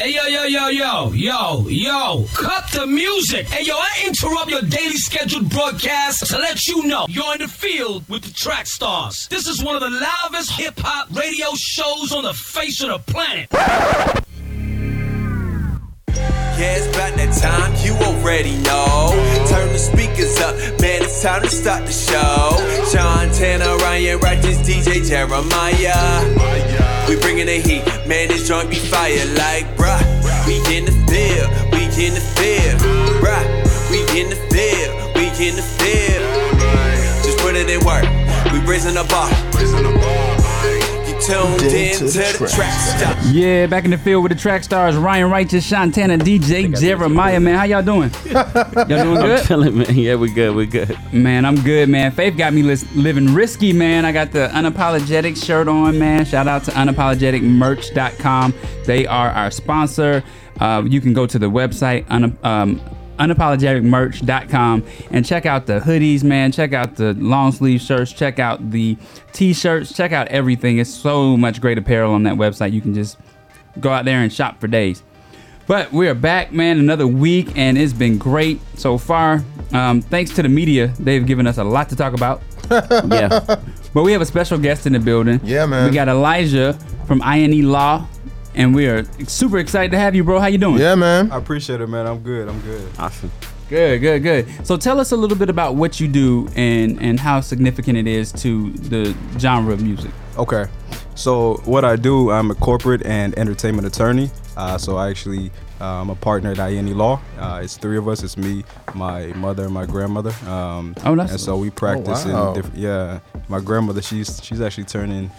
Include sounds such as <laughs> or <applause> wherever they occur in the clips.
Hey, yo, yo, yo, yo, yo, yo, cut the music. Hey, yo, I interrupt your daily scheduled broadcast to let you know you're in the field with the track stars. This is one of the loudest hip hop radio shows on the face of the planet. Yeah, it's about that time, you already know. Turn the speakers up, man, it's time to start the show. Sean Tanner, Ryan Righteous, DJ Jeremiah. We bringing the heat, man, this joint be fire like, bruh. We in the field, we in the field, bruh. We in the field, we in the field. Just put it in work, we raising the bar. You tuned in to the track stop. Yeah, back in the field with the track stars Ryan Righteous, Shantana, DJ Jeremiah. Man, how y'all doing? Y'all doing <laughs> I'm good? chilling, man. Yeah, we good. We good. Man, I'm good, man. Faith got me lis- living risky, man. I got the unapologetic shirt on, man. Shout out to unapologeticmerch.com. They are our sponsor. Uh, you can go to the website, un- um, unapologeticmerch.com, and check out the hoodies, man. Check out the long sleeve shirts. Check out the t shirts. Check out everything. It's so much great apparel on that website. You can just go out there and shop for days. But we are back, man, another week, and it's been great so far. Um, thanks to the media, they've given us a lot to talk about. <laughs> Yeah. But we have a special guest in the building. Yeah, man. We got Elijah from INE Law, and we are super excited to have you, bro. How you doing? Yeah, man. I appreciate it, man. I'm good. I'm good. Awesome. Good, good, good. So tell us a little bit about what you do and and how significant it is to the genre of music. Okay. So what I do, I'm a corporate and entertainment attorney. Uh, so I actually, uh, I'm a partner at INE Law. Uh, it's three of us. It's me, my mother, and my grandmother. Um, Oh, that's- and so we practice wow. in different. Yeah, my grandmother, she's she's actually turning.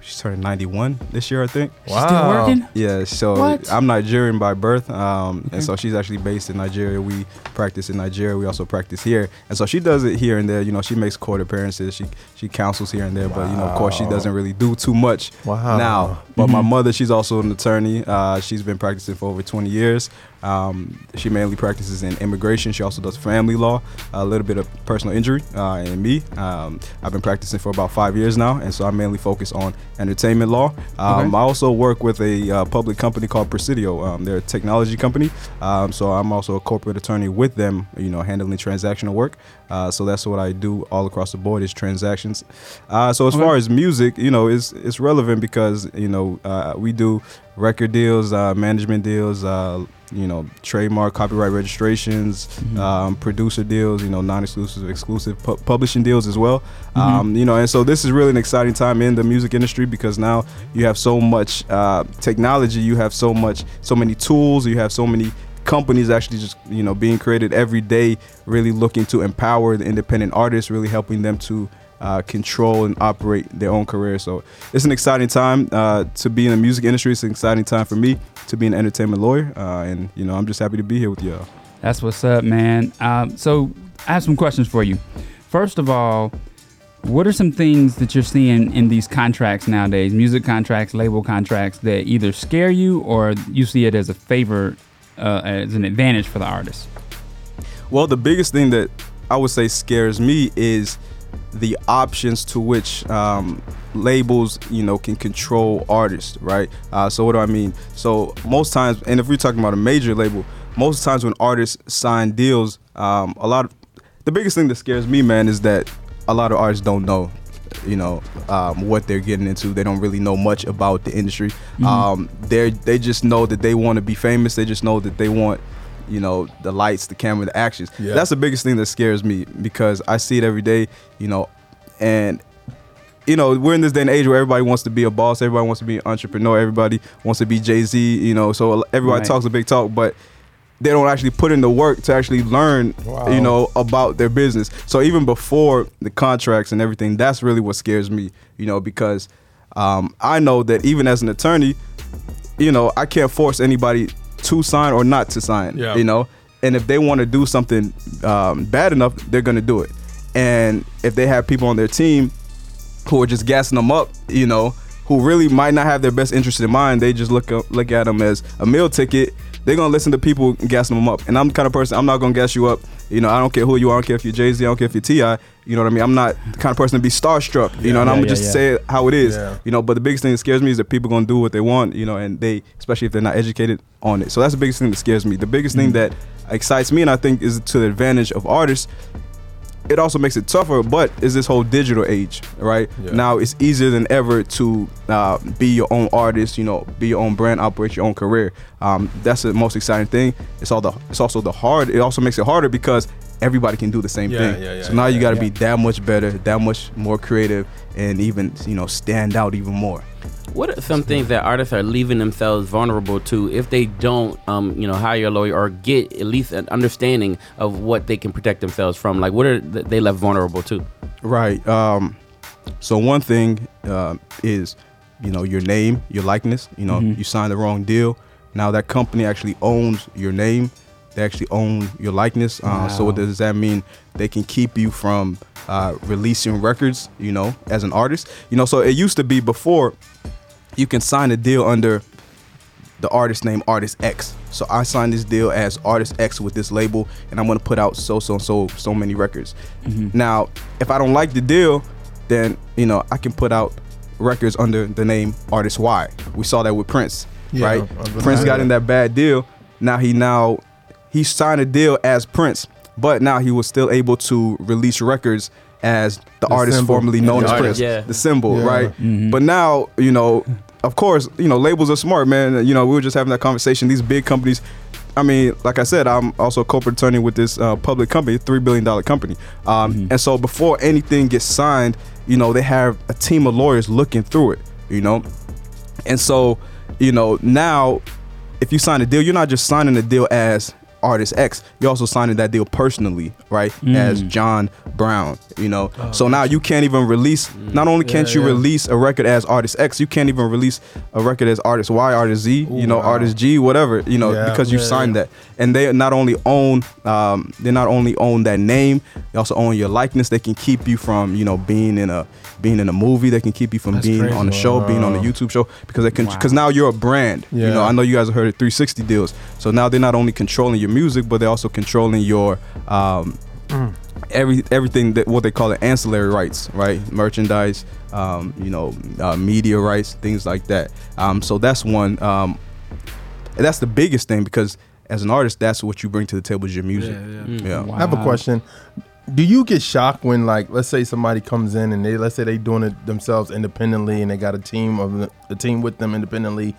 She's turning 91 this year, I think. Wow. Still working? Yeah, so What? I'm Nigerian by birth, um, and so she's actually based in Nigeria. We practice in Nigeria. We also practice here, and so she does it here and there. You know, she makes court appearances. She she counsels here and there, but you know, of course, she doesn't really do too much Wow. now. But my mother, she's also an attorney. Uh, she's been practicing for over 20 years. Um, she mainly practices in immigration. She also does family law, a little bit of personal injury, uh, and me. Um, I've been practicing for about five years now, and so I mainly focus on entertainment law. Um, Okay. I also work with a uh, public company called Presidio. Um, they're a technology company, um, so I'm also a corporate attorney with them. You know, handling transactional work. Uh, so that's what I do all across the board is transactions. Uh, so as Okay. far as music, you know, it's it's relevant because you know uh, we do record deals, uh, management deals, uh, you know, trademark, copyright registrations, um, producer deals, you know, non-exclusive, exclusive pu- publishing deals as well. Um, you know, and so this is really an exciting time in the music industry because now you have so much uh, technology, you have so much, so many tools, you have so many companies actually just you know being created every day really looking to empower the independent artists really helping them to uh, control and operate their own career so it's an exciting time uh, to be in the music industry it's an exciting time for me to be an entertainment lawyer uh, and you know i'm just happy to be here with y'all That's what's up, man. Um, so I have some questions for you. First of all, what are some things that you're seeing in these contracts nowadays, music contracts, label contracts, that either scare you or you see it as a favor, uh, as an advantage for the artist? Well, the biggest thing that I would say scares me is the options to which um, labels, you know, can control artists, right? Uh, so what do I mean? So most times, and if we're talking about a major label, most times when artists sign deals, um, a lot of the biggest thing that scares me, man, is that a lot of artists don't know you know um, what they're getting into. They don't really know much about the industry. Um, they they just know that they want to be famous. They just know that they want you know the lights the camera the actions. Yeah. that's the biggest thing that scares me because i see it every day you know and you know we're in this day and age where everybody wants to be a boss. Everybody wants to be an entrepreneur. Everybody wants to be jay-z you know so everybody Right. talks a big talk but they don't actually put in the work to actually learn Wow. you know about their business so even before the contracts and everything that's really what scares me you know because um, i know that even as an attorney you know i can't force anybody to sign or not to sign Yeah. you know and if they want to do something um, bad enough they're going to do it and if they have people on their team who are just gassing them up you know who really might not have their best interest in mind. They just look up, look at them as a meal ticket. They're gonna listen to people gassing them up, and I'm the kind of person I'm not gonna gas you up. You know, I don't care who you are. I don't care if you're Jay Z. I don't care if you're Ti. You know what I mean? I'm not the kind of person to be starstruck. You know, and Yeah, I'm gonna yeah, just yeah. say it how it is. Yeah. You know, but the biggest thing that scares me is that people gonna do what they want. You know, and they, especially if they're not educated on it. So that's the biggest thing that scares me. The biggest thing mm. that excites me, and I think is to the advantage of artists, it also makes it tougher, but is this whole digital age, right? Yeah. Now it's easier than ever to uh, be your own artist, you know, be your own brand, operate your own career. Um, that's the most exciting thing. It's all the, it's also the hard. It also makes it harder because everybody can do the same Yeah, thing. yeah, so now you got to be that much better, that much more creative, and even you know stand out even more. What are some things that artists are leaving themselves vulnerable to if they don't, um, you know, hire a lawyer or get at least an understanding of what they can protect themselves from? Like, what are they left vulnerable to? Right. Um, so one thing uh, is, you know, your name, your likeness. You know, you signed the wrong deal. Now that company actually owns your name. They actually own your likeness. Uh, So what does that mean? They can keep you from uh, releasing records. You know, as an artist. You know, so it used to be before. You can sign a deal under the artist name Artist X. So I signed this deal as Artist X with this label, and I'm gonna put out so so so so many records. Now, if I don't like the deal, then you know I can put out records under the name Artist Y. We saw that with Prince, Yeah, right? I was gonna Prince got in that bad deal. Now he now he signed a deal as Prince, but now he was still able to release records as the, The artist symbol. formerly known the as artist, Prince, yeah. the symbol, Yeah. right? But now, you know, of course, you know, labels are smart, man. You know, we were just having that conversation. These big companies. I mean, like I said, I'm also a corporate attorney with this uh, public company, three billion dollar company. Um, And so before anything gets signed, you know, they have a team of lawyers looking through it. You know, and so, you know, now if you sign a deal, you're not just signing a deal as artist X, you're also signing that deal personally, right? As John Brown, you know. so now you can't even release not only can't Yeah, you yeah. release a record as artist X, you can't even release a record as artist Y, artist Z, you know, wow. artist G, whatever, you know, Yeah, because you yeah, signed yeah. that. And they not only own um they not only own that name, they also own your likeness. They can keep you from, you know, being in a being in a movie, they can keep you from That's being crazy. on the show, being on the YouTube show because they can Wow. because now you're a brand. You know, I know you guys have heard of 360 deals. So now they're not only controlling your music, but they're also controlling your um, every everything that what they call it ancillary rights, right? Merchandise, um, you know, uh, media rights, things like that. Um, so that's one. Um, that's the biggest thing because as an artist, that's what you bring to the table is your music. Yeah, yeah. Yeah. I have a question. Do you get shocked when, like, let's say somebody comes in and they, let's say they're doing it themselves independently, and they got a team of the, the team with them independently,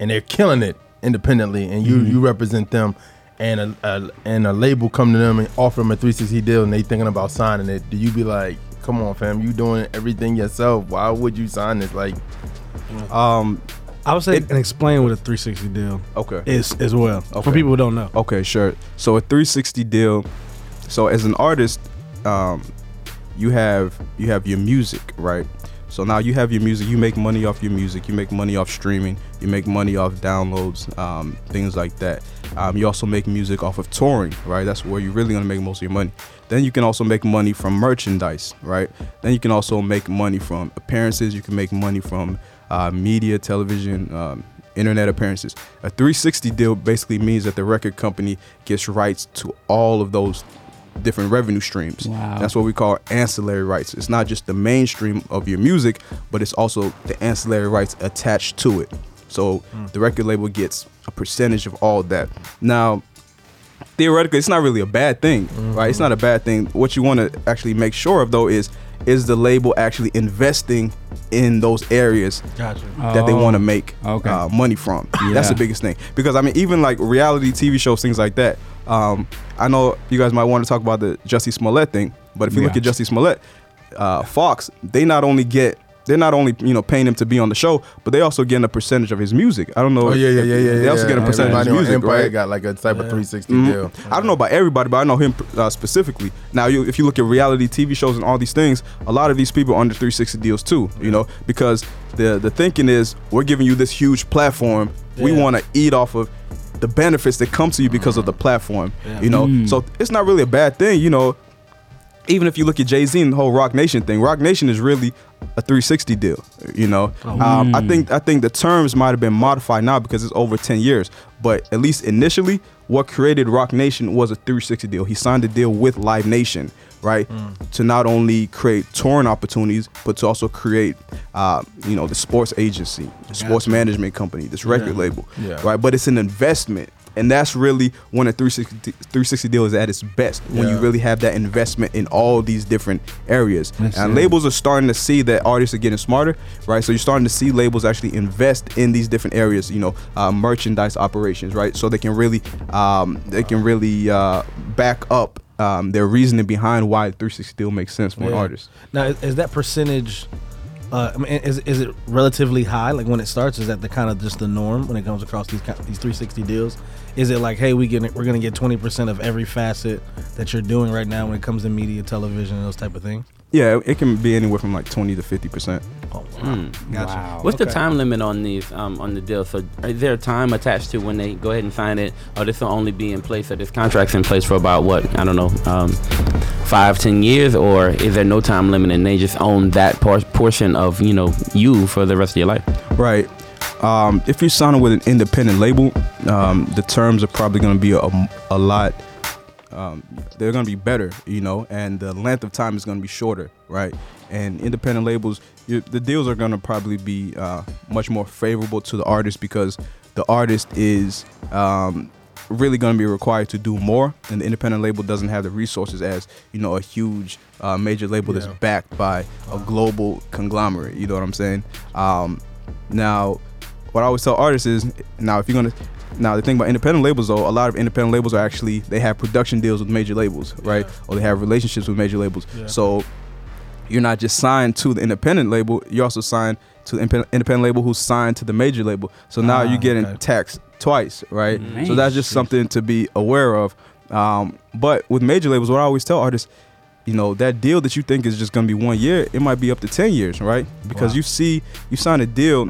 and they're killing it independently, and you you represent them, and a, a and a label come to them and offer them a 360 deal, and they thinking about signing it. Do you be like, come on, fam, you doing everything yourself? Why would you sign this? Like, Um. I would say It- and explain what a 360 deal Okay. is as well Okay. for people who don't know. Okay, sure. So a 360 deal. So as an artist, um, you have you have your music, right? So now you have your music. You make money off your music. You make money off streaming. You make money off downloads, um, things like that. Um, you also make music off of touring, right? That's where you're really gonna make most of your money. Then you can also make money from merchandise, right? Then you can also make money from appearances. You can make money from uh, media, television, um, internet appearances. A 360 deal basically means that the record company gets rights to all of those different revenue streams. Wow. That's what we call ancillary rights. It's not just the mainstream of your music, but it's also the ancillary rights attached to it. So the record label gets a percentage of all that. Now, theoretically, it's not really a bad thing, right? It's not a bad thing. What you want to actually make sure of though is is the label actually investing in those areas Gotcha. that they Oh, want to make okay. uh, money from. That's the biggest thing. Because I mean, even like reality TV shows, things like that. Um, I know you guys might want to talk about the Jussie Smollett thing, but if you look at Jussie Smollett, uh, Fox, they not only get they're not only you know paying him to be on the show, but they also getting a percentage of his music. I don't know. oh yeah, yeah, yeah, yeah. They also yeah. get a percentage of his Everybody on music, Empire right? Got like a type of 360 Mhm. deal. I don't know about everybody, but I know him uh, specifically. Now, you, if you look at reality TV shows and all these things, a lot of these people are under 360 deals too. You know, because the the thinking is we're giving you this huge platform. We want to eat off of the benefits that come to you because of the platform. Yeah. You know, Mm. so it's not really a bad thing. You know, even if you look at Jay Z and the whole Roc Nation thing, Roc Nation is really a 360 deal. You know, um, I think I think the terms might have been modified now because it's over 10 years, but at least initially, what created Roc Nation was a 360 deal. He signed a deal with Live Nation, right, to not only create touring opportunities, but to also create, uh, you know, the sports agency, the sports management company, this record label, Yeah. right. But it's an investment. And that's really when a 360, 360 deal is at its best. When you really have that investment in all these different areas. That's and it. labels are starting to see that artists are getting smarter, right? So you're starting to see labels actually invest in these different areas, you know, uh, merchandise operations, right? So they can really, um, they can really uh, back up um, their reasoning behind why 360 deal makes sense for an Yeah. artist. Now, is, that percentage? Uh, I mean, is, is it relatively high? Like when it starts, is that the kind of just the norm when it comes across these these 360 deals? Is it like, hey, we get we're gonna get 20 percent of every facet that you're doing right now when it comes to media, television, and those type of things? Yeah, it can be anywhere from like 20 to 50 percent. Oh, wow. Mm. Gotcha. Wow. What's the time limit on these um, on the deal? So is there a time attached to when they go ahead and sign it, or this will only be in place, or this contract's in place for about what I don't know, um, five, ten years, or is there no time limit and they just own that por- portion of you know you for the rest of your life? Right. Um, if you're signing with an independent label, um, the terms are probably going to be a, a lot. Um, they're going to be better, you know, and the length of time is going to be shorter, right? And independent labels, you, the deals are going to probably be uh, much more favorable to the artist because the artist is um, really going to be required to do more, and the independent label doesn't have the resources as you know a huge uh, major label that's backed by a global conglomerate. You know what I'm saying? Um, now, what I always tell artists is, now if you're gonna, now the thing about independent labels though, a lot of independent labels are actually they have production deals with major labels, right? Or they have relationships with major labels. Yeah. So you're not just signed to the independent label, you're also signed to the independent label who's signed to the major label. So now Ah, you're getting okay. taxed twice, right? Man, so that's just something to be aware of. Um, but with major labels, what I always tell artists, you know, that deal that you think is just gonna be one year, it might be up to ten years, right? Because Wow. you see, you sign a deal,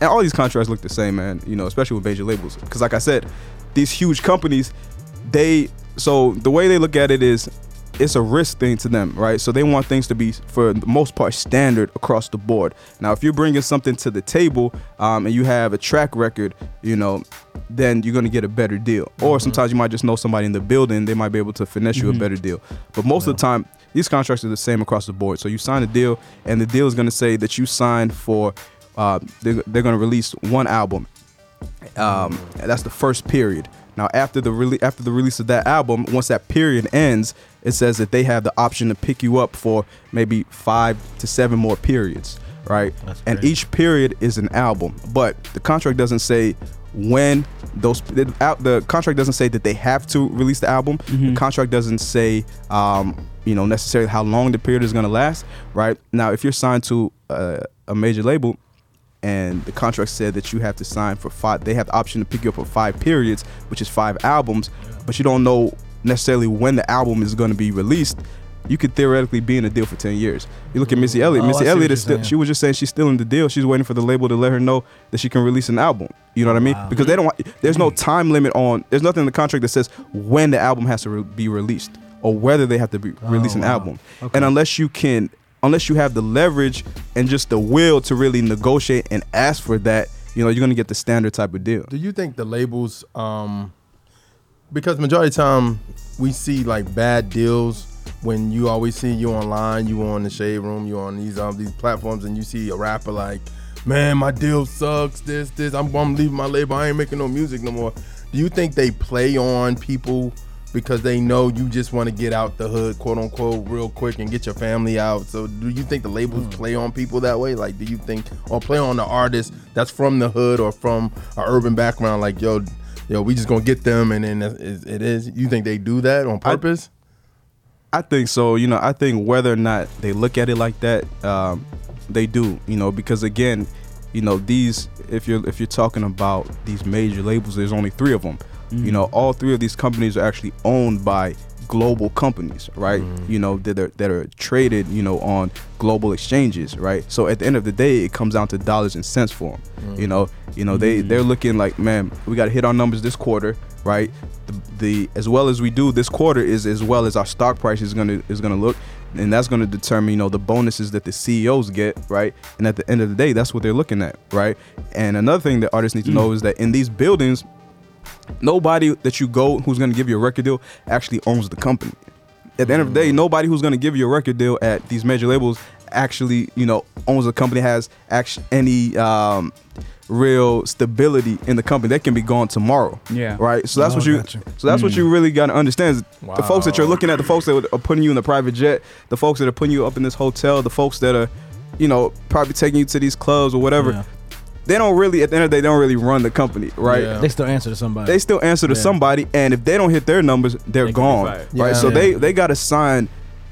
and all these contracts look the same, man. You know, especially with major labels. Because like I said, these huge companies, they so the way they look at it is it's a risk thing to them, right? So they want things to be, for the most part, standard across the board. Now, if you're bringing something to the table um, and you have a track record, you know, then you're gonna get a better deal. Or sometimes you might just know somebody in the building; they might be able to finesse you a better deal. But most of the time, these contracts are the same across the board. So you sign a deal, and the deal is gonna say that you signed for. Uh, they're, they're gonna release one album um, that's the first period. Now, after the rele- after the release of that album, once that period ends, it says that they have the option to pick you up for maybe five to seven more periods, right? And each period is an album, but the contract doesn't say when those the, out- the contract doesn't say that they have to release the album. The contract doesn't say um, you know necessarily how long the period is going to last, right? Now, if you're signed to uh, a major label, and the contract said that you have to sign for five they have the option to pick you up for five periods which is five albums but you don't know necessarily when the album is going to be released. You could theoretically be in a deal for 10 years. You look at missy elliott. Oh, missy elliott is still she was just saying she's still in the deal. She's waiting for the label to let her know that she can release an album. You know what i mean? Wow. because they don't there's no time limit on there's nothing in the contract that says when the album has to re- be released or whether they have to be, release an Oh, wow. album. Okay. and unless you can unless you have the leverage and just the will to really negotiate and ask for that, you know, you're gonna get the standard type of deal. Do you think the labels, um, because majority of the time we see like bad deals when you always see you online, you on the shade room, you on these um these platforms, and you see a rapper like, man, my deal sucks. This this I'm, I'm leaving my label. I ain't making no music no more. Do you think they play on people? Because they know you just want to get out the hood, quote unquote, real quick and get your family out. So, do you think the labels play on people that way? Like, do you think, or play on the artist that's from the hood or from an urban background? Like, yo, yo, we just gonna get them, and then it it is. You think they do that on purpose? I think so. You know, I think whether or not they look at it like that, um, they do. You know, because again, you know, these if you're if you're talking about these major labels, there's only three of them. You know, all three of these companies are actually owned by global companies, right? Mm. You know that are that are traded, you know, on global exchanges, right? So at the end of the day, it comes down to dollars and cents for them. Mm. You know, you know they mm. they're looking like, man, we got to hit our numbers this quarter, right? The, the as well as we do this quarter is as well as our stock price is gonna is gonna look, and that's gonna determine, you know, the bonuses that the CEOs get, right? And at the end of the day, that's what they're looking at, right? And another thing that artists need to know is that in these buildings nobody that you go who's going to give you a record deal actually owns the company. At the end of the day, nobody who's going to give you a record deal at these major labels actually, you know, owns a company has actually any um, real stability in the company. They can be gone tomorrow. Yeah. Right. So that's Oh, what you. gotcha. So that's what you really got to understand. Is The folks that you're looking at, the folks that are putting you in the private jet, the folks that are putting you up in this hotel, the folks that are, you know, probably taking you to these clubs or whatever. Yeah. They don't really, at the end of the day, they don't really run the company, right? Yeah. They still answer to somebody. they still answer to Yeah. somebody, and if they don't hit their numbers, they're They gone. Right. Yeah. So Yeah. they they got to sign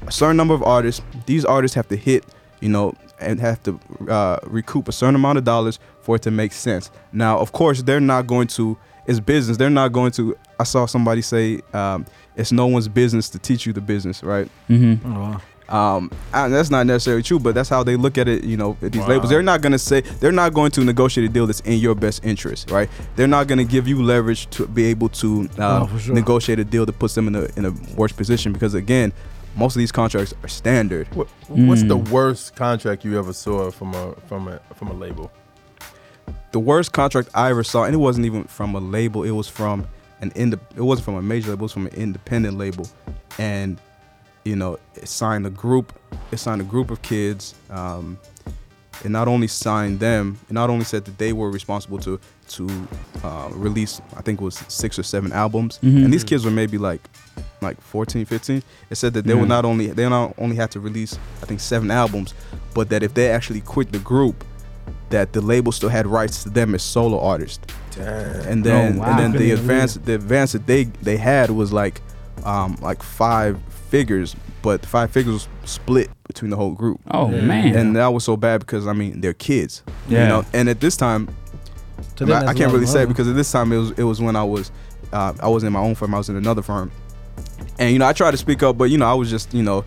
a certain number of artists. These artists have to hit, you know, and have to uh, recoup a certain amount of dollars for it to make sense. Now, of course, they're not going to. It's business. They're not going to. I saw somebody say, um, "It's no one's business to teach you the business." Right. Mm-hmm. Oh, wow. Um, and that's not necessarily true, but that's how they look at it. You know, at these Wow. labels, they're not going to say they're not going to negotiate a deal that's in your best interest, right? They're not going to give you leverage to be able to uh, Oh, sure. negotiate a deal that puts them in a in a worse position because again, most of these contracts are standard. What, what's the Mm. worst contract you ever saw from a from a from a label? The worst contract I ever saw, and it wasn't even from a label, it was from an ind- it wasn't from a major label, it was from an independent label, and you know, it signed a group, it signed a group of kids. Um, it not only signed them, it not only said that they were responsible to to uh, release, I think it was six or seven albums, Mhm. and these kids were maybe like like 14, 15. It said that they Yeah. would not only they not only had to release, I think seven albums, but that if they actually quit the group, that the label still had rights to them as solo artists and then Oh, wow. and then the advance the advance that they they had was like um like five figures but the five figures was split between the whole group Oh Yeah. man. and that was so bad because i mean they're kids Yeah. you know and at this time To I, them, I can't really of say because at this time it was it was when i was uh, i was in my own firm i was in another firm and you know i tried to speak up but you know i was just you know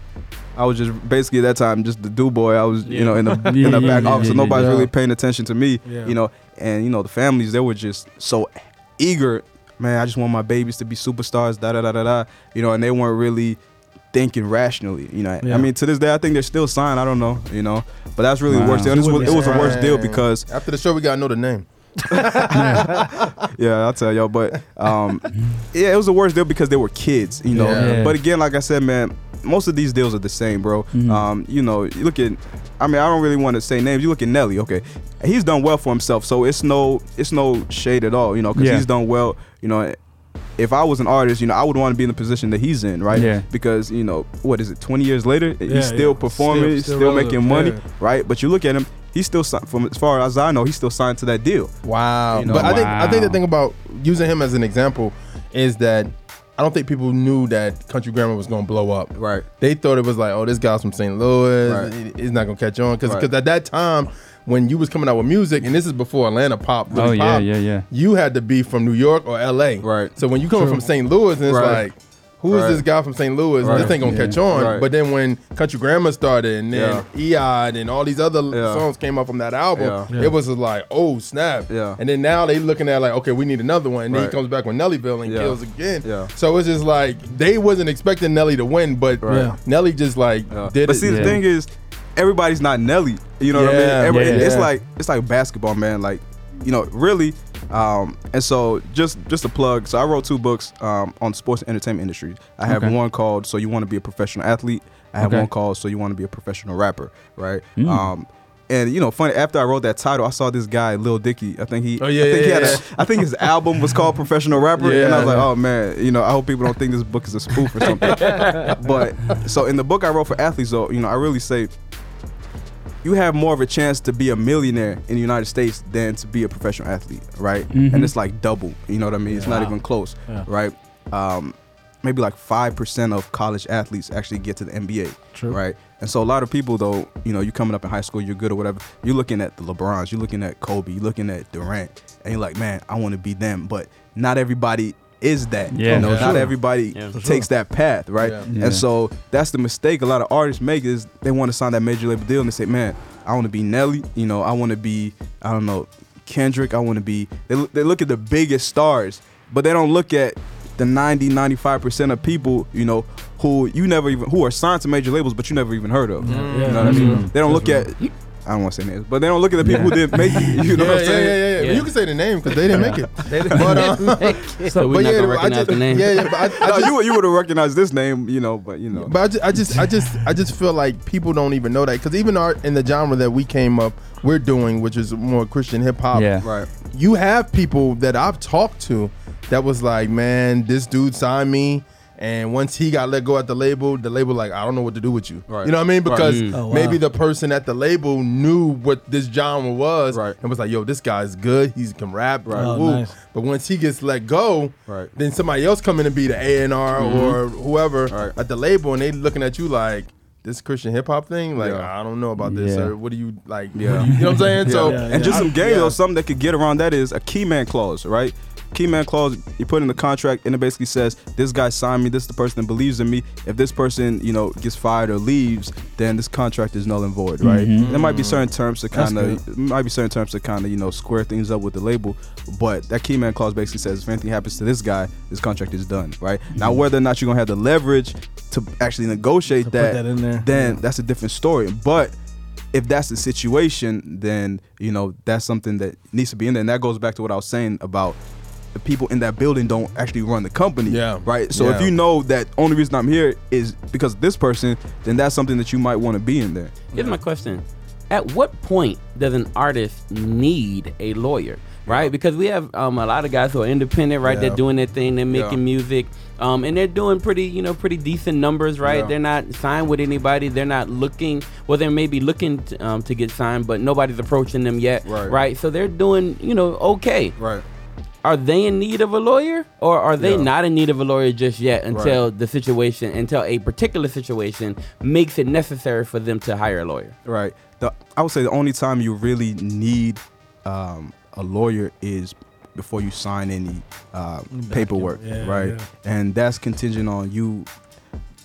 I was just basically at that time just the do boy. I was you know in the Yeah, <laughs> in the yeah, back yeah, office, so nobody's yeah. really paying attention to me. Yeah. You know, and you know the families they were just so eager. Man, I just want my babies to be superstars. Da da da da da. You know, and they weren't really thinking rationally. You know, Yeah. I mean to this day I think they're still signed. I don't know. You know, but that's really the worst deal. And this was, it was the worst deal because after the show we gotta know the name. <laughs> yeah, I'll tell y'all. But um, <laughs> yeah, it was the worst deal because they were kids, you know. Yeah. Yeah. But again, like I said, man, most of these deals are the same, bro. Mhm. Um, you know, you look at, I mean, I don't really want to say names. You look at Nelly, okay, he's done well for himself, so it's no, it's no shade at all, you know, because Yeah. he's done well, you know. If I was an artist, you know, I would want to be in the position that he's in, right? Yeah. Because you know, what is it? Twenty years later, Yeah, he's still yeah. performing, Still- he's still still, making money, yeah. right? But you look at him, he's still si- from as far as I know, he's still signed to that deal. Wow. You know, but I think I think the thing about using him as an example is that I don't think people knew that Country Grammar was gonna blow up. Right. They thought it was like, oh, this guy's from St. Louis. Right. He's not gonna catch on because Right. at that time when you was coming out with music, and this is before Atlanta pop. Really Oh, yeah, popped, yeah, yeah. You had to be from New York or L.A. Right. So when you coming True. from St. Louis, and it's Right. like. Who is Right. this guy from St. Louis? Right. This ain't gonna Yeah. catch on. Right. But then when Country Grammar started, and then E.I. and all these other Yeah. songs came out from that album, Yeah. Yeah. it was just like, oh snap! Yeah. And then now they looking at like, okay, we need another one. And then he comes back with Nellyville and Yeah. kills again. Yeah. So it's just like they wasn't expecting Nelly to win, but Right. Yeah. Nelly just like Yeah. did but it. But see, Yeah. the thing is, everybody's not Nelly. You know what I mean? Every- yeah, It's yeah. like it's like basketball, man. Like, you know, really. Um, and so just just a plug. So I wrote two books um, on sports and entertainment industry. I have Okay. one called "So You Want to Be a Professional Athlete." I have Okay. one called "So You Want to Be a Professional Rapper." Right. Mm. Um, and you know, funny. After I wrote that title, I saw this guy, Lil Dicky. I think he. Oh, yeah, I think yeah, he had yeah. a. I think his album was called Professional Rapper, and I was like, oh man, you know, I hope people don't think this book is a spoof or something. <laughs> but so in the book I wrote for athletes, though, you know, I really say you have more of a chance to be a millionaire in the United States than to be a professional athlete, right? Mhm. And it's like double. You know what I mean? It's not even close, Yeah. right? Um, maybe like five percent of college athletes actually get to the NBA, True. right? And so a lot of people, though, you know, you coming up in high school, you're good or whatever. You're looking at the LeBrons, you're looking at Kobe, you're looking at Durant, and you're like, man, I want to be them. But not everybody is that. Yeah. you know, Yeah. not Sure. everybody Yeah. For takes that path, right? Yeah. Yeah. And so that's the mistake a lot of artists make is they want to sign that major label deal and they say, man, I want to be Nelly, you know, I want to be, I don't know, Kendrick, I want to be. They they look at the biggest stars, but they don't look at the 90, 95 percent of people, you know, who you never even who are signed to major labels, but you never even heard of. You know what I mean? Mm-hmm. They don't look at. I don't want to say names, but they don't look at the people who didn't make it. You know yeah, what I'm yeah, saying? yeah, yeah, Yeah. You can say the name because they didn't make it. they didn't but, uh, <laughs> So we're but not yeah, gonna I recognize just, the name. yeah, yeah, but I, I No, just, you you would have recognized this name, you know, but you know. But I just, I just, I just, I just feel like people don't even know that because even art in the genre that we came up, we're doing, which is more Christian hip hop. Yeah. right. You have people that I've talked to that was like, man, this dude signed me. And once he got let go at the label, the label like, I don't know what to do with you. Right. You know what I mean? Right. Because mm. Oh, wow. maybe the person at the label knew what this genre was Right. and was like, yo, this guy's good. He can rap. Right. Oh, nice. But once he gets let go, Right. then somebody else come in and be the A and R mm-hmm. or whoever Right. at the label, and they looking at you like this Christian hip hop thing. Like Yeah. I don't know about this. Yeah. Or what do you like? Yeah. <laughs> You know what I'm saying? <laughs> So Yeah, and just some game Yeah. though, something that could get around that is a key man clause, right? Key man clause you put in the contract and it basically says this guy signed me, this is the person that believes in me. If this person, you know, gets fired or leaves, then this contract is null and void, right? Mm-hmm. There might be certain terms to kind of might be certain terms to kind of, you know, square things up with the label, but that key man clause basically says if anything happens to this guy, this contract is done, right? Mm-hmm. Now whether or not you're going to have the leverage to actually negotiate To that, that in there. then that's a different story. But if that's the situation, then you know that's something that needs to be in there, and that goes back to what I was saying about the people in that building don't actually run the company. Yeah. Right. So if you know that only reason I'm here is because of this person, then that's something that you might want to be in there. Here's my question: At what point does an artist need a lawyer? Right, because we have um, a lot of guys who are independent, right? Yeah. They're doing their thing, they're making Yeah. music, um, and they're doing pretty, you know, pretty decent numbers, right? Yeah. They're not signed with anybody. They're not looking. Well, they may be looking to, um, to get signed, but nobody's approaching them yet, Right. So they're doing, you know, okay. Right. Are they in need of a lawyer, or are they Yeah. not in need of a lawyer just yet until the situation, until a particular situation makes it necessary for them to hire a lawyer? Right. The I would say the only time you really need um, a lawyer is before you sign any uh, paperwork, yeah, right? yeah. And that's contingent on you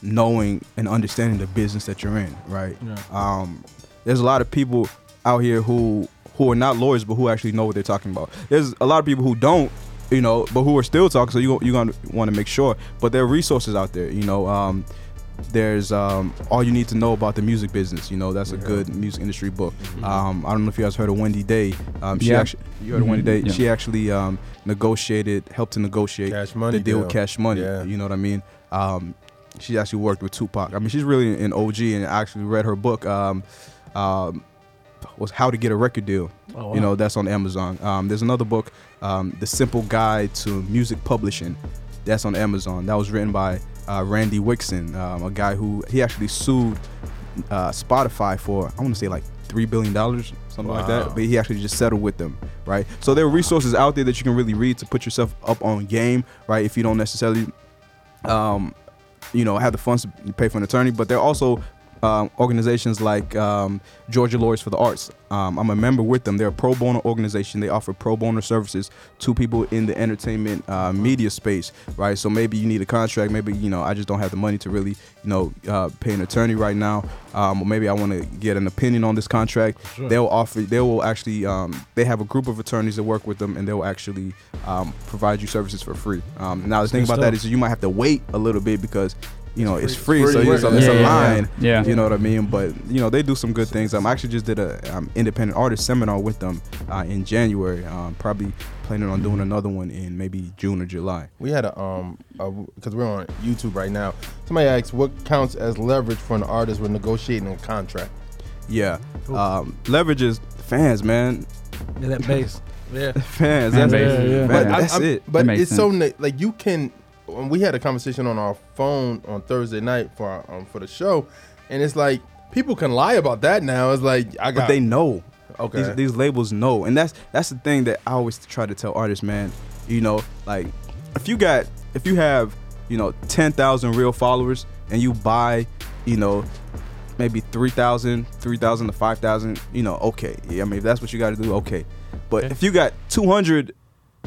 knowing and understanding the business that you're in, right? Yeah. Um, there's a lot of people out here who who are not lawyers but who actually know what they're talking about. There's a lot of people who don't, you know, but who are still talking. So you you're gonna want to make sure. But there are resources out there, you know. Um, there's um, all you need to know about the music business. You know, that's a good music industry book. Um, I don't know if you guys heard of Wendy Day. Um, she Yeah. actually, you heard of Wendy. Day. Yeah. She actually um, negotiated, helped to negotiate Cash Money the deal deal. with Cash Money. Yeah. You know what I mean? Um, she actually worked with Tupac. I mean, she's really an OG, and I actually read her book. Um, was How to Get a Record Deal. Oh, wow. You know, that's on Amazon. Um, there's another book, um, The Simple Guide to Music Publishing. That's on Amazon. That was written by uh, Randy Wixen, um, a guy who he actually sued uh, Spotify for I want to say like three billion dollars, something like that. But he actually just settled with them, right? So there are resources out there that you can really read to put yourself up on game, right? If you don't necessarily um, you know, have the funds to pay for an attorney, but there are also um, organizations like um, Georgia Lawyers for the Arts. Um, I'm a member with them. They're a pro bono organization. They offer pro bono services to people in the entertainment uh, media space, right? So maybe you need a contract. Maybe you know I just don't have the money to really, you know, uh, pay an attorney right now, um, or maybe I want to get an opinion on this contract. They'll offer. They will actually. Um, they have a group of attorneys that work with them, and they'll actually um, provide you services for free. Um, now the thing about that stuff. is you might have to wait a little bit because you know it's free, Free. so it's, Yeah, it's a yeah, line. yeah. You know what I mean? But you know they do some good things. Um, I actually just did a um, independent artist seminar with them uh, in January. Um, probably planning on doing another one in maybe June or July. We had a um because we're on YouTube right now. Somebody asked what counts as leverage for an artist when negotiating a contract. Yeah, um, leverage is fans, man. Yeah, that base. <laughs> Yeah. Fans. Fan That's. Yeah, yeah. man, But that's I'm- it. But That makes it's so na- like you can. When we had a conversation on our phone on Thursday night for our, um, for the show, and it's like people can lie about that now. It's like I got But they know. Okay. These, these labels know, and that's that's the thing that I always try to tell artists, man. You know, like if you got if you have you know ten thousand real followers and you buy, you know, maybe 3,000, 3,000 to five thousand, you know, okay. Yeah, I mean if that's what you got to do, okay. But if you got two hundred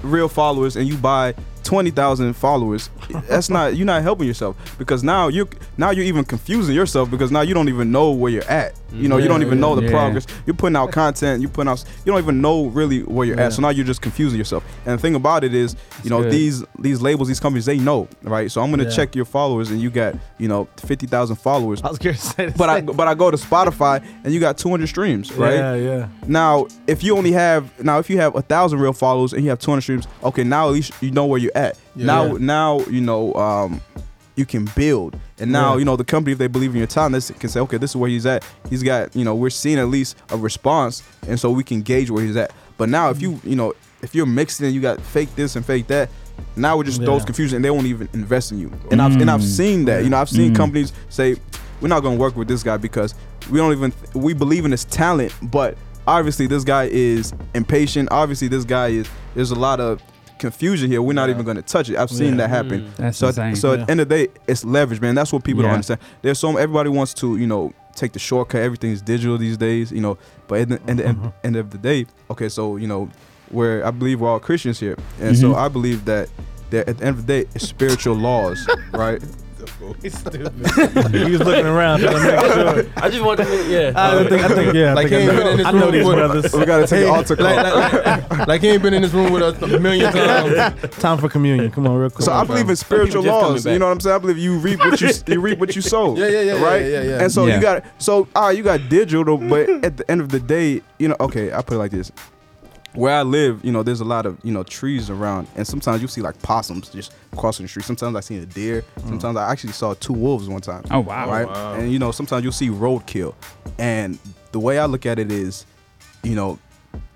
real followers and you buy twenty thousand followers, that's not you're not helping yourself because now you now you're even confusing yourself because now you don't even know where you're at. You know, you don't even know the Yeah. progress. You're putting out content, you're putting out you don't even know really where you're Yeah. at. So now you're just confusing yourself. And the thing about it is, you know, good. these these labels, these companies, they know, right? So I'm gonna Yeah. check your followers and you got, you know, fifty thousand followers. I was curious to say the But I but I go to Spotify and you got 200 streams, right? Yeah, yeah. Now, if you only have now, if you have a thousand real followers and you have 200 streams, okay, now at least you know where you're at. Yeah. Now, Yeah. now you know um, you can build, and now Yeah. you know the company if they believe in your talent, they can say, okay, this is where he's at. He's got you know we're seeing at least a response, and so we can gauge where he's at. But now, if you mm-hmm. you know if you're mixing and you got fake this and fake that. Now it just throws confusion, and they won't even invest in you. And I've and I've mm. seen that. You know, I've seen mm. companies say, "We're not going to work with this guy because we don't even we believe in his talent, but obviously this guy is impatient. Obviously this guy is there's a lot of confusion here. We're not even going to touch it. I've seen Yeah. that happen. That's so insane. so at the end of the day, it's leverage, man. That's what people don't understand. There's so everybody wants to you know take the shortcut. Everything's digital these days, you know. But at the end, end, end of the day, okay, so you know where I believe we're all Christians here, and so Mhm. I believe that. That at the end of the day, it's spiritual laws, <laughs> right? <laughs> He's stupid. <laughs> he was looking around to make sure. I just want to, yeah. I think, I think, yeah. I Like think he ain't been in know, this I know room these with- brothers. we gotta take Hey, an altar call. like, like, <laughs> like he ain't been in this room with us a million times. Time for communion. Come on, real quick. So I believe in spiritual laws. You know what I'm saying? I believe you reap what you you reap what you sow. Yeah, yeah, yeah, yeah, right. yeah, yeah. And so Yeah. you got so all right, you got digital, but at the end of the day, you know, okay, I put it like this. Where I live, you know, there's a lot of you know trees around, and sometimes you see like possums just crossing the street. Sometimes I seen a deer. Mm. Sometimes I actually saw two wolves one time. Oh, wow. Right. Oh, wow. And you know, sometimes you'll see roadkill, and the way I look at it is, you know,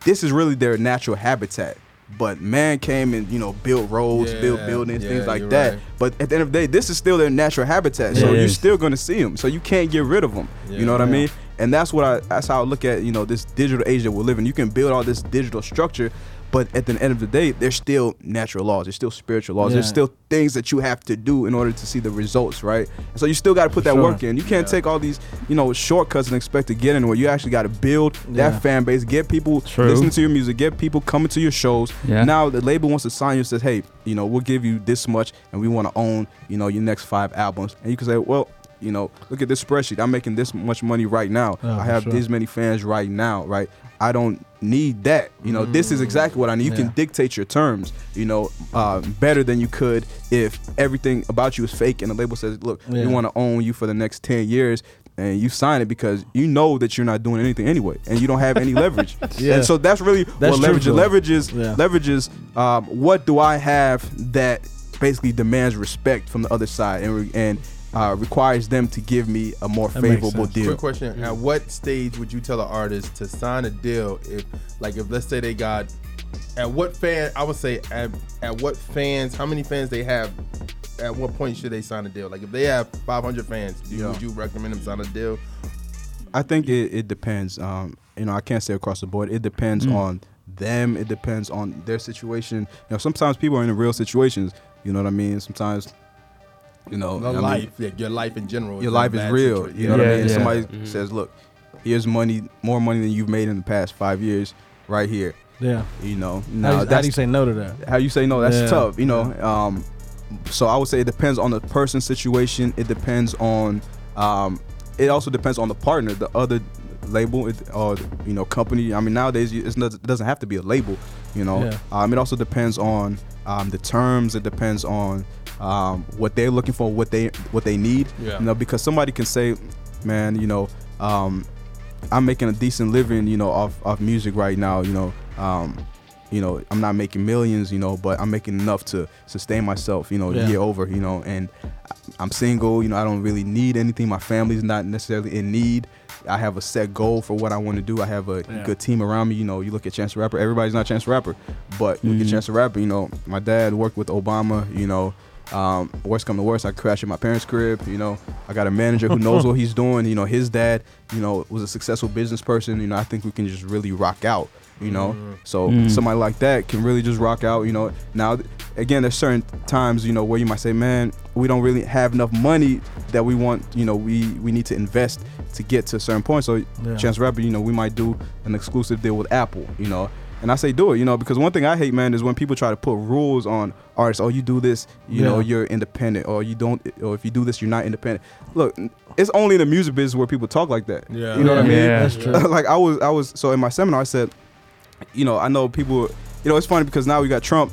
this is really their natural habitat. But man came and you know built roads, built buildings, yeah, things like that. right. But at the end of the day, this is still their natural habitat. So Yeah, you're still gonna see them. So you can't get rid of them. you know what I mean? And that's what I that's how I look at you know this digital age that we're living. You can build all this digital structure, but at the end of the day, there's still natural laws. There's still spiritual laws. There's still things that you have to do in order to see the results, right? So you still got to put that Sure. work in. You can't take all these you know shortcuts and expect to get anywhere. You actually got to build Yeah. that fan base, get people True. listening to your music, get people coming to your shows. Yeah. Now the label wants to sign you and says, hey, you know, we'll give you this much, and we want to own you know your next five albums, and you can say, well. You know, look at this spreadsheet. I'm making this much money right now. Oh, I have sure. this many fans right now, right? I don't need that. You know, this is exactly what I need. You Yeah. can dictate your terms, you know, uh, better than you could if everything about you is fake and the label says, look, Yeah. we want to own you for the next 10 years. And you sign it because you know that you're not doing anything anyway, and you don't have any <laughs> leverage. Yeah. And so that's really That's what leverage. Leverage is Yeah. leverage is um, what do I have that basically demands respect from the other side and re- and uh, requires them to give me a more That favorable deal. Quick question: At what stage would you tell an artist to sign a deal? If, like, if let's say they got, at what fan? I would say at, at what fans? How many fans they have? At what point should they sign a deal? Like, if they have 500 fans, do you, Yeah. would you recommend them sign a deal? I think it, it depends. Um, you know, I can't say across the board. It depends Mm. on them. It depends on their situation. You know, sometimes people are in real situations. You know what I mean? Sometimes, you know, The I mean, yeah, your life in general. your life is real. situa- You know what I mean? yeah. Somebody Mhm. says, "Look, here's money, more money than you've made in the past five years, right here." Yeah. You know, How, now do you- how do you say no to that? how you say no that's Yeah. tough you know um so i would say it depends on the person's situation it depends on um it also depends on the partner the other label or you know company i mean nowadays it's not, it doesn't have to be a label you know Yeah. um it also depends on um the terms it depends on um what they're looking for what they what they need Yeah. you know because somebody can say man you know um i'm making a decent living you know off off music right now you know um you know i'm not making millions you know but i'm making enough to sustain myself you know Yeah. year over you know and i'm single you know i don't really need anything my family's not necessarily in need i have a set goal for what i want to do i have a Yeah. good team around me you know you look at chance the rapper everybody's not chance the rapper but look at Mhm. chance the rapper you know my dad worked with obama you know um, worst come to worst, I crash at my parents' crib. You know, I got a manager who knows what he's doing. You know, his dad, you know, was a successful business person. You know, I think we can just really rock out. You know, so Mm. somebody like that can really just rock out. You know, now again, there's certain times you know where you might say, man, we don't really have enough money that we want. You know, we we need to invest to get to a certain point. So, Yeah. Chance the Rapper, you know, we might do an exclusive deal with Apple. You know, And I say do it, you know, because one thing I hate, man, is when people try to put rules on artists. Oh, you do this, you know, you're independent, or you don't, or if you do this, you're not independent. Look, it's only in the music business where people talk like that. Yeah. you know what I mean? Yeah. That's true. <laughs> like I was, I was. So in my seminar, I said, you know, I know people. You know, it's funny because now we got Trump.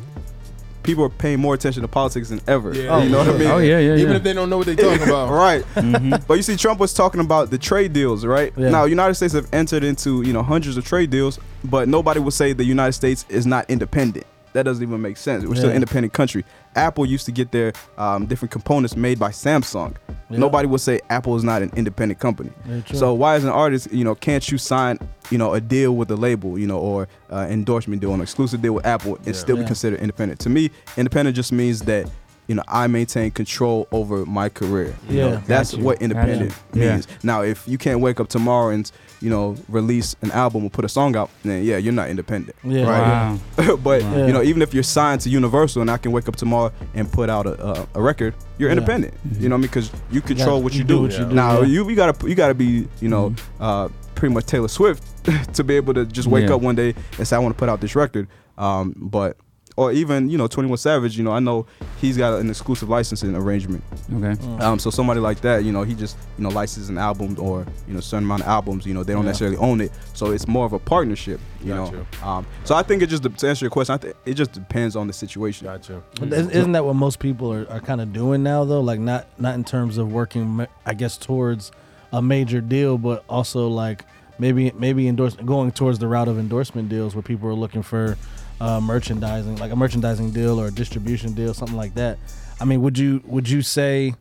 People are paying more attention to politics than ever. Yeah. you know what I oh, mean? Oh yeah, yeah, Even yeah. if they don't know what they're talking about. <laughs> right. Mm-hmm. But you see, Trump was talking about the trade deals, right? Yeah. Now, United States have entered into you know hundreds of trade deals, but nobody would say the United States is not independent. That doesn't even make sense. We're still an independent country. Apple used to get their um, different components made by Samsung. Yeah. Nobody would say Apple is not an independent company. So why, as an artist, you know, can't you sign, you know, a deal with a label, you know, or uh, endorsement deal, an exclusive deal with Apple, and still be considered independent? To me, independent just means that. You know, I maintain control over my career. You know, Yeah, that's what independent. Yeah. means. Now, if you can't wake up tomorrow and you know release an album or put a song out, then yeah, you're not independent. Yeah. Right. Wow. <laughs> but Yeah. you know, even if you're signed to Universal and I can wake up tomorrow and put out a, a, a record, you're Yeah. independent. You know, what I mean, because you control Yeah, what you you, do what you do, Now, yeah. you you gotta you gotta be you know uh, pretty much Taylor Swift <laughs> to be able to just wake Yeah. up one day and say I want to put out this record. Um, but or even you know 21 Savage, you know, I know he's got an exclusive licensing arrangement. Okay. Um, so somebody like that, you know, he just you know licenses an album or you know certain amount of albums. You know, they don't Yeah. necessarily own it, so it's more of a partnership. You Got know, um, so I think it just to answer your question, I think it just depends on the situation. Gotcha. But isn't isn't that what most people are, are kind of doing now though? Like not not in terms of working, I guess, towards a major deal, but also like maybe maybe endorse going towards the route of endorsement deals where people are looking for uh, merchandising, like a merchandising deal or a distribution deal, something like that. I mean, would you would you say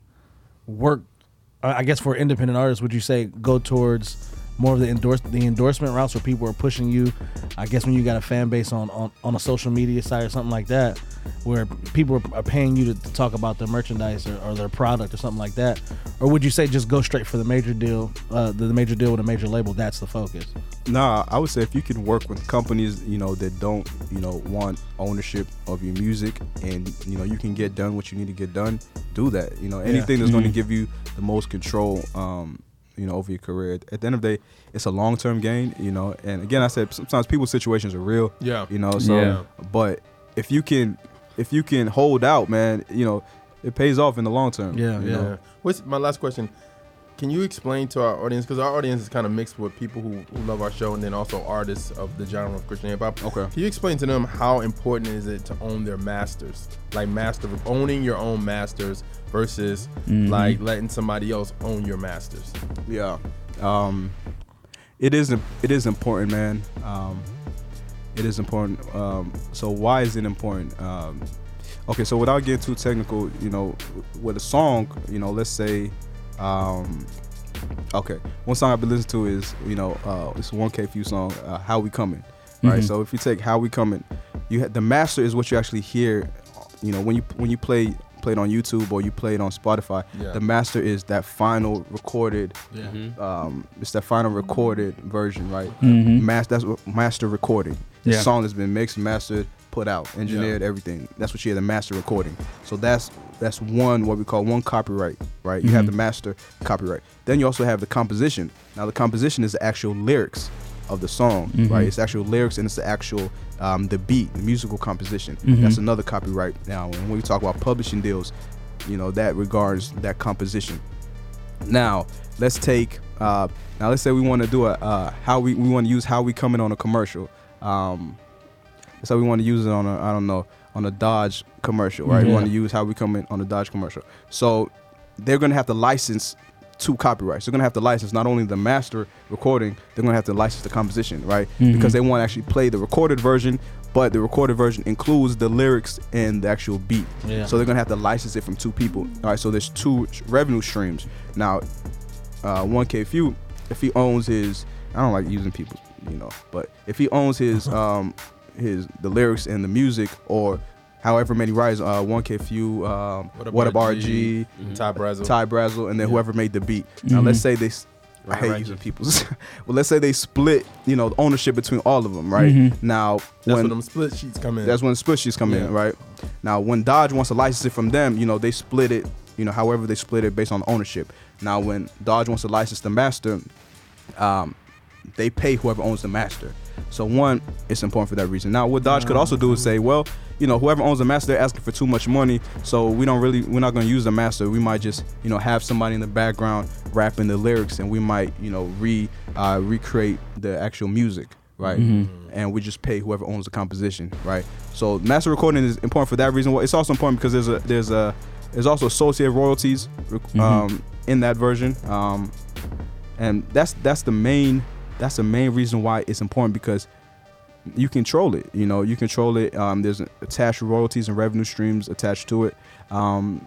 work? I I guess for independent artists, would you say go towards more of the endorse the endorsement routes where people are pushing you? I guess when you got a fan base on on, on a social media site or something like that, where people are, paying you to, to talk about their merchandise or, or their product or something like that, or would you say just go straight for the major deal, uh, the, the major deal with a major label? That's the focus. Nah, I would say if you can work with companies, you know, that don't, you know, want ownership of your music and, you know, you can get done what you need to get done, do that. You know, anything that's going to give you the most control, um, you know, over your career. At the end of the day, it's a long term gain, you know. And again, I said sometimes people's situations are real. Yeah. You know, so Yeah. but if you can if you can hold out, man, you know, it pays off in the long term. Yeah, you yeah. know? Yeah. What's my last question? Can you explain to our audience because our audience is kind of mixed with people who, who love our show and then also artists of the genre of Christian hip hop. Okay. Can you explain to them how important is it to own their masters, like master owning your own masters versus like letting somebody else own your masters? Yeah. Um, it is it is important, man. Um, it is important. Um, so why is it important? Um, okay, so without getting too technical, you know, with a song, you know, let's say, um, okay, one song I've been listening to is you know, uh, it's a one K Phew song, uh, "How We Coming." Right. Mhm. So if you take "How We Coming," you ha- the master is what you actually hear. You know, when you when you play play it on YouTube or you play it on Spotify, Yeah. the master is that final recorded Yeah. um, it's that final recorded version, right? Mhm. Mas- that's what master recording. The Yeah. song has been mixed, mastered, put out, engineered, everything. That's what you hear the master recording. So that's that's one what we call one copyright, right? You have Mhm. the master copyright. Then you also have the composition. Now the composition is the actual lyrics of the song, Mhm. right? It's actual lyrics and it's the actual um, the beat, the musical composition. Mhm. That's another copyright. Now when we talk about publishing deals, you know that regards that composition. Now, let's take. Uh, now, let's say we want to do a uh, how we we want to use how we coming on a commercial. Um, so we want to use it on a I don't know on a Dodge commercial, right? We want to use how we come in on a Dodge commercial. So they're gonna have to license two copyrights. They're gonna have to license not only the master recording, they're gonna have to license the composition, right? Mhm. Because they want to actually play the recorded version, but the recorded version includes the lyrics and the actual beat. Yeah. So they're gonna have to license it from two people. All right. So there's two revenue streams. Now, uh, 1K Phew, if he owns his, I don't like using people, you know, but if he owns his <laughs> um his the lyrics and the music or however many writers, uh, 1K Phew, um, What Up What Up RG, RG, Ty Brasel. Ty Brasel, and then Yeah. whoever made the beat. Now Mhm. let's say they. s- I Ryan hate Ratchet. using people's. <laughs> well, let's say they split, you know, the ownership between all of them, right? Mhm. Now, That's when when them split sheets come in. that's when the split sheets come Yeah. in, right? Now, when Dodge wants to license it from them, you know, they split it, you know, however they split it based on ownership. Now, when Dodge wants to license the master, um, they pay whoever owns the master. So one, it's important for that reason. Now, what Dodge could also do is say, well, you know, whoever owns the master, they're asking for too much money, so we don't really, we're not going to use the master. We might just, you know, have somebody in the background rapping the lyrics, and we might, you know, re uh, recreate the actual music, right? And we just pay whoever owns the composition, right? So master recording is important for that reason. Well, it's also important because there's a there's a there's also associated royalties um, in that version, um, and that's that's the main that's the main reason why it's important because you control it. You know, you control it. Um, there's attached royalties and revenue streams attached to it. Um,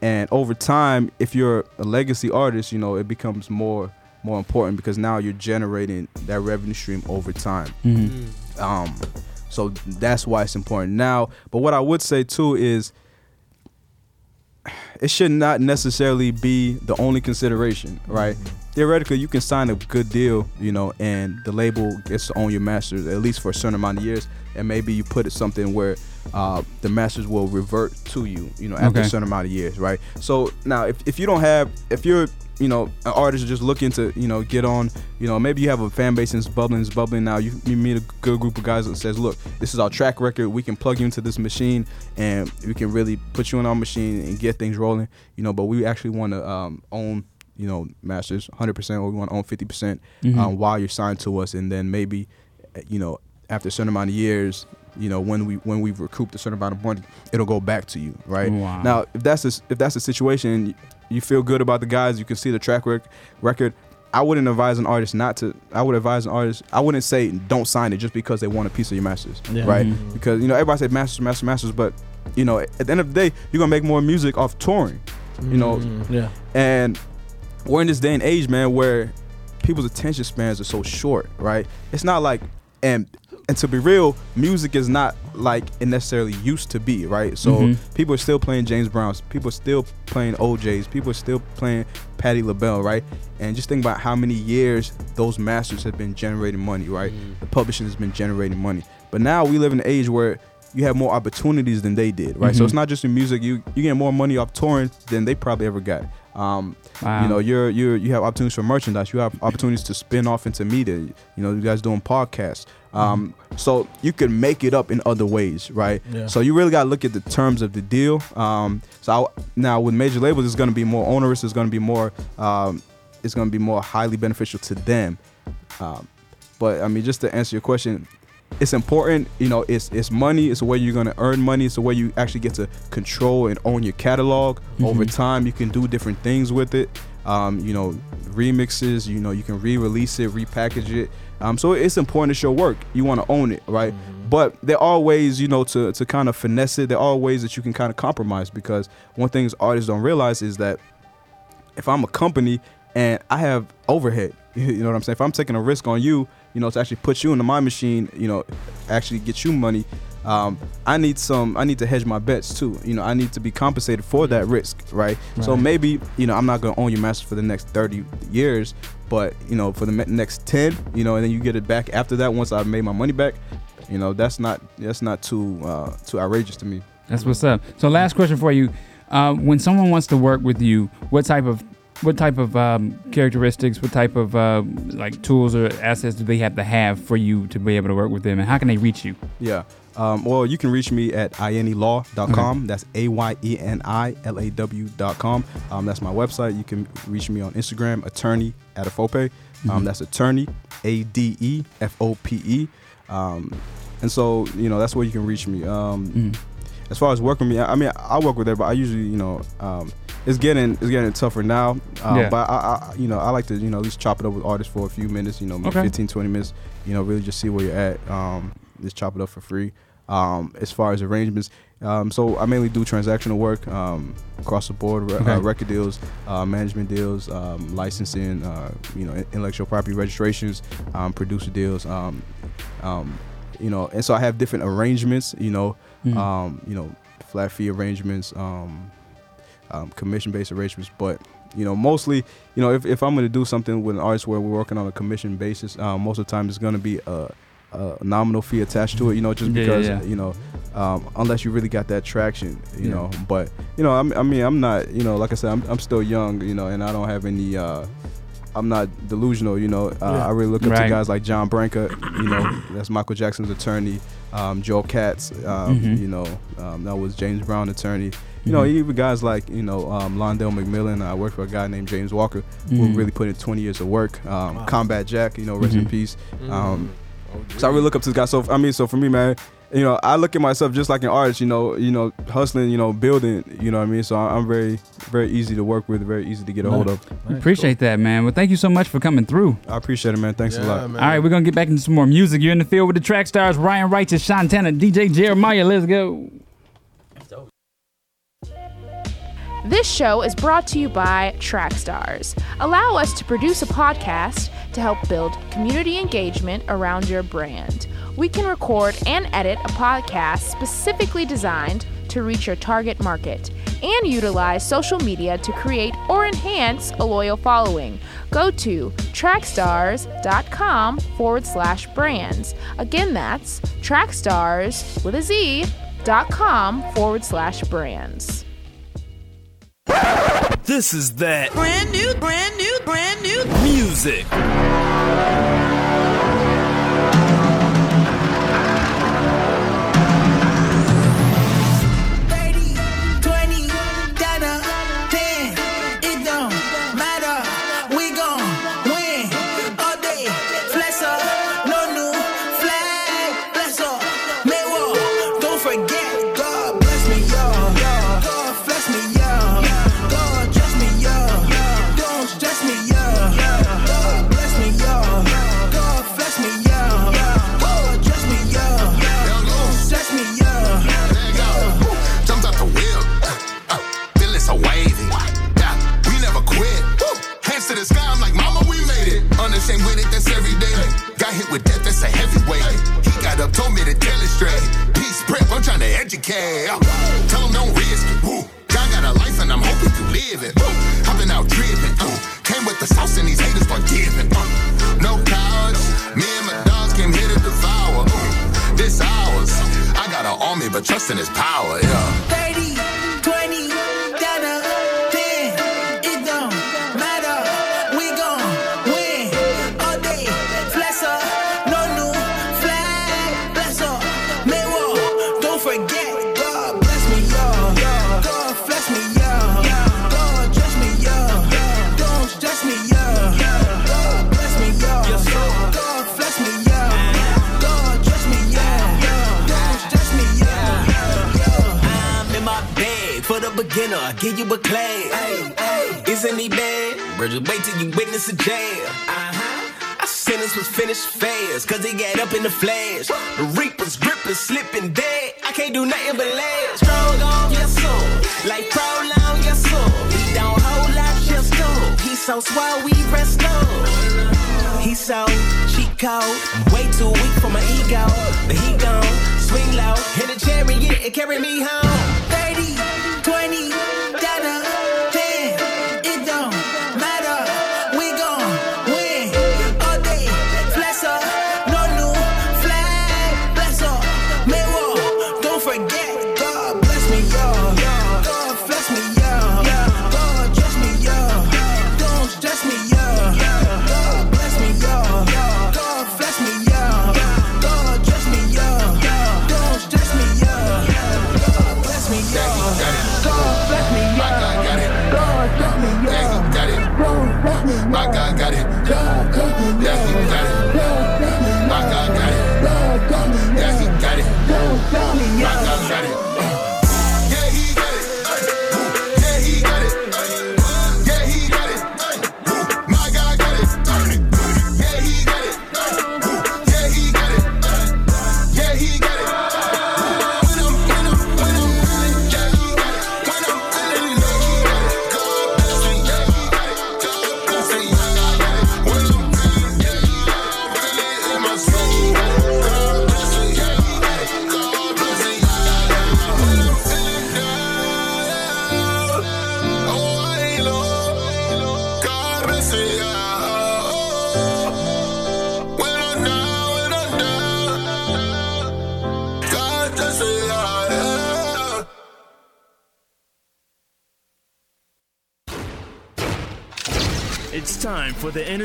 and over time, if you're a legacy artist, you know, it becomes more more important because now you're generating that revenue stream over time. Um, so that's why it's important now. But what I would say too is it should not necessarily be the only consideration, right? Theoretically, you can sign a good deal, you know, and the label gets to own your masters at least for a certain amount of years, and maybe you put it something where uh, the masters will revert to you, you know, after Okay. a certain amount of years, right? So now, if, if you don't have, if you're, you know, an artist just looking to, you know, get on, you know, maybe you have a fan base and it's bubbling, it's bubbling now. You, you meet a good group of guys that says, look, this is our track record. We can plug you into this machine and we can really put you in our machine and get things rolling, you know, but we actually want to um, own, you know, masters 100% or we want to own 50% um, while you're signed to us. And then maybe, uh, you know, after a certain amount of years, you know, when we when we've recouped a certain amount of money, it'll go back to you, right? Wow. Now, if that's the, if that's the situation, you feel good about the guys, you can see the track rec- record. I wouldn't advise an artist not to. I would advise an artist. I wouldn't say don't sign it just because they want a piece of your masters, Yeah. right? Mm-hmm. Because you know everybody says masters, masters, masters, but you know at the end of the day, you're gonna make more music off touring, you know. Yeah. And we're in this day and age, man, where people's attention spans are so short, right? It's not like and and to be real, music is not like it necessarily used to be, right? So Mhm. people are still playing James Browns, people are still playing O'Jays, people are still playing Patti LaBelle, right? And just think about how many years those masters have been generating money, right? The publishing has been generating money. But now we live in an age where you have more opportunities than they did, right? So Mhm. it's not just in music. You you get more money off touring than they probably ever got. Um, Wow. You know, you're you're you have opportunities for merchandise. You have opportunities to spin off into media. You know, you guys doing podcasts. Um, so you can make it up in other ways, right? Yeah. So you really got to look at the terms of the deal. Um, so I, now with major labels, it's going to be more onerous. It's going to be more. Um, it's going to be more highly beneficial to them. Um, but I mean, just to answer your question, it's important. You know, it's it's money. It's a way you're gonna earn money. It's a way you actually get to control and own your catalog. Over time, you can do different things with it. Um, you know, remixes. You know, you can re-release it, repackage it. Um, so it's important to show work. You want to own it, right? But there are ways, you know, to to kind of finesse it. There are ways that you can kind of compromise because one thing artists don't realize is that if I'm a company and I have overhead, <laughs> you know what I'm saying? If I'm taking a risk on you, you know, to actually put you into my machine, you know, actually get you money, um, I need some, I need to hedge my bets too. You know, I need to be compensated for that risk, right? So maybe, you know, I'm not gonna own your master for the next 30 years, but you know, for the next 10, you know, and then you get it back after that once I've made my money back. You know, that's not that's not too uh, too outrageous to me. That's what's up. So last question for you: uh, When someone wants to work with you, what type of what type of um, characteristics, what type of uh, like tools or assets do they have to have for you to be able to work with them, and how can they reach you? Yeah. Um, well, you can reach me at ayenilaw.com. That's A Y E N I L A W.com. Um, that's my website. You can reach me on Instagram, attorney Adefope. Um, That's attorney, A D E F O P E. Um, and so, you know, that's where you can reach me. Um, As far as working with me, I I mean, I work with everybody. I usually, you know, um, it's getting it's getting tougher now. Um, Yeah. But I, I, you know, I like to, you know, at least chop it up with artists for a few minutes. You know, maybe Okay. 15, 20 minutes. You know, really just see where you're at. Um, just chop it up for free. Um, as far as arrangements, um, so I mainly do transactional work um, across the board, re- Okay. uh, record deals, uh, management deals, um, licensing, uh, you know, intellectual property registrations, um, producer deals, um, um, you know, and so I have different arrangements, you know, um, you know, flat fee arrangements, um, commission-based arrangements. But you know, mostly, you know, if, if I'm going to do something with an artist where we're working on a commission basis, um, most of the time it's going to be a, a, nominal fee attached to it. You know, just because yeah, yeah. you know, um, unless you really got that traction, you yeah. know. But you know, I'm, i mean, I'm not, you know, like I said, I'm, I'm still young, you know, and I don't have any. Uh, I'm not delusional, you know. Uh, I really look up right. to guys like John Branca, you know, that's Michael Jackson's attorney, um, Joel Katz, um, mm-hmm. you know, um, that was James Brown attorney. You know, mm-hmm. even guys like you know um, Londell McMillan. I worked with a guy named James Walker who mm-hmm. really put in 20 years of work. Um, wow. Combat Jack, you know, rest in mm-hmm. peace. Um, oh, so I really look up to this guy. So I mean, so for me, man, you know, I look at myself just like an artist, you know, you know, hustling, you know, building, you know what I mean? So I'm very, very easy to work with, very easy to get a hold of. We Appreciate cool. that, man. Well, thank you so much for coming through. I appreciate it, man. Thanks yeah, a lot. Man. All right, we're going to get back into some more music. You're in the field with the track stars, Ryan Righteous, Shantana, DJ Jeremiah. Let's go. This show is brought to you by Trackstars. Allow us to produce a podcast to help build community engagement around your brand. We can record and edit a podcast specifically designed to reach your target market and utilize social media to create or enhance a loyal following. Go to trackstars.com forward slash brands. Again, that's trackstars with a Z dot com forward slash brands. This is that brand new, brand new, brand new music.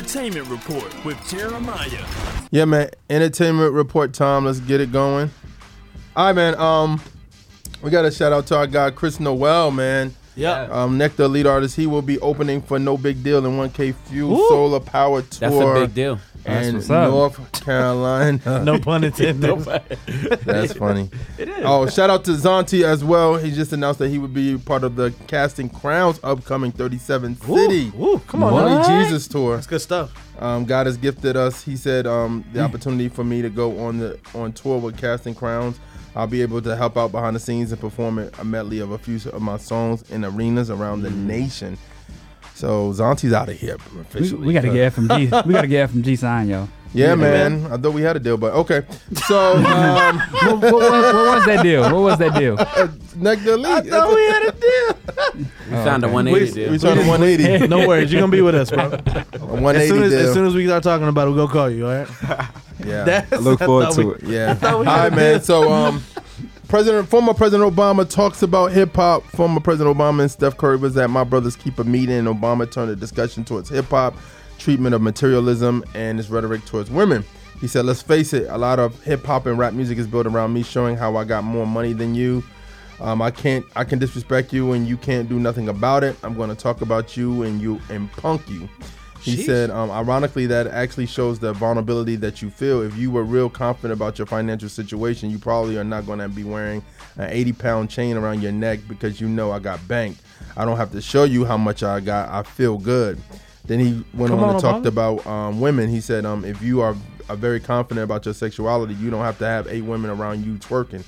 Entertainment report with Jeremiah. Yeah, man. Entertainment report time. Let's get it going. All right, man. Um, we got a shout out to our guy Chris Noel, man. Yeah. Um, Nectar lead artist. He will be opening for Nobigdyl in 1K Phew Solar Power Tour. That's a big deal. And what's up. North <laughs> Carolina. No pun intended. <laughs> That's funny. Oh, shout out to Zauntee as well. He just announced that he would be part of the Casting Crowns upcoming 37 City. Ooh, come on. Money. Jesus tour. That's good stuff. Um, God has gifted us. He said um, the opportunity for me to go on the on tour with Casting Crowns. I'll be able to help out behind the scenes and perform a medley of a few of my songs in arenas around the nation. So Zauntee's out of here We, officially. <laughs> we got to get FMG. we got to get FMG signed, yo. Yeah, man. I thought we had a deal, but okay. So <laughs> um, What, what, what, what was that deal? What was that deal? <laughs> Nectar Elite. I thought we had a deal. <laughs> We signed a okay. 180 We, deal. we signed a 180. No worries. You're going to be with us, bro. A 180 As soon as, deal. as soon as we start talking about it, we'll go call you, all right? yeah. That's- I look forward thought to we- it. Yeah. All right, man. So, um, President, former President Obama talks about hip hop. Former President Obama and Steph Curry was at My Brothers Keeper meeting, and Obama turned the discussion towards hip hop, treatment of materialism, and his rhetoric towards women. He said, "Let's face it, a lot of hip hop and rap music is built around me showing how I got more money than you. Um, I can't, I can disrespect you, and you can't do nothing about it. I'm going to talk about you and you and punk you." He Sheesh. said, um, ironically, that actually shows the vulnerability that you feel. If you were real confident about your financial situation, you probably are not going to be wearing an 80 pound chain around your neck because you know I got banked. I don't have to show you how much I got. I feel good. Then he went Come on, on, and talked about um, women. He said, um, if you are, are very confident about your sexuality, you don't have to have eight women around you twerking.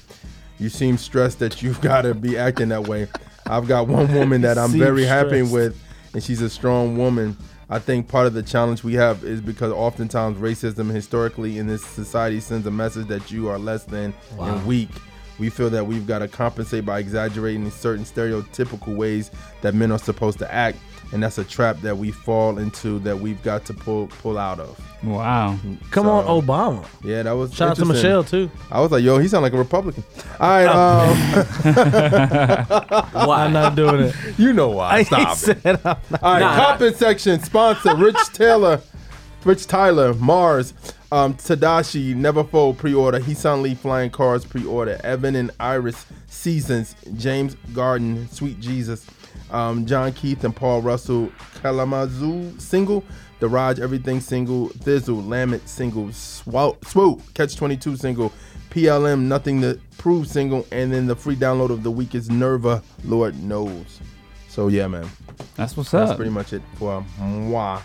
You seem stressed that you've <laughs> got to be acting that way. I've got one <laughs> woman that I'm Seem very happy with, and she's a strong woman. I think part of the challenge we have is because oftentimes racism historically in this society sends a message that you are less than and weak. We feel that we've got to compensate by exaggerating certain stereotypical ways that men are supposed to act, and that's a trap that we fall into that we've got to pull pull out of. Wow. Come So, on, Obama. Yeah, that was Shout out to. Michelle, too. I was like, yo, he sound like a Republican. All right, um, <laughs> why I'm not doing it. you know why? I Stop it. said I'm. All right, Nah. comment section sponsor Rich Taylor, Rich Tyler, Mars, um, Tadashi, Neverfold pre-order, Heesan Lee Flying Cars pre-order, Evan and Iris Seasons, James Garden, Sweet Jesus, um, John Keith and Paul Russell, Kalamazoo single, The Raj Everything single, Thizzle, Lammet single, Swoop, Swoop Catch 22 single, PLM Nothing to Prove single, and then the free download of the week is Nerva, Lord Knows. So yeah, man. That's what's That's up. That's pretty much it for moi.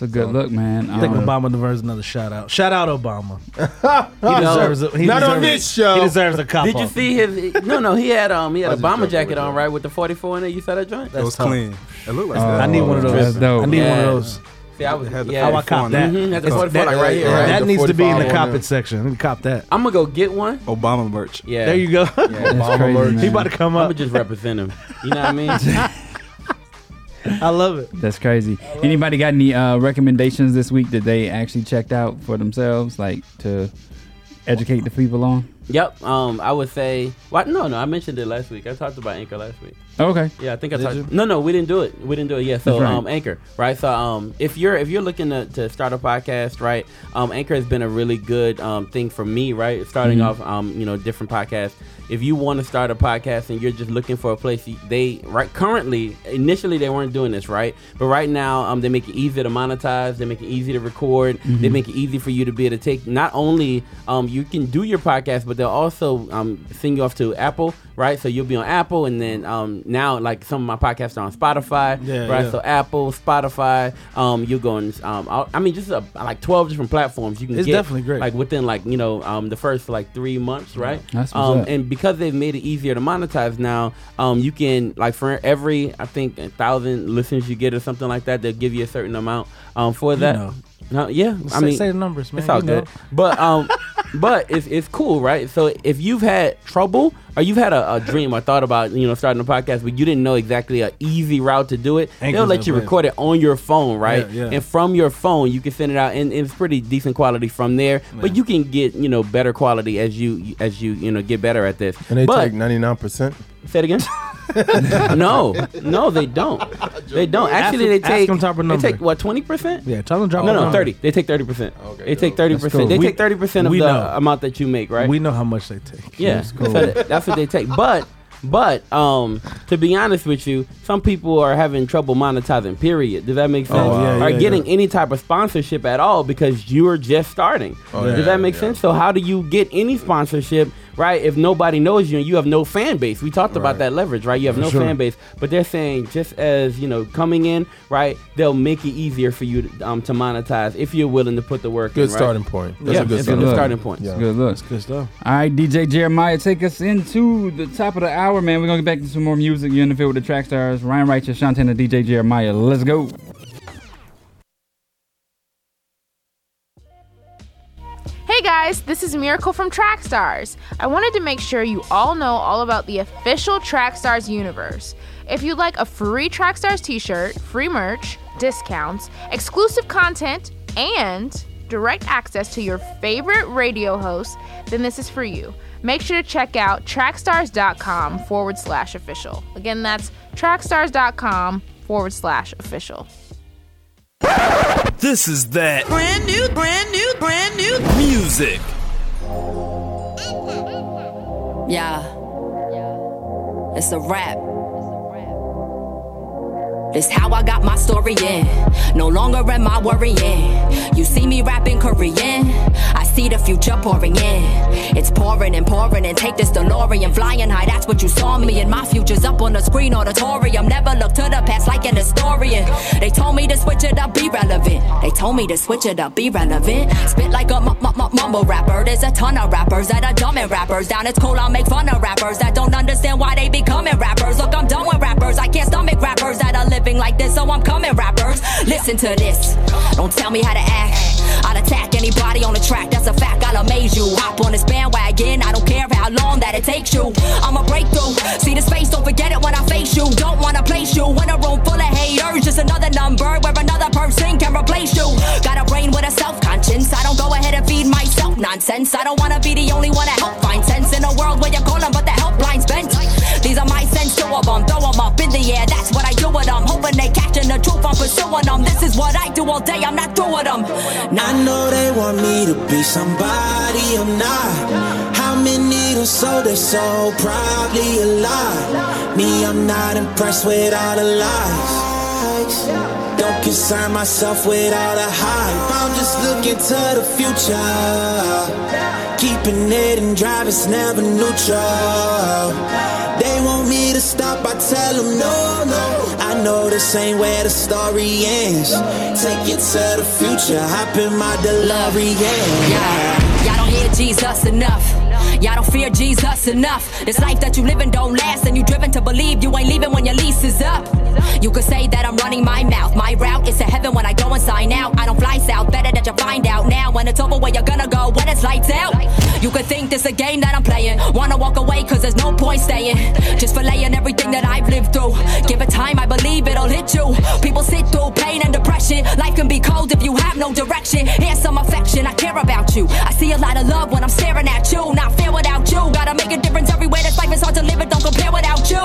That's a good look, man. I think Um, Obama deserves another shout out. Shout out Obama. <laughs> He deserves. A, he Not deserves on this show. He deserves a cop. Did you see his? No, no. He had um he had <laughs> I a just bomber jacket on right with the 44 in it. You saw that joint? It was tough. clean. It looked like Oh, that. I need one of those. That's dope. I need one of those. See, I was It had the yeah. How I cop that? Mhm, had the It's- 44 like that- right here. right? That the needs to be in the 45 cop it section. Let me cop that. I'm gonna go get one. Obama merch. Yeah. There you go. Yeah, <laughs> Obama crazy, merch. man. he about to come up. I'm gonna just represent him. You know what I mean? I love it. That's crazy. Anybody got any uh, recommendations this week that they actually checked out for themselves, like to educate the people on? Yep. Um, I would say. What? No, no. I mentioned it last week. I talked about Anchor last week. Okay. Yeah, I think I Did talked. you? No, no, we didn't do it. We didn't do it. Yeah, so That's right. um, Anchor, right? So um, if you're if you're looking to, to start a podcast, right? Um, Anchor has been a really good um thing for me, right? Starting Mhm. off um, you know, different podcasts. If you want to start a podcast and you're just looking for a place, they right currently initially they weren't doing this, right? But right now, um, they make it easy to monetize. They make it easy to record. They Mhm. make it easy for you to be able to take. Not only um, you can do your podcast, but they'll also um send you off to Apple, right? So you'll be on Apple, and then um now like some of my podcasts are on Spotify, Yeah, right? yeah. So Apple, Spotify, um, you go and um, I- mean, just uh, like twelve different platforms you can It's get. definitely great. Like within like you know um the first like three months, right? That's um and because they've made it easier to monetize now, um, you can like for every I think a thousand listens you get or something like that, they'll give you a certain amount um for that. know. No, yeah, I Say- mean, say the numbers, man. It's all You know. good, but um, <laughs> but it's it's cool, right? So if you've had trouble or you've had a, a dream or thought about you know starting a podcast, but you didn't know exactly an easy route to do it, Anchor's they'll let you way. record it on your phone, right? Yeah, yeah. And from your phone, you can send it out, and it's pretty decent quality from there. But you can get you know better quality as you as you you know get better at this. And they but take ninety nine percent. Say it again. <laughs> no, no, they don't. <laughs> They don't. Actually, they Ask- ask take. them top of They number. take what twenty percent? Yeah, tell them drop No, a no, number. thirty. They take thirty percent. Okay, They take dope. thirty That's percent. cool. They We- take thirty percent of we the know. amount that you make, right? We know how much they take. Yeah, It's cool. so that's what they take. But but um, to be honest with you, some people are having trouble monetizing. Period. Does that make sense? Oh, yeah, are yeah, getting yeah. any type of sponsorship at all because you're just starting. Oh, Does yeah, that make yeah. sense? So how do you get any sponsorship? Right, if nobody knows you and you have no fan base, we talked about that leverage, right? You have For no sure. fan base, but they're saying just as you know, coming in, right? They'll make it easier for you to, um, to monetize if you're willing to put the work. Good in, right? starting point. That's yeah, a good it's starting a good point. starting point. Yeah. Good look. Good stuff. All right, DJ Jeremiah, take us into the top of the hour, man. We're gonna get back to some more music. You're in the field with the track stars. Ryan Righteous, Shantana, DJ Jeremiah. Let's go. Hey guys, this is Miracle from Trackstars. I wanted to make sure you all know all about the official Trackstars universe. If you'd like a free Trackstars t shirt, free merch, discounts, exclusive content, and direct access to your favorite radio hosts, then this is for you. Make sure to check out trackstars.com forward slash official. Again, that's trackstars.com forward slash official. This is that Brand new, brand new, brand new. music. Yeah. It's a rap. This how I got my story in. No longer am I worrying. You see me rapping Korean. I see the future pouring in. It's pouring and pouring and take this DeLorean flying high. That's what you saw me and my future's up on the screen auditorium. Never look to the past like an historian. They told me to switch it up, be relevant. They told me to switch it up, be relevant. Spit like a m- m- m- mumble rapper. There's a ton of rappers that are dumb and rappers. Down it's cool, I'll make fun of rappers that don't understand why they becoming rappers. Look, I'm done with rappers. I can't stomach rappers that are living like this, so I'm coming rappers. Listen to this. Don't tell me how to act. I'll attack anybody on the track. That's a fact. I'll amaze you. Hop on this bandwagon. I don't care how long that it takes you. I'm a breakthrough. See this face, don't forget it when I face you. Don't wanna place you in a room full of haters. Just another number where another person can replace you. Got a brain with a self conscience. I don't go ahead and feed myself nonsense. I don't wanna be the only one to help find sense in a world where you're calling, but the helpline's bent. These are my two of them. Throw um, them up in the air. That's what I do with them. Hoping they catching the truth. I'm pursuing them. This is what I do all day. I'm not through with them. I know they want me to be somebody I'm not. How many done sold their soul? Probably a lot. Me, I'm not impressed with all the lies. Don't concern myself with all the hype. I'm just looking to the future. Keeping it in drive is never neutral. To stop, I tell them no, no. I know this ain't where the story ends. Take it to the future, hop in my DeLorean. Yeah, y'all don't hear Jesus enough. Y'all don't fear Jesus enough. This life that you living don't last, and you driven to believe you ain't leaving when your lease is up. You could say that I'm running my mouth. My route is to heaven when I go and sign out. I don't fly south, better that you find out now. When it's over, where you're gonna go when it's lights out. You could think this a game that I'm playing. Wanna walk away, cause there's no point staying. Just for laying everything that I've lived through. Give it time, I believe it'll hit you. People sit through pain and depression. Life can be cold if you have no direction. Here's some affection, I care about you. I see a lot of love when I'm staring at you. Not without you. Gotta make a difference everywhere. This life is hard to live, it don't compare without you.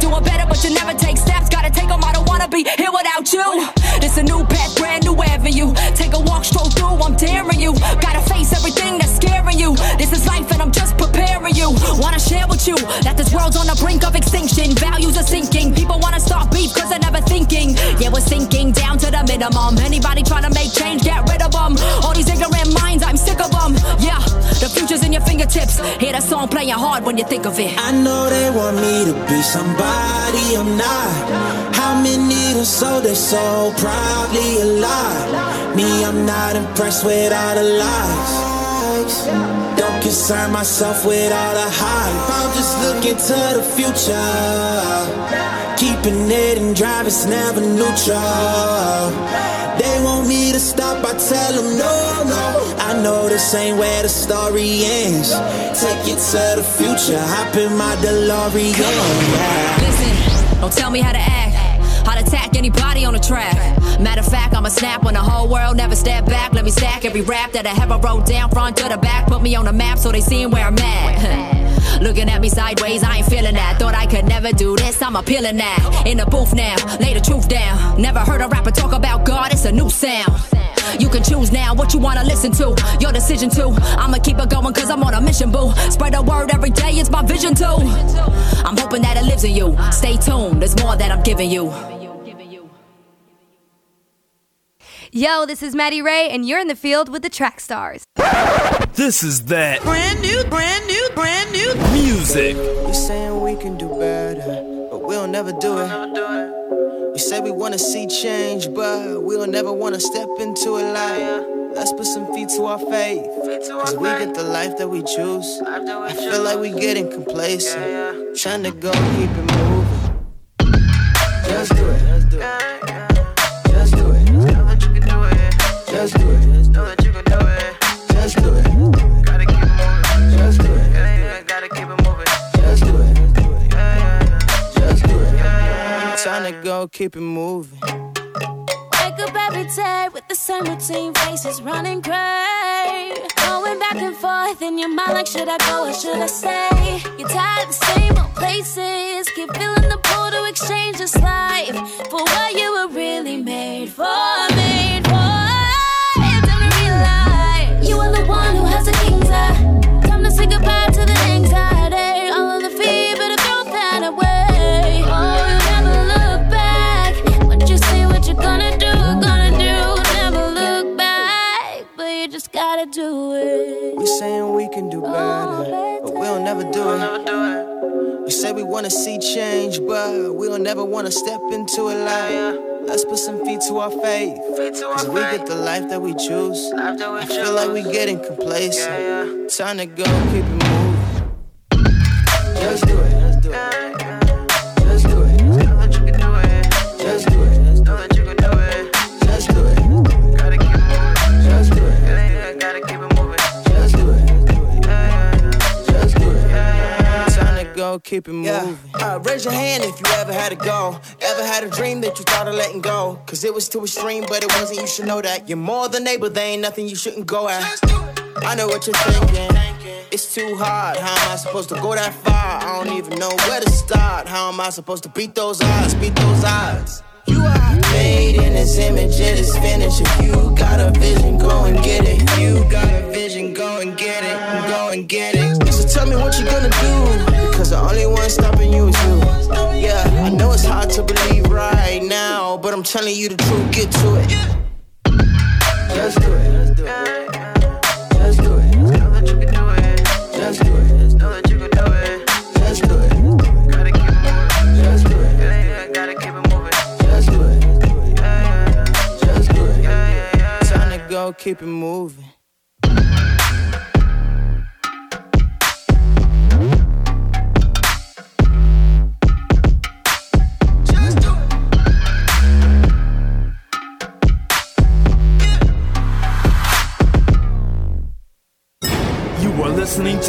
Do it better, but you never take steps. Gotta take them, I don't wanna be here without you. This a new path, brand new avenue. Take a walk, stroll through, I'm daring you. Gotta face everything that's scaring you. This is life and I'm just preparing you. Wanna share with you that this world's on the brink of extinction. Values are sinking. People wanna start beef cause they're never thinking. Yeah, we're sinking down to the minimum. Anybody trying to make change, get rid of them. All these ignorant fingertips. Hear that song playing hard when you think of it. I know they want me to be somebody I'm not. How many done sold their soul? Probably a lot. Me, I'm not impressed with all the lies. Don't concern myself with all the hype. I'm just looking to the future. Keeping it in drive is never neutral. They want me to stop, I tell them no, no. I know this ain't where the story ends. Take it to the future, hop in my DeLorean. Yeah. Listen, don't tell me how to act. To attack anybody on the track. Matter of fact, I'ma snap when the whole world never step back. Let me stack every rap that I ever wrote down front to the back. Put me on the map so they seeing where I'm at. <laughs> Looking at me sideways, I ain't feeling that. Thought I could never do this, I'm appealing that. In the booth now, lay the truth down. Never heard a rapper talk about God, it's a new sound. You can choose now what you wanna listen to. Your decision too. I'ma keep it going cause I'm on a mission, boo. Spread the word every day, it's my vision too. I'm hoping that it lives in you. Stay tuned, there's more that I'm giving you. Yo, this is Maddie Ray, and you're in the field with the track stars. This is that Brand new, brand new, brand new music. We saying we can do better, but we'll never do it. We say we wanna see change, but we'll never wanna step into it like. Let's put some feet to our faith. Cause we get the life that we choose. I feel like we getting complacent. Trying to go keep it moving. Just do it. Just do it. Just do it. Just do it. Just do it. Gotta keep it moving. Just do it. Gotta keep it moving. Just do it. Just do it. Trying to go keep it moving. Wake up every day with the same routine, faces running gray. Going back and forth in your mind, like, should I go or should I stay? You're tired of the same old places. Keep feeling the pull to exchange this life for what you were really made for. Made one who has the king's eye. Gotta do it. We saying we can do oh, better, but we'll never do it. We say we wanna see change, but we'll never wanna step into it like. Let's put some feet to our faith. Cause we get the life that we choose. I feel like we getting complacent. Time to go keep it moving. Just do it. Just do it. Time go keep it moving. Uh, raise your hand if you ever had a goal. Ever had a dream that you thought of letting go. Cause it was too extreme, but it wasn't. You should know that. You're more than able, there ain't nothing you shouldn't go at. I know what you're thinking. It's too hard. How am I supposed to go that far? I don't even know where to start. How am I supposed to beat those odds? Beat those odds. You are made in this image, it is finished. If you got a vision, go and get it. You got a vision, go and get it. Go and get it. So tell me what you're gonna do. Because the only one stopping you is you. Yeah, I know it's hard to believe right now, but I'm telling you the truth, get to it. Just do it. Just do it. Just do it. Know that you can do it. Just do it. Know that you can do it. Just do it. Gotta keep it moving. Just do it. Yeah, yeah, gotta keep it moving. Do it. Yeah, yeah, just do it. Yeah, yeah, yeah. Time to go, keep it moving.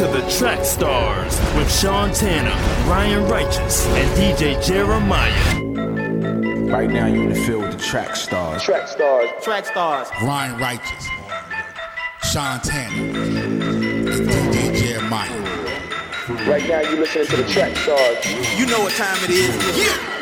To the Track Stars with Sean Tanner, Ryan Righteous, and DJ Jeremiah. Right now, you're in the field with the track stars. Track stars. Track stars. Ryan Righteous, Sean Tanner, and DJ Jeremiah. Right now, you're listening to the track stars. You know what time it is.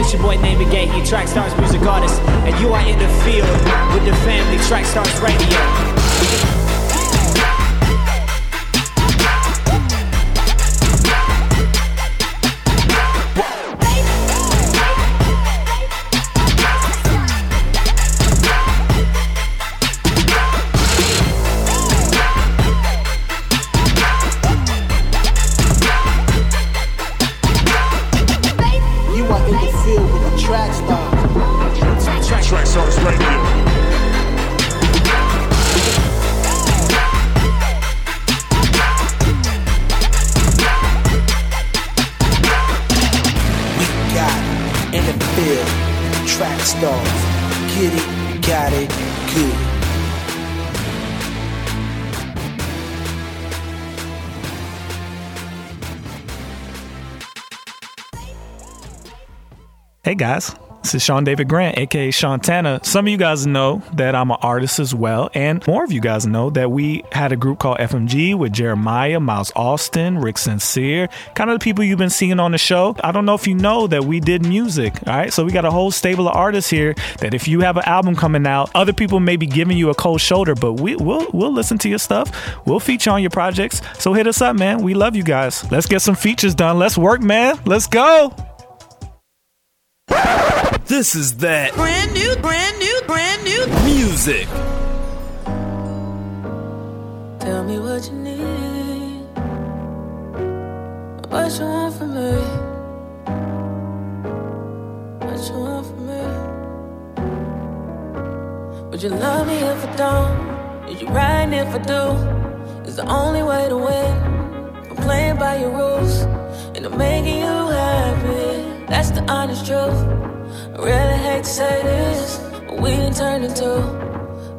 It's your boy Name Gay, you Track Stars music artist, and you are in the field with the family Track Stars Radio. Guys, this is Sean David Grant, aka Shantana. Some of you guys know that I'm an artist as well, and more of you guys know that we had a group called FMG with Jeremiah, Miles Austin, Rick Sincere, kind of the people you've been seeing on the show. I don't know if you know that we did music, all right? So we got a whole stable of artists here that if you have an album coming out, other people may be giving you a cold shoulder, but we, we'll we'll listen to your stuff. We'll feature on your projects. So hit us up, man. We love you guys. Let's get some features done. Let's work, man. Let's go. This is that Brand new, brand new, brand new music. Tell me what you need. What you want from me? What you want from me? Would you love me if I don't? Is you riding if I do? Is the only way to win. I'm playing by your rules, and I'm making you happy. That's the honest truth. I really hate to say this, but we done turned into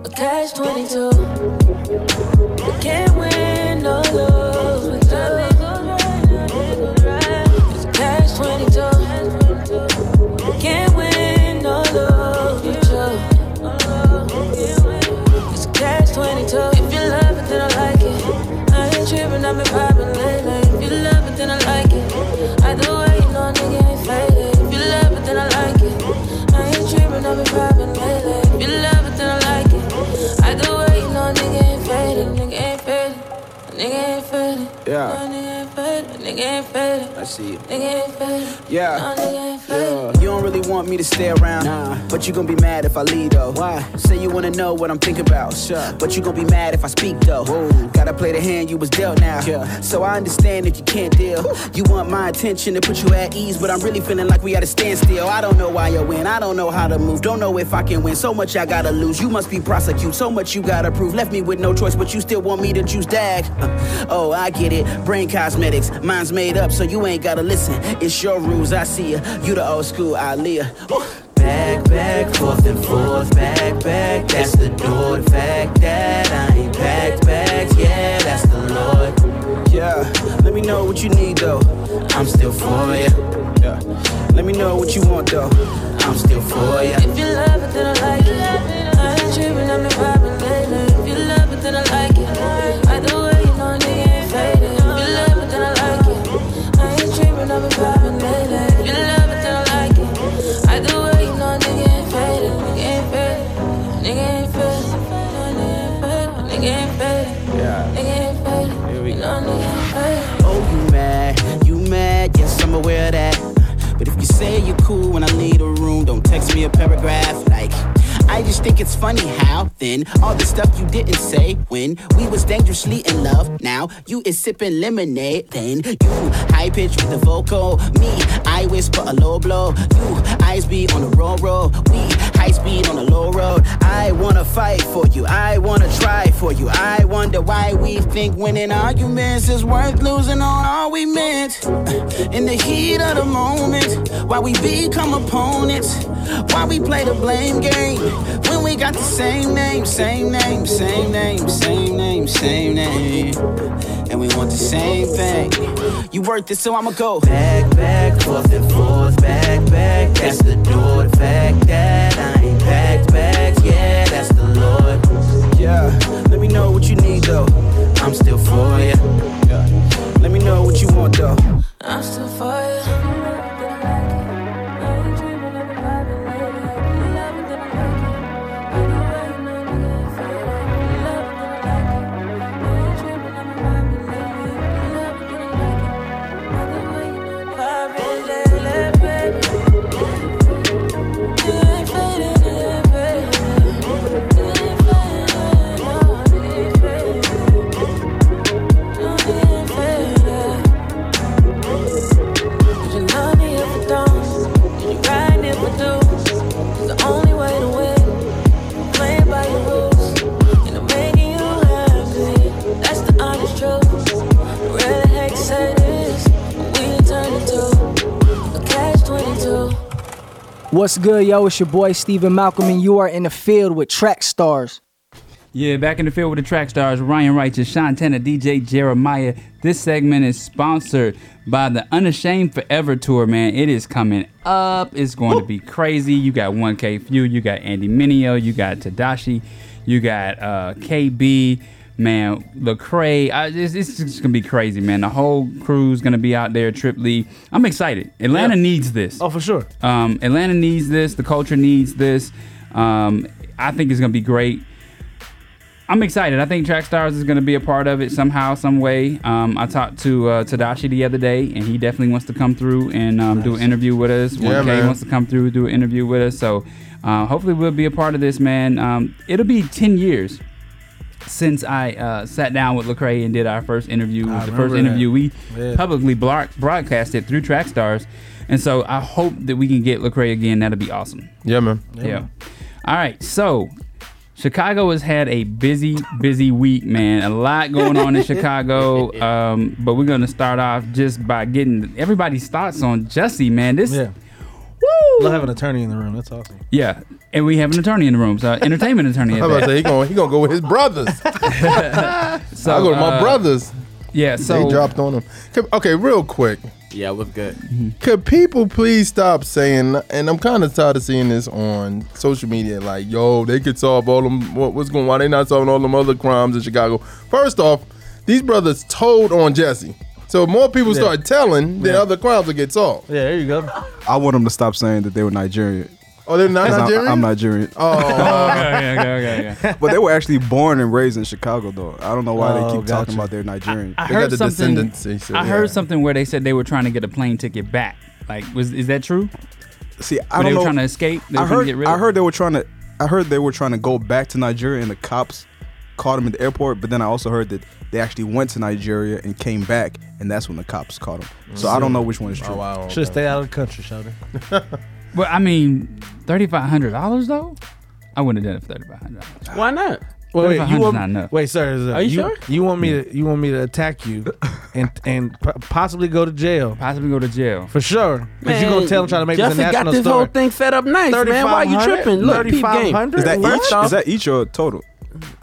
a catch 22. We can't win no lose Nigga ain't faded. I see you. Nigga ain't faded. Yeah. No, nigga ain't faded. Yeah. You don't really want me to stay around. Nah. But you gon' be mad if I leave though. Why? Say you wanna know what I'm thinking about. Sure. But you gon' be mad if I speak though. Whoa. Gotta play the hand you was dealt now. Yeah. So I understand if you can't deal. You want my attention to put you at ease, but I'm really feeling like we at a standstill. I don't know why you win. I don't know how to move. Don't know if I can win. So much I gotta lose. You must be prosecute. So much you gotta prove. Left me with no choice, but you still want me to choose dag. Uh, <laughs> oh, I get it. Brain cosmetics. Mine's made up, so you ain't gotta listen. It's your rules. I see ya. You the old school Aaliyah. Ooh. Back, back, forth and forth, back, back. That's the door. The fact that I ain't packed bags, yeah, that's the Lord. Yeah, let me know what you need though. I'm still for ya. Yeah, let me know what you want though. I'm still for ya. If you love it, then I like it. I ain't tripping, I've been vibing aware that. But if you say you're cool when I leave the room, don't text me a paragraph. I just think it's funny how then all the stuff you didn't say when we was dangerously in love. Now you is sipping lemonade. Then you high pitch with the vocal. Me, I whisper a low blow. You eyes be on the roll roll. We high speed on the low road. I wanna fight for you. I wanna try for you. I wonder why we think winning arguments is worth losing on all we meant. <laughs> In the heat of the moment, why we become opponents. Why we play the blame game when we got the same name, same name, same name, same name, same name. And we want the same thing. You worth it, so I'ma go. Back, back, forth and forth, back, back. That's the door. The fact that I ain't packed bags, yeah, that's the Lord. Yeah, let me know what you need though. I'm still for ya. Yeah. Let me know what you want though. I'm still for you. What's good, yo? It's your boy Stephen Malcolm, and you are in the field with Track Stars. Yeah, back in the field with the track stars Ryan Righteous, Sean Tanner, DJ Jeremiah. This segment is sponsored by the Unashamed Forever Tour, man. It is coming up. It's going to be crazy. You got 1K Phew, you got Andy Mineo, you got Tedashii, you got uh, KB, man, Lecrae. I, it's, it's just going to be crazy, man. The whole crew's going to be out there, Trip Lee. I'm excited. Atlanta Yeah. needs this. Oh, for sure. Um, Atlanta needs this. The culture needs this. Um, I think it's gonna be great. I'm excited. I think Track Stars is gonna be a part of it somehow, some way. Um, I talked to uh, Tedashii the other day, and he definitely wants to come through and um, do an interview with us. Yeah, 1K man. wants to come through do an interview with us. So uh, hopefully we'll be a part of this, man. Um, it'll be 10 years since I uh, sat down with Lecrae and did our first interview. It was the first that. interview we Yeah. publicly broad- broadcasted through Track Stars, and so I hope that we can get Lecrae again. That'll be awesome. Yeah, man. Yeah. All right. So Chicago has had a busy, busy week, man. A lot going on in <laughs> Chicago. Um, but we're gonna start off just by getting everybody's thoughts on Jesse, man. This Yeah. Woo! Love having an attorney in the room. That's awesome. Yeah. And we have an attorney in the room, so entertainment attorney. I'm about to say he gonna he gonna go with his brothers. So, <laughs> <laughs> I go to my uh, brothers. Yeah, so they dropped on him. Okay, real quick. Yeah, what's good? Could people please stop saying? And I'm kind of tired of seeing this on social media. Like, yo, they could solve all them. What, what's going? On? Why they not solving all them other crimes in Chicago? First off, these brothers told on Jesse. So if more people Yeah. start telling, then Yeah. other crimes will get solved. Yeah, there you go. I want them to stop saying that they were Nigerian. Oh, they're not 'Cause I'm- Nigerian? I'm, Nigerian. Oh, <laughs> okay, <laughs> okay, okay, okay. but they were actually born and raised in Chicago, though. I don't know why Oh, they keep talking about they're Nigerian. I They heard got the something. descendants, they I yeah. heard something where they said they were trying to get a plane ticket back. Like, was is that true? See, I When don't they were know. trying to escape. They were I trying to heard. get rid I of heard they were trying to. I heard they were trying to go back to Nigeria, and the cops caught them at the airport. But then I also heard that they actually went to Nigeria and came back, and that's when the cops caught them. So I don't know which one is true. Oh, wow. Should stay out of the country, Sheldon. <laughs> But I mean, thirty five hundred dollars though. I wouldn't have done it for thirty five hundred dollars. Why not? Wait, wait, you $3,500 want, not enough. wait, sir. sir, Are you sure? You want me to? You want me to attack you, and and p- possibly go to jail Possibly go to jail. for sure? Because you're gonna tell them trying to make Justin this a got national this story. whole thing set up nice, man. Why you tripping? Look, peep game. 3,500? Is that First each? off- Is that each or total?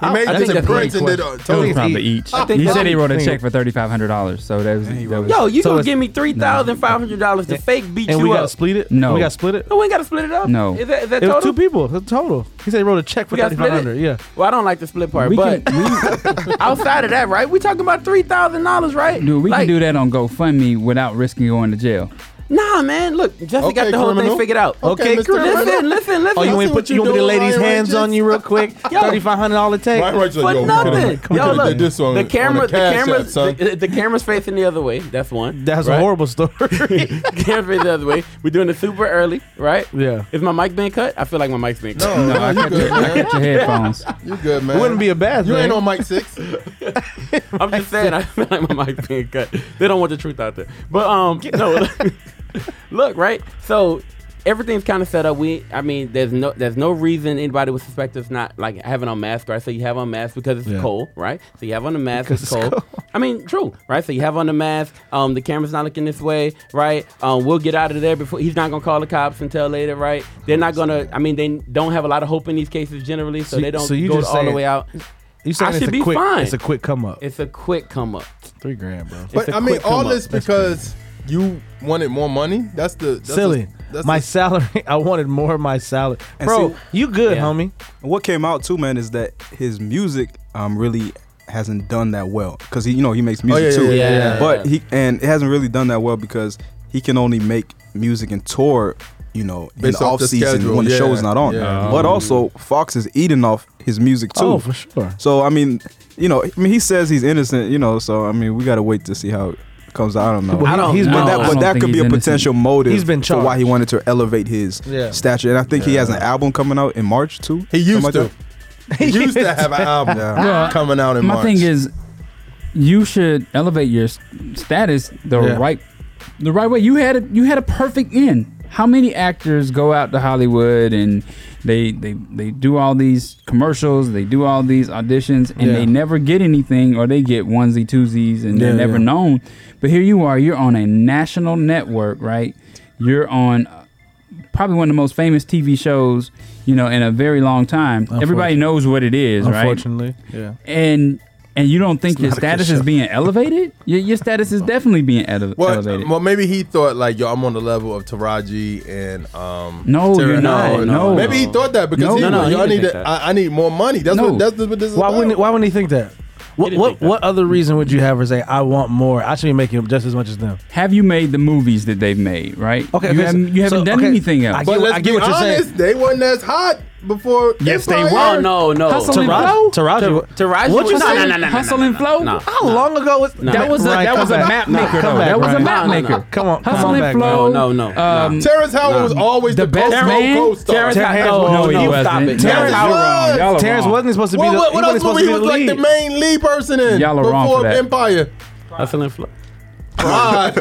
He made I this think in that's Prince the and did. question. It was probably each. I think He said he wrote a check for thirty five hundred dollars. So that was, that was Yo, you So gonna give me three thousand five hundred dollars to fake beat and you we gotta split it. No. we gotta split it. No, we ain't gotta split it up. No. is that, is that It was total? two people. It's total. He said he wrote a check for We gotta thirty split five it? hundred. Yeah. Well, I don't like the split part, we but can <laughs> outside of that, right? We talking about three thousand dollars, right? dude, we Like, can do that on GoFundMe without risking going to jail. Nah, man. Look, Jesse Okay, got the whole criminal. thing figured out. Okay, Mr. Criminal. listen, listen, listen. Oh, you I want see me to what put you you want me to lay these hands on you real quick? <laughs> Thirty five hundred dollar it take. Ryan Righteous, For yo, nothing. could've- Yo, look, this on- the on camera, the, Cash camera, App, the, the camera's facing the other way. That's one. That's right? a horrible story. <laughs> The camera's facing the other way. We're doing it super early, right? yeah. Is my mic being cut? I feel like my mic's being cut. No, No, I you got good, your, I man. got your headphones. You good, man? It wouldn't be a bad You ain't on mic six. <laughs> I'm just saying, I feel like my mic's being cut. They don't want the truth out there. But um, no, <laughs> look, right? So everything's kind of set up. We, I mean, there's no, there's no reason anybody would suspect us not like having on mask, right? So you have on mask because it's Yeah. cold, right? So you have on the mask, Because it's it's cold. cold. I mean, true, right? So you have on the mask. Um, the camera's not looking this way, right? Um, we'll get out of there before he's not gonna call the cops until later, right? They're not gonna. I mean, they don't have a lot of hope in these cases generally, so, So- they don't so you go just all the way out. You saying I it's should a be quick, fine. It's a quick come up. It's a quick come up. Three grand, bro. But I mean, all this because you wanted more money. That's the that's Silly. the- that's my the- salary. <laughs> I wanted more of my salary, bro. see- you good, Yeah. homie? And what came out too, man, is that his music um really hasn't done that well because he you know he makes music yeah, too, yeah, yeah, yeah. but he and it hasn't really done that well because he can only make music and tour. You know, in the off off the season schedule, when the yeah, show's not on. yeah. But also, Fox is eating off his music too. Oh, for sure. So I mean, you know, I mean, he says he's innocent. You know, so I mean, we gotta wait to see how it comes out. I don't know. Well, I don't he's know. But that, but don't that could be he's a innocent. potential motive He's been for why he wanted to elevate his Yeah. stature. And I think he has an album coming out in March too. He used Something to. like He used to have an album Well, <laughs> coming out in My March. My thing is, you should elevate your status the Yeah. right, the right way. You had a, you had a perfect end. How many actors go out to Hollywood and they they they do all these commercials, they do all these auditions, and yeah. they never get anything, or they get onesie twosies, and they're yeah, never yeah. known. But here you are, you're on a national network, right? You're on uh, probably one of the most famous TV shows, you know, in a very long time. Everybody knows what it is, Unfortunately, right? Unfortunately, yeah. And and you don't think your status is being elevated? Your, your status is definitely being ele- well, elevated. Well, maybe he thought like, yo, I'm on the level of Taraji and um. No, Tara you're not. No, no, maybe he thought that because no, he, no, no, yo, I need to, I, I, need more money. That's no. what that's, that's what this is. Why about. wouldn't Why wouldn't he think that? What what, what other reason would you have for say I want more? I should be making just as much as them. Have you made the movies that they've made? Right. Okay. You, okay, haven't, so, haven't done anything else. I get, but let's I get be what honest, you're saying. They weren't as hot before? Yes, they were. Oh, no, no. Taraji. Taraji. Taraji What you was say? No, no, no, Hustle and Flow? How long ago was that? Was a, that was a map maker. That was a map maker. Come on, Hustle and Flow. No, no, um, Terrence Howard was always the, best man? Terrence Howard- no, no, no, no, wasn't. Terrence Y'all are wrong. Terrence wasn't supposed to be What, the. what, what else was he? supposed was like the main lead person in before. Empire? Hustle and Flow. Pride.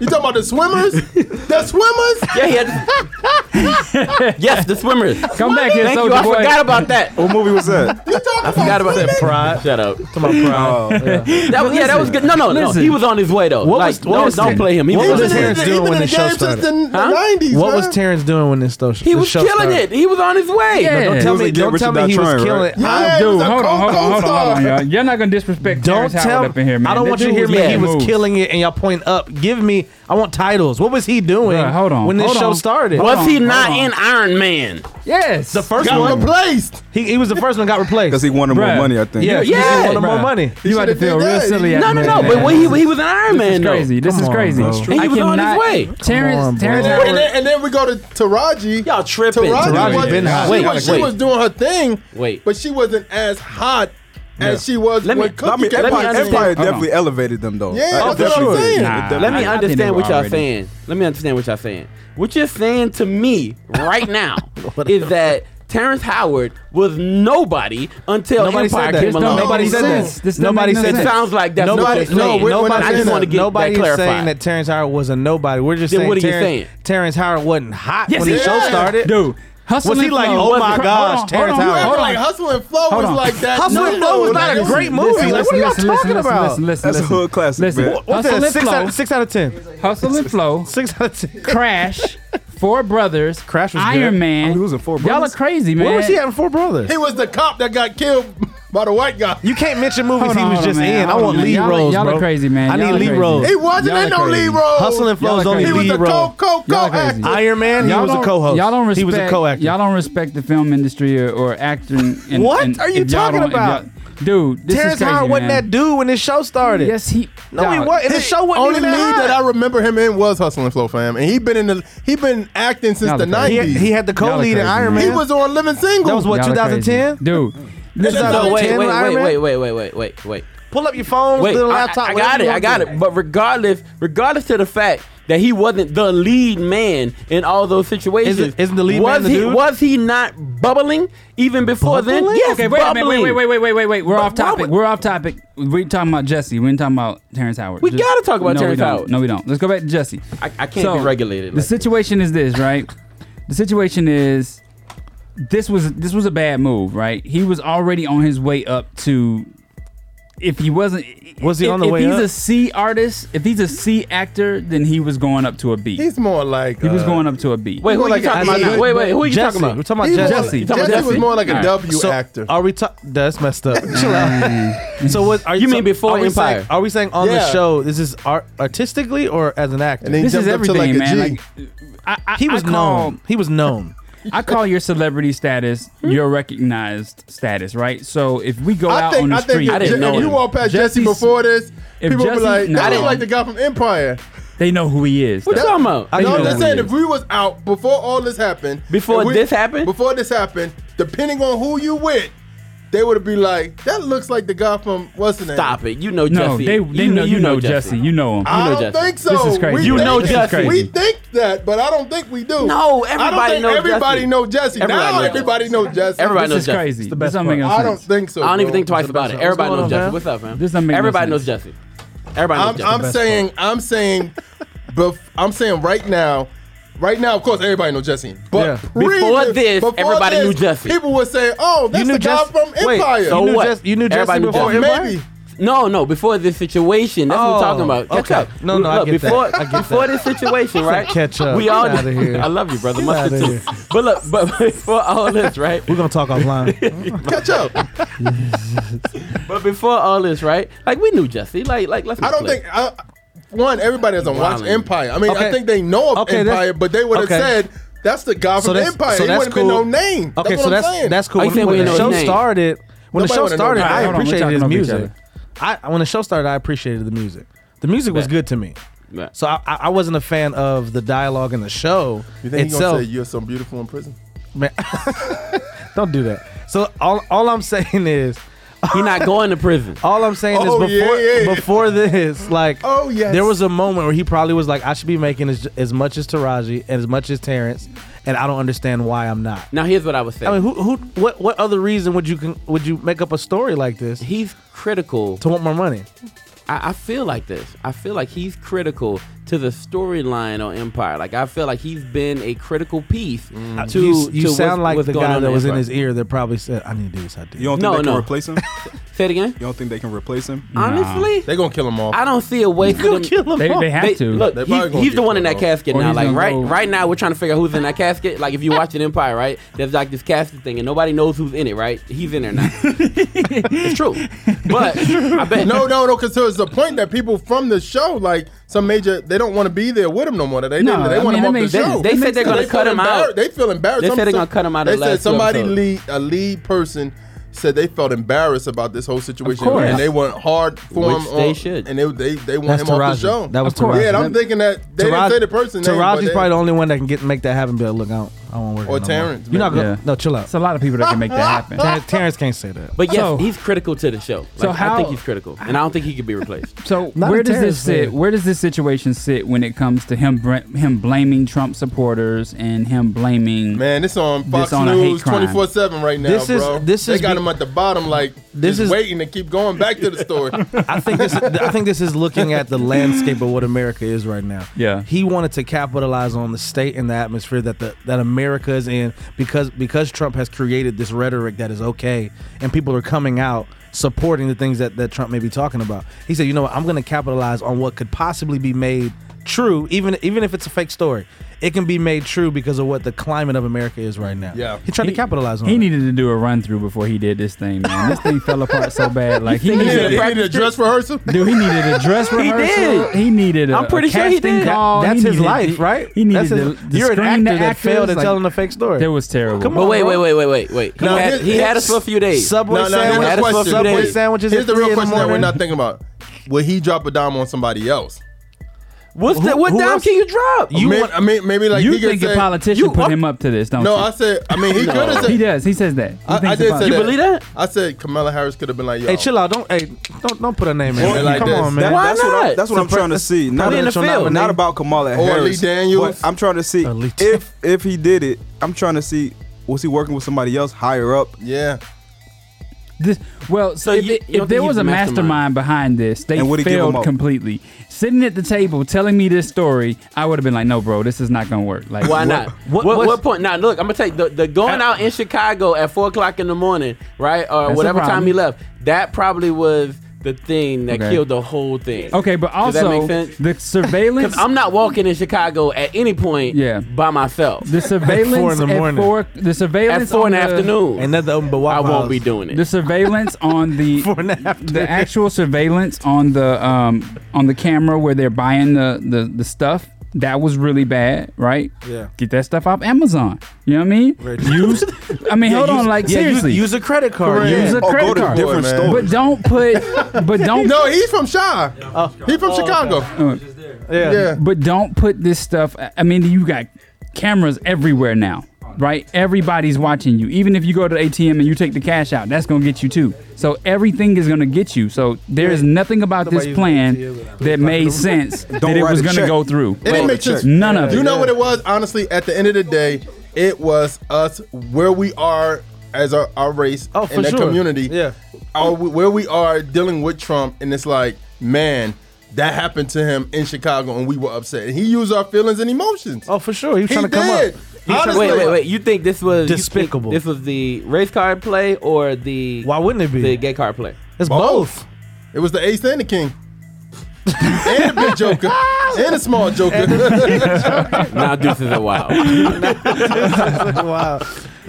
you talking about the swimmers? The swimmers? <laughs> Yeah, yes, the swimmers. Come back here, Thank you. I forgot about that. What movie was that? You talking I about forgot about that. Pride. Shut up. Come on, oh, Pride. That was, yeah, that was good. No, no, no. He was on his way though. What Like, was- what don't, was don't play him. He What was was Terrence doing when the show the started? Huh? nineties. What was Terrence doing when this show? started? He was killing it. He was on his way. Don't tell me. Don't tell me he was killing. it. I- Dude, hold on, hold on, hold on, hold on, y'all. You're not gonna disrespect Terrence. Howard up in here, man. I don't want you to hear me. He was killing it, and y'all point up. Give me, I want titles. What was he doing? Bruh, hold on, when this hold show on. started, was he on, not in Iron Man? Yes, the first got one replaced. He, he was the first one got replaced because he wanted Bruh. more money. I think. Yeah, yeah, he wanted Bruh. more money. You, you had to feel real silly. No, no, no. Man. But when he, he was an Iron Man, this is crazy. This is crazy. he was on his way. Terrence, Terrence, and then we go to Taraji. Y'all tripping? Taraji, wait, wait. She was doing her thing. Wait, but she wasn't as hot yeah. as she was let me, when Cookie came out. Empire definitely elevated them though. Yeah, that's what I'm saying. Nah, let me understand what y'all saying. Let me understand what y'all saying. What you're saying to me right now <laughs> is that Terrence Howard was nobody until nobody Empire said that. along. Nobody said. This nobody said sense. It sounds like that's nobody. No, we're, nobody. We're I just want to get nobody that clarified. saying that Terrence Howard was a nobody. We're just then saying, what are Terrence, you saying? Terrence Howard wasn't hot yes, when the show started, dude. Hustle was he like, oh my gosh, tear it? Hold on, like Hustle and Flow was like that. Hustle and Flow was not a great movie. Like, what are y'all talking about? That's a hood classic. What's that? Six out of ten. Hustle and Flow. <laughs> Six out of ten. Crash. <laughs> Four Brothers, Crash was Iron good. Man. Oh, he was in Four Brothers. Y'all are crazy, man. What was he having Four Brothers? He was the cop that got killed by the white guy. You can't mention movies Hold he on, was just man. in. I want on, man. lead Y'all- roles, y'all are crazy, man. I need are lead roles. He wasn't Y'all in no crazy. lead role. Hustle and Flow is Y'all are He was lead the co co actor. Iron Man, he was a co-host. Y'all don't respect. He was a co-actor. Y'all don't respect the film industry or, acting. What are you talking about? dude? This Terrence is crazy, Howard wasn't man. that dude when this show started. Yes, he. No, he dog, was. The show wasn't Only even lead that that I remember him in was Hustle and Flow, fam, and he been in the he been acting since Y'all the are crazy. I- he, nineties. he had the co-lead in Iron Man. man. He was on Living Single. That was what- 2010? dude. This out of wait, 10 wait, Iron wait, wait, wait, wait, wait, wait. Pull up your phone, Wait, little I, laptop. I got it, I got it. But regardless, regardless to the fact that he wasn't the lead man in all those situations, Isn't- isn't the lead was man the he dude? was he not bubbling even before then? Bubbling? Yes, Okay, wait, bubbling. wait, wait, wait, wait, wait, wait. We're off topic. would- We're off topic. We're talking about Jesse. We're talking about Terrence Howard. We gotta talk about no, Terrence. Howard. No, we don't. Let's go back to Jesse. I- I can't be regulated The like this. situation is this, right? the situation is this was this was a bad move, right? He was already on his way up to. If he wasn't, was he if, on the if way he's up? a C artist, if he's a C actor, then he was going up to a B. He's more like he was uh, going up to a B. Wait, who are you like talking about? now? Wait, wait, who are you Jesse. talking about? We're talking about Jesse. Jesse. Jesse. Jesse was more like a All right. W So actor. are we talking? That's messed up. Chill out. Mm. so what? Are You mean before are Empire? saying- are we saying on the show? This is art- artistically or as an actor? And This is everything, like a G. man. Like, I, I, he was I call- known. He was known. I call your celebrity status your recognized status, right? So if we go I out think on the I think street, if, didn't if know you him. walk past Jesse Jesse's- before this, if people will be like, nah, "That I look like the guy from Empire." they know who he is. What you talking about? They No, I'm just saying if we was out before all this happened, Before we- this happened? before this happened, depending on who you with, they would be like, "That looks like the guy from what's the name?" Stop it. You know No, Jesse. they, they know you know Jesse. You know him. I know don't Jesse. think so. This is crazy. We You think- know Jesse. We think that, but I don't think we do. No, I everybody don't think knows everybody Jesse. know Jesse. Everybody now knows everybody know Jesse. Everybody This knows is Jesse. crazy. the This best doesn't make no I don't think so. I don't even bro. think twice about it. Everybody knows Jesse. What's up, man? This doesn't make no Everybody knows sense. Jesse. Everybody knows I'm, Jesse. I'm saying, I'm saying, bef- I'm saying right now, Right now, of course, everybody knows Jesse. But Yeah. pre- Before this, everybody knew Jesse. People would say, "Oh, that's knew the guy Jesse- from wait, Empire." so You knew what? Jesse- you knew Jesse Everybody knew before Empire? maybe. No, no. Before this situation, that's what Oh, I'm talking about. Catch okay. up. No, no, I Look, get that. before, I get before this situation, right? Catch up. We Get out of here. I love you, brother. Get Mustard outta here. But look, but <laughs> before all this, right? <laughs> We're gonna talk offline. <laughs> Catch up. But before all this, right? Like we knew Jesse. Like, like let's. I don't think I, one, everybody doesn't watch Empire. I mean, Okay. I think they know of Okay, Empire, but they would have okay. said that's the guy So from that's- Empire. so he wouldn't cool. have been no name. Okay, that's so what that's I'm saying. that's cool. When, think when the show name? started, when Nobody the show started, I appreciated his music. I when the show started, I appreciated the music. The music was good to me, so I, I wasn't a fan of the dialogue in the show You think he's gonna say you're so beautiful in prison? Man, <laughs> don't do that. So all all I'm <laughs> saying is he not <laughs> going to prison. All I'm saying Oh, is before yeah, yeah. before this, like, Oh, yes. there was a moment where he probably was like, I should be making as, as much as Taraji and as much as Terrence, and I don't understand why I'm not. Now here's what I was saying. I mean, who, who, what, what other reason would you would you make up a story like this he's critical. to want more money? I, I feel like this. I feel like he's critical to the storyline on Empire. Like I feel like he's been a critical piece mm. Uh, to. You, you to sound like the guy that was in his ear that probably said, "I need to do this." I do. You don't think no, they no. can replace him? <laughs> Say it again. You don't think they can replace him? Honestly, nah. they're gonna kill him off. I don't see a way for them. Kill him they, they have they, to. Look, he, he's the one in that off. casket or now. Like right, go. right now, we're trying to figure out who's in that casket. Like if you watch an Empire, right, there's like this casket thing, and nobody knows who's in it. Right, he's in there now. <laughs> it's true, but I bet. No, no, no, because there's a point that people from the show like some major they don't want to be there with him no more. They no, didn't. They I want mean, him off the show. They, they said they're gonna cut him out. They feel embarrassed. They said they're gonna cut him out. They said somebody lead a lead person said they felt embarrassed about this whole situation and they went hard for Which him. They on, should. And they they, they want him Taraji. off the show. That was Taraji. Yeah, and I'm thinking that they Taraji, didn't say the person. Taraji's name, probably they, the only one that can get make that happen. Be like, look, out. I won't work. Or no Terrence. You're not gonna. Yeah. No, chill out. It's a lot of people that can make that happen. Ter- Terrence can't say that. But yes, so, he's critical to the show. Like, so how, I think he's critical, and I don't think he can be replaced. So where does Terrence this sit? Where does this situation sit when it comes to him him blaming Trump supporters and him blaming? Man, this on Fox this on News twenty four seven right now, this bro. Is, they got be- him at the bottom, like this is waiting to keep going back to the story. <laughs> I think this. I think this is looking at the landscape of what America is right now. Yeah, he wanted to capitalize on the state and the atmosphere that the that America America's and because because Trump has created this rhetoric that is okay and people are coming out supporting the things that, that Trump may be talking about. He said, you know what, I'm gonna capitalize on what could possibly be made true, even even if it's a fake story, it can be made true because of what the climate of America is right now. Yeah, he tried he, to capitalize on. He that. needed to do a run through before he did this thing. Man, this thing fell apart so bad. Like he, needed, needed, he needed, a dress rehearsal. Dude, he needed a dress <laughs> rehearsal. he, did. he needed. A, I'm pretty sure he did. Call. That's his life, right? He needed. That's his, the, the you're an actor that actors, failed at like, telling a fake story. It was terrible. Come on, wait, wait, wait, wait, wait, wait. No, he had us for a few days. Subway no, Subway sandwiches. Here's the real question that we're not thinking about. Will he drop a dime on somebody else? What's who. What down can you drop? You maybe, want, I mean, maybe like you think a politician you, put him up to this? Don't no, you? I said. I mean, he no. could have said. He does. He says that. He I, I did say You that. believe that? I said Kamala Harris could have been like, Yo. "Hey, chill out. Don't, hey, don't, don't put a name in. Or, like Come this. on, man. That, Why that's not? What I'm, that's what I'm trying to see. Not, in the field, not, about Kamala Harris. Lee Daniels. I'm trying to see if if he did it. I'm trying to see was he working with somebody else higher up? Yeah. This well, so if, you, you if there was a mastermind, mastermind, behind this, they failed completely. Sitting at the table telling me this story, I would have been like, "No, bro, this is not gonna work." Like, why what, not? What, what, what, point? Now, look, I'm gonna take the, the going out in Chicago at four o'clock in the morning, right, or whatever time he left. That probably was the thing that Okay. killed the whole thing. Okay, but Does that also make sense? the surveillance. Because I'm not walking in Chicago at any point Yeah. by myself. the surveillance Four in the at morning. four- the surveillance At four in the afternoon, And nothing um, but I won't be doing it. The surveillance on the <laughs> the actual surveillance on the um on the camera where they're buying the the, the stuff that was really bad, right? Yeah. Get that stuff off Amazon. You know what I mean? Right. Use. <laughs> I mean, yeah, hold use, on, like yeah, seriously, use, use, a credit card. Use a oh, credit card. Different stores. But don't put. But <laughs> don't. no, he's from Shaw. Yeah, he's from oh, Chicago. Okay. Uh, yeah. yeah. But don't put this stuff. I mean, you got cameras everywhere now right? Everybody's watching you. Even if you go to the ATM and you take the cash out, that's gonna get you too. So everything is gonna get you. So there is nothing about this plan that made sense <laughs> that it was gonna go through. It didn't make sense. None of it. You know what it was? Honestly, at the end of the day, it was us where we are as our, our race oh, and that sure. community. Yeah. Our, where we are dealing with Trump, and it's like, man, that happened to him in Chicago, and we were upset. And he used our feelings and emotions. Oh, for sure. He was he trying to did. come up. Wait, wait, wait. You think this was Despicable. This was the race card play or the Why wouldn't it be? the gay card play? It's both. It was the ace and the king. and the big joker. <laughs> And the small joker. now deuces <laughs> a wild. <laughs> wow.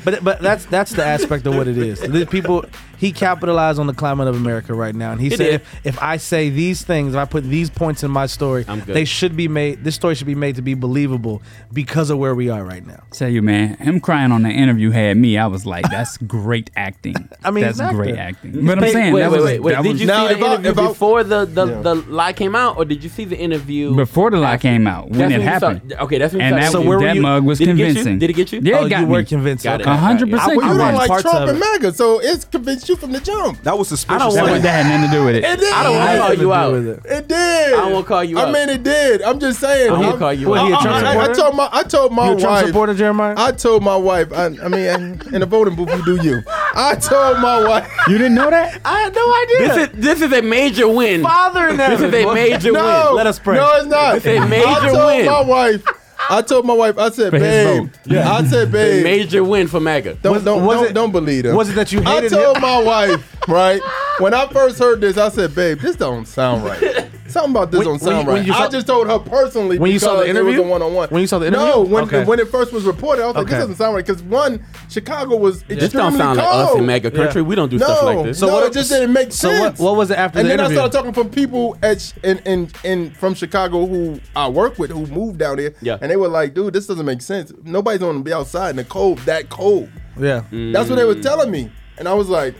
But but that's that's the aspect of what it is. People he capitalized on the climate of America right now, and he it said, if, if, I say these things, if I put these points in my story, they should be made. This story should be made to be believable because of where we are right now." Tell you, man, him crying on the interview had me. I was like, "That's <laughs> great acting." I mean, that's exactly. great acting. But I'm saying, wait, that wait, was, wait, wait. That did you now, see the interview about, before the the, yeah. the lie came out, or did you see the interview before the lie came out when it happened? Saw, okay, that's when and that, so where that mug was did convincing. Did it get you? Yeah, oh, it got you me. were convinced. One hundred percent. You don't like Trump and MAGA, so it's convinced you you from the jump. That was suspicious. I don't want that had nothing to do with it. It did. I don't want to call you out. It. it did. I won't call you. out. I mean, it did. I'm just saying. I won't call you. Out. he I. I, I told my I told my you a Trump wife. supporter, Jeremiah? I told my wife. I, I mean, in the voting booth, you do you. I told my wife. You didn't know that? I had no idea. This is this is a major win. Father, this is a major win. Let us pray. No, it's not. This is a major win. I told my wife. I told my wife, I said, babe. Yeah. I said, babe. Major win for MAGA. Don't, don't, was don't, it- don't believe them. was it that you hated I told him? my wife, right? when I first heard this, I said, "Babe, this don't sound right. Something about this when, don't sound when, right." When saw, I just told her personally when you saw the interview, it was one-on-one. When you saw the interview, no, when okay. when it first was reported, I was like, "This doesn't sound right." Because one, Chicago was yeah. this don't sound cold. like us in mega country. Yeah. We don't do no, stuff like this. So no, what, it just didn't make so sense. What, what was it after? And the then interview? I started talking from people at in, in in from Chicago who I work with who moved down there, yeah. and they were like, "Dude, this doesn't make sense. Nobody's going to be outside in the cold that cold." Yeah, mm. that's what they were telling me, and I was like.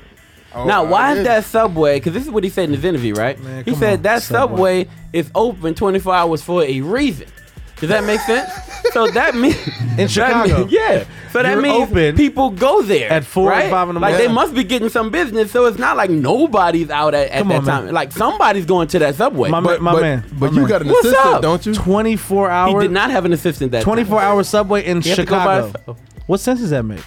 Oh, now, why is that Subway? Because this is what he said in his interview, right? Man, he said on, that Subway. Subway is open 24 hours for a reason. Does that make sense? so that <laughs> means in Chicago, mean, yeah. So that means open people go there at four right? five in the morning. Like they must be getting some business. So it's not like nobody's out at, at that on, time. Like somebody's going to that subway. My, but, my but, man, but, you man. got an What's assistant, up? don't you? Twenty four hours. He did not have an assistant that. Twenty four hour subway in Chicago. What sense does that make?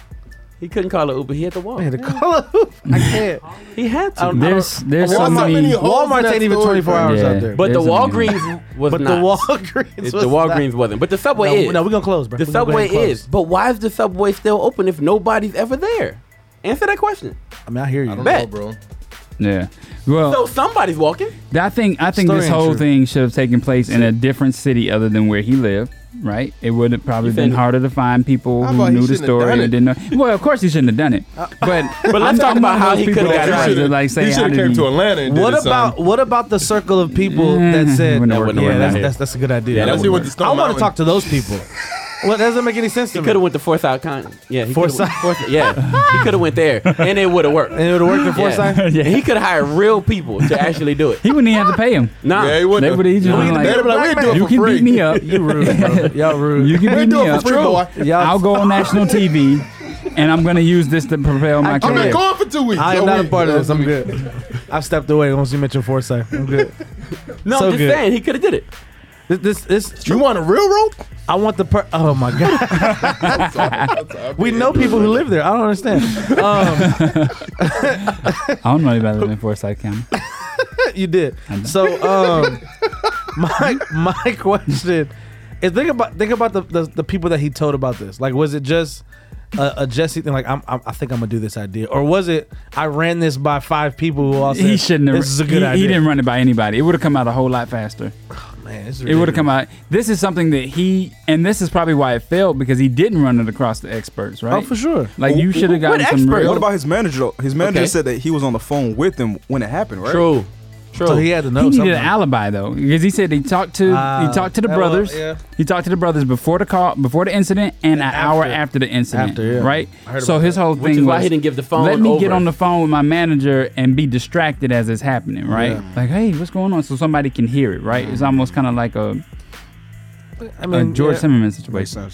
He couldn't call an Uber. He had to walk. He had to call an Uber. I can't. He had to. I There's there's so Walmart- many. Walmart ain't even 24 hours Yeah. out there. But the There's. Walgreens was But the. Walgreens, was the Walgreens wasn't. But the subway is. No, we're gonna close, bro. the subway is. But why is the subway still open if nobody's ever there? Answer that question. I mean, I hear you. I don't know, Bet. bro. Yeah. Well, So somebody's walking. I think I think Story this whole true. thing should have taken place in a different city other than where he lived right? It would have probably been harder to find people How who knew the story and didn't know. Well, of course he shouldn't have done it. But <laughs> but let's talk about how he could have got it Like say he should have came to Atlanta. And What did it, about what about the circle of people that said <laughs> yeah, that's, that's, a good idea. Yeah, don't what I want to talk to those people. <laughs> Well, that doesn't make any sense to He could have went to Forsyth Con. Yeah, Forsyth? Yeah, he could have went there, and it would have worked. And it would have worked in Forsyth? Yeah. Yeah. He could have hired real people to actually do it. He wouldn't even have to pay him. Nah, Yeah, he They wouldn't. have just been like, be like, do it you for can free. beat me up. You rude, bro. <laughs> Y'all rude. You can beat me up. free, true. Y'all- I'll go on national <laughs> TV, and I'm going to use this to propel my I'm not career. going for two weeks. I am not a part of this. I'm good. I've stepped away once you mentioned Forsyth. I'm good. no, So I'm just good. saying he could have did it. This, this, this you want a real rope? I want the per. Oh my god. that's all, that's all we know people who live there. I don't understand. Um, <laughs> I don't know anybody living in Forsyth County. <laughs> you did. So um, my my question is think about think about the, the, the people that he told about this. Like, was it just a, a Jesse thing? Like, I'm, I'm, i think I'm gonna do this idea, or was it I ran this by five people who all said he shouldn't have. This is a good he, idea. He didn't run it by anybody. It would have come out a whole lot faster man, it would have come out. This is something that he, and this is probably why it failed because he didn't run it across the experts, right? Oh, for sure. Like you should have gotten what some. Real... What about his manager? His manager okay. said that he was on the phone with him when it happened, right? True. True. So he had to know. He needed something. an alibi though, because he said he talked to uh, he ah, talked to the brothers. Yeah. He talked to the brothers before the call, before the incident, and, and an hour after the incident. After, yeah. Right. So his that. whole Which thing. was why he didn't give the phone. Let me over. get on the phone with my manager and be distracted as it's happening. Right. Yeah. Like, hey, what's going on? So somebody can hear it. Right. It's almost kind of like a. I mean, a George yeah. Zimmerman situation.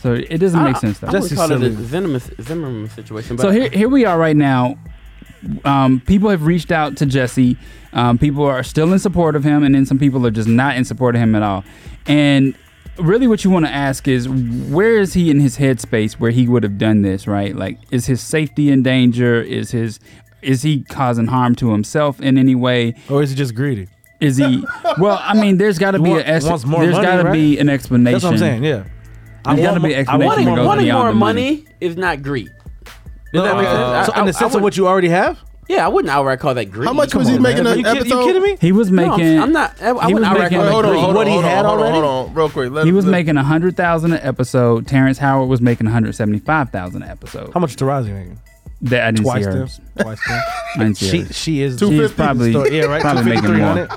So it doesn't I, make sense though. I, would call silly. it a Zimmerman, Zimmerman situation. so here, here we are right now um, people have reached out to Jesse. Um, people are still in support of him, and then some people are just not in support of him at all. And really, what you want to ask is, where is he in his headspace where he would have done this? Right? Like, is his safety in danger? Is his is he causing harm to himself in any way? Or is he just greedy? Is he? Well, I mean, there's got to be an there's got to right? be an explanation. That's what I'm saying. Yeah. There's got to be explanation. Wanting, wanting more money, money is not greed. Does that make uh, sense? So I- in I the sense of what you already have? Yeah, I wouldn't outright call that greedy. How much was he making an episode? you kidding me? He was making. I'm, I'm not. I, I he wouldn't outright call that hold on, greedy. hold on, What he hold on, had already? hold on, real quick. Let, he was let- making a hundred thousand an episode. Terrence Howard was making one hundred seventy five thousand an episode. How much Taraji making? That I didn't Twice <laughs> see her. them. Twice them. She she is. She is 250 probably yeah, right. probably making more. 300.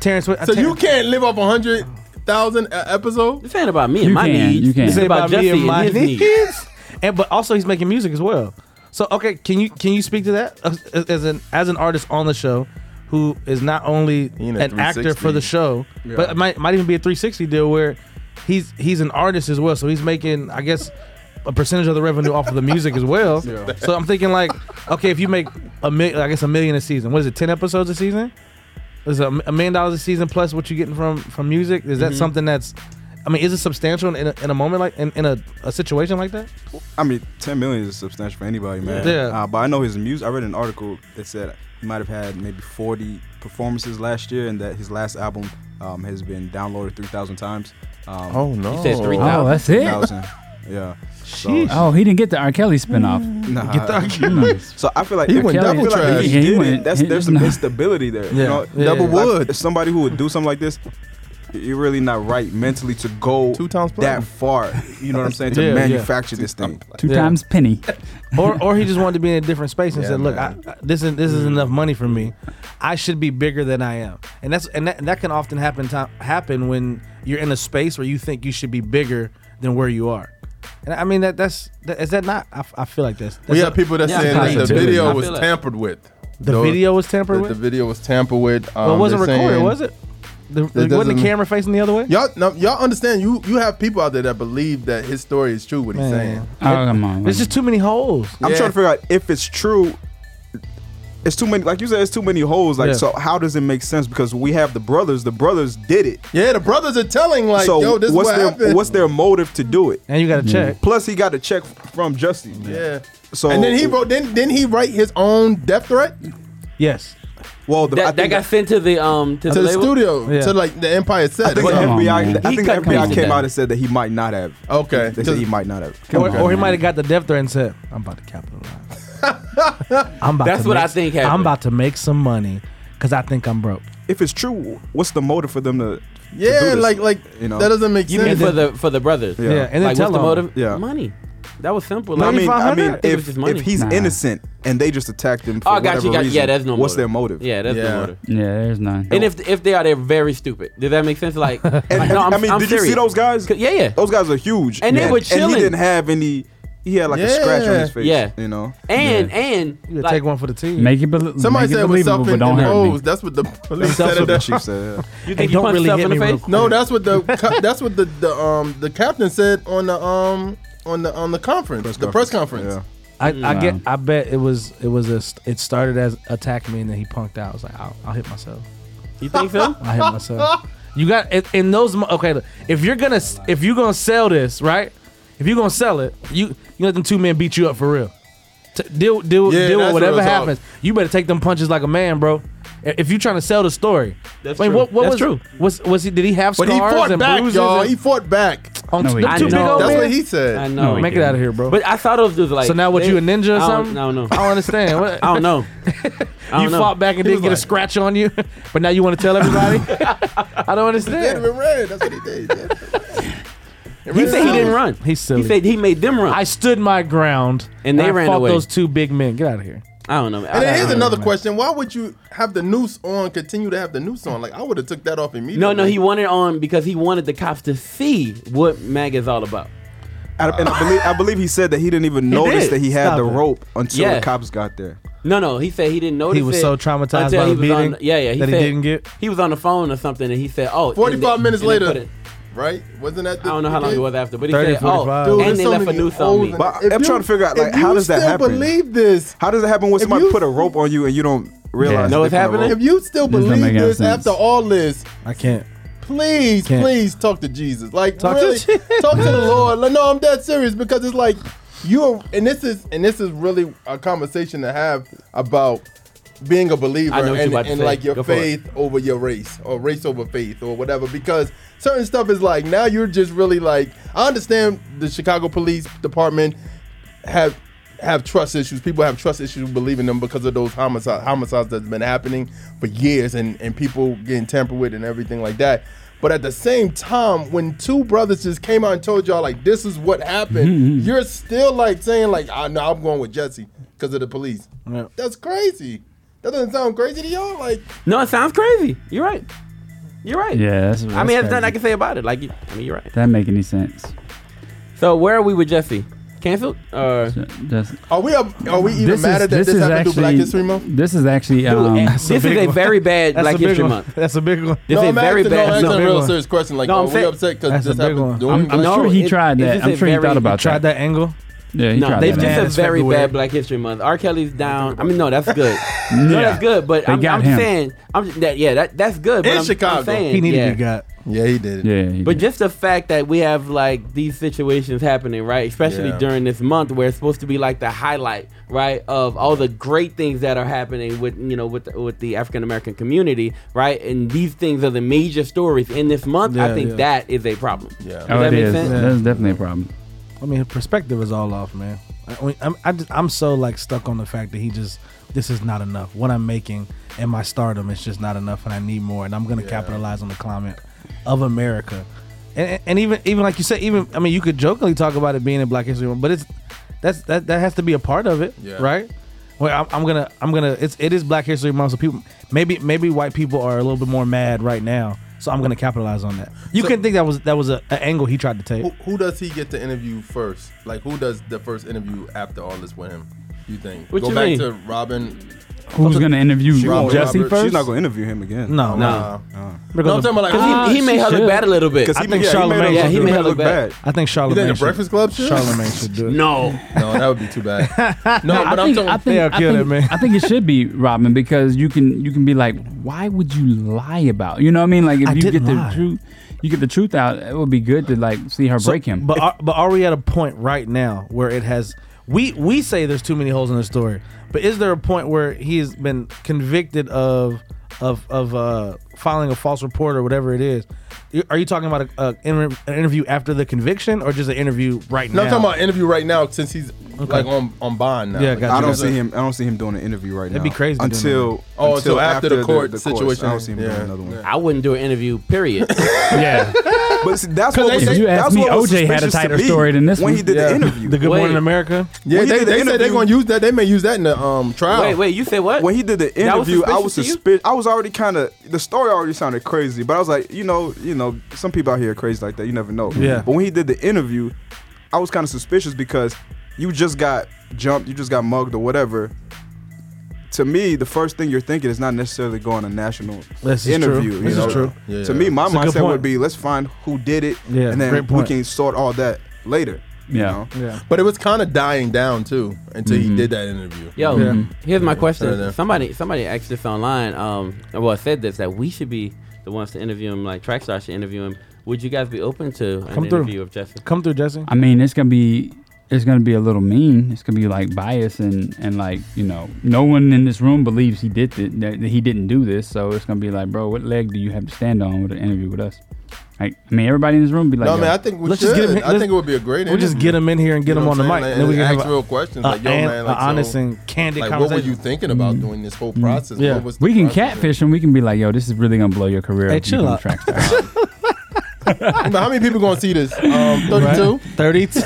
Terrence, what, So you can't live off a hundred thousand uh, episode. This ain't about me and my needs. you can. This is say about about, me and my needs. and but also he's making music as well. So okay, can you can you speak to that uh, uh, as, an as an artist on the show? Who is not only an actor for the show, Yeah. but it might might even be a 360 deal where he's he's an artist as well, so he's making I guess a percentage of the revenue off of the music as well. Yeah. So I'm thinking like, okay, if you make a million, I guess a million a season. What is it? Ten episodes a season? Is a million dollars a season plus what you're getting from from music? Is that something that's I mean, is it substantial in a, in a moment like in, in a, a situation like that? I mean, ten million is substantial for anybody, man. Yeah. Uh, but I know his music. I read an article that said he might have had maybe forty performances last year, and that his last album um, has been downloaded three thousand times. Um, oh no! He three thousand. Oh, that's it. 3, yeah. So, oh, he didn't get the R. Kelly spinoff. Nah. Get the R. <laughs> Kelly. so I feel like he went double trash. Like he, he, he went, That's, there's <laughs> some instability there. Yeah. You know, yeah. Double wood. Like, somebody who would do something like this, you're really not right mentally to go two times that far. You know what I'm saying? To <laughs> yeah, manufacture yeah. this thing. Two yeah. times penny. <laughs> or or he just wanted to be in a different space and said, "Look, I, I, this is this is enough money for me. I should be bigger than I am." And that's and that, and that can often happen to, happen when you're in a space where you think you should be bigger than where you are. And I mean that that's that, is that not? I, I feel like that's. we have people that saying that the video was like. tampered with. The, the video was tampered the, with. The video was tampered with. Um, well, it um, wasn't recorded, saying, was it? The, the, wasn't the camera facing the other way? Y'all, no, y'all understand? You you have people out there that believe that his story is true. What he's saying. Oh, come on. There's just too many holes. I'm trying to figure out if it's true. It's too many, like you said, it's too many holes. Like, Yeah. so how does it make sense? Because we have the brothers. The brothers did it. Yeah, the brothers are telling like, so yo, this is what's what their happened. what's their motive to do it? And you got a check. Plus, he got a check from Justin. yeah. So and then he wrote. Then then he write his own death threat. Yes. Well, the, that, that got sent to the um to, to the, the studio yeah. to like the Empire set. I think the FBI, on, I think FBI came out and said that he might not have. Okay, they said he might not have. Or, or he might have got the death threat and said, "I'm about to capitalize." <laughs> I'm about That's what make, I think happened. I'm about to make some money because I think I'm broke. If it's true, what's the motive for them to? Yeah, to like like you know that doesn't make you sense. You mean for the for the brothers? Yeah, yeah. and then like, tell what's them, the motive? Yeah, money. That was simple. Like, I mean, I mean, if, if he's Nah. innocent and they just attacked him for Oh, got you, whatever got reason, Yeah, there's no what's their motive? Yeah, that's the motive. Yeah, there's none. And if if they are, they're very stupid. Does that make sense? Like, <laughs> And, like, no, I'm, I mean, I'm did you see those guys? Yeah, yeah. Those guys are huge, And they were And chilling. he didn't have any. He had like a scratch on his face. Yeah. you know. And and like, take one for the team. make it, Somebody make said with believable, in don't the nose. That's what the <laughs> police said. That. chief said. <laughs> you think don't really hit me. No, that's what the that's what the, the um the captain said on the um on the on the conference, press the press conference. Yeah. I, I get. I bet it was. It was a. It started as attack me, and then he punked out. I was like, I'll, I'll hit myself. You think so? <laughs> I hit myself. You got in- in those. Okay, if you're gonna if you're gonna sell this right, if you're gonna sell it, you you let them two men beat you up for real. T- deal deal Yeah, deal with whatever happens. You better take them punches like a man, bro. If you're trying to sell the story, That's true. What, what That's was true. Was was he? Did he have But scars he fought and back, bruises? y'all. and- He fought back. On No, t- two big old That's men. what he said. I know. No, Make it didn't. out of here, bro. But I thought it was like. so now, what they- you a ninja or I don't- something? I don't know. I don't understand. What, <laughs> I don't know. <laughs> I you don't know. fought back and didn't get a scratch on you, <laughs> but now you want to tell everybody? I don't Yeah, understand. red. That's what he did. He said he didn't run. He's silly. He said he made them run. I stood my ground, And they I ran fought away. those two big men. Get out of here. I don't know. Man. And here's another know, question: Why would you have the noose on? Continue to have the noose on? Like I would have took that off immediately. No, no, he wanted on because he wanted the cops to see what Mag is all about. I, and I believe, I believe he said that he didn't even he notice did. that he had Stop the it. rope until yeah. the cops got there. No, no, he said he didn't notice. He was so traumatized by the beating. On, yeah, yeah, he that said, he didn't get. He was on the phone or something, and he said, "Oh, forty-five the, minutes later." right? Wasn't that? The, I don't know how long it was after, but he 30, said, "Oh, Dude, and they left a noose on me." But I'm you, trying to figure out like how does that happen? Believe this? How does it happen when somebody you, put a rope on you and you don't realize? Yeah, know what's happening? If you still believe this sense. after all this, I can't. Please, can't. please talk to Jesus. Like talk really, to talk to the <laughs> Lord. Like, no, I'm dead serious because it's like you and this is and this is really a conversation to have about being a believer I know and, and like your Go faith over your race or race over faith or whatever because certain stuff is like now you're just really like I understand the Chicago Police Department have have trust issues. People have trust issues believing them because of those homicide, homicides that's been happening for years and, and people getting tampered with and everything like that. But at the same time, when two brothers just came out and told y'all like this is what happened, <laughs> you're still like saying like, I know I'm going with Jesse because of the police. That's crazy. That doesn't sound crazy to y'all. Like No, it sounds crazy. You're right. You're right. Yeah, that's, I mean, there's nothing I crazy. can say about it. Like, you- I mean, you're right. That make any sense? So where are we with Jesse? Canceled? Or That's, Are we up, are we even This mad is- at that this this is happened to Black actually- History Month? This is actually um, Dude, this is a very bad That's Black a big History one. Month. That's a big one. This is a very asking, bad. No, I'm asking no, a big real one. serious question. Like, No, I'm are we saying- upset because That's this a big happened one. during I'm, I'm Black sure he it- tried it's that. just I'm a sure he very- thought about Tried that. that angle. Yeah, he no, they that. just a very February. bad Black History Month. R. Kelly's down. I mean, no, that's <laughs> good. no, Yeah. that's good. But They I'm, got I'm him. saying, I'm just, that, yeah, that that's good. But In I'm, Chicago. I'm saying, He needed yeah. to be got. Yeah, he did. Yeah, he But did. just the fact that we have like these situations happening, right? Especially Yeah. during this month where it's supposed to be like the highlight, right, of all the great things that are happening with you know with with the African American community, right? And these things are the major stories in this month. I think yeah. that is a problem. Yeah. Oh, Does oh, that it make is. sense? That's definitely a problem. I mean, perspective is all off, man. I, I'm, I just, I'm so like stuck on the fact that he just this is not enough. What I'm making and my stardom is just not enough, and I need more. And I'm gonna capitalize on the climate of America. And, and even even like you said, even I mean, you could jokingly talk about it being in Black History Month, but it's that's that that has to be a part of it, Yeah. right? Well, I'm, I'm gonna I'm gonna it's it is Black History Month, so people maybe maybe white people are a little bit more mad right now. So I'm gonna capitalize on that. You So- can think that was that was a, an angle he tried to take. Who, who does he get to interview first? Like, who does the first interview after all this with him? You think? What Go you back mean? to Robin. Who's gonna interview She won't- Jesse Robert- first? She's not going to interview him again. No, No. Because no, I'm talking about like. Because oh, he, he made her look bad a little bit. Because I he, think yeah, he made Charlemagne- her Yeah, he he made made her her look look bad. bad. I think you Charlemagne. think the should- Breakfast Club should? Charlemagne should do it. No. No, that would be too bad. <laughs> No, No, but I I'm think, talking. I think, They'll I kill think, it, man. I think it should be Robin because you can you can be like, why would you lie about? You know what I mean? Like if I you didn't get the truth, you get the truth out. It would be good to like see her So- break him. But are, but are we at a point right now where it has? We we say there's too many holes in the story, but is there a point where he has been convicted of of of uh, filing a false report or whatever it is? Are you talking about a, a inter- an interview after the conviction or just an interview right No, now? I'm talking about interview right now since he's Okay. like on on bond now. Yeah, gotcha. I don't see him. I don't see him doing an interview right now. That'd be crazy until Oh, until after the court courts. situation. I don't see him Yeah. doing another one. I wouldn't do an interview. Period. <laughs> yeah, But see, that's 'Cause what was, if you that's ask me, what was OJ had a to tighter me story than this when one. he did Yeah. the interview. the Good Wait. Morning America. Yeah, When he they, the they said they're gonna use that. They may use that in the um trial. wait, wait. You said what? when he did the That was interview, I was suspicious to you? suspicious. I was already kind of the story already sounded crazy, but I was like, you know, you know, some people out here are crazy like that. You never know. Yeah. But when he did the interview, I was kind of suspicious because you just got jumped, you just got mugged or whatever. To me, the first thing you're thinking is not necessarily going to national This is true. interview. you This is true. Yeah. To me, my It's mindset would be let's find who did it, Yeah, and then we can sort all that later. You Yeah. know? Yeah. But it was kind of dying down too until Mm-hmm. he did that interview. Yo, Yeah. here's my Fair question. enough. Somebody, somebody asked this online. Um, well, I said this that we should be the ones to interview him. Like Trackstar should interview him. Would you guys be open to an Come through. interview of Jesse? Come through, Jesse. I mean, it's gonna be it's gonna be a little mean. It's gonna be like bias and and like you know, no one in this room believes he did it, that, that he didn't do this. So it's gonna be like, bro, what leg do you have to stand on with an interview with us? Like, I mean, everybody in this room be like, no, man, I think we let's should. just get him- I let's- think it would be a great. We'll just get him in here and get You him on the mic, saying? and then we can ask have a- real questions a like, yo, an- man, a like, so, honest and candid like, what were you thinking about mm. doing this whole mm. process? Yeah. What was we can process? catfish him. We can be like, yo, this is really gonna blow your career. Hey, chill out. <laughs> track star. But how many people gonna see this? Um, Thirty-two. Thirty-two.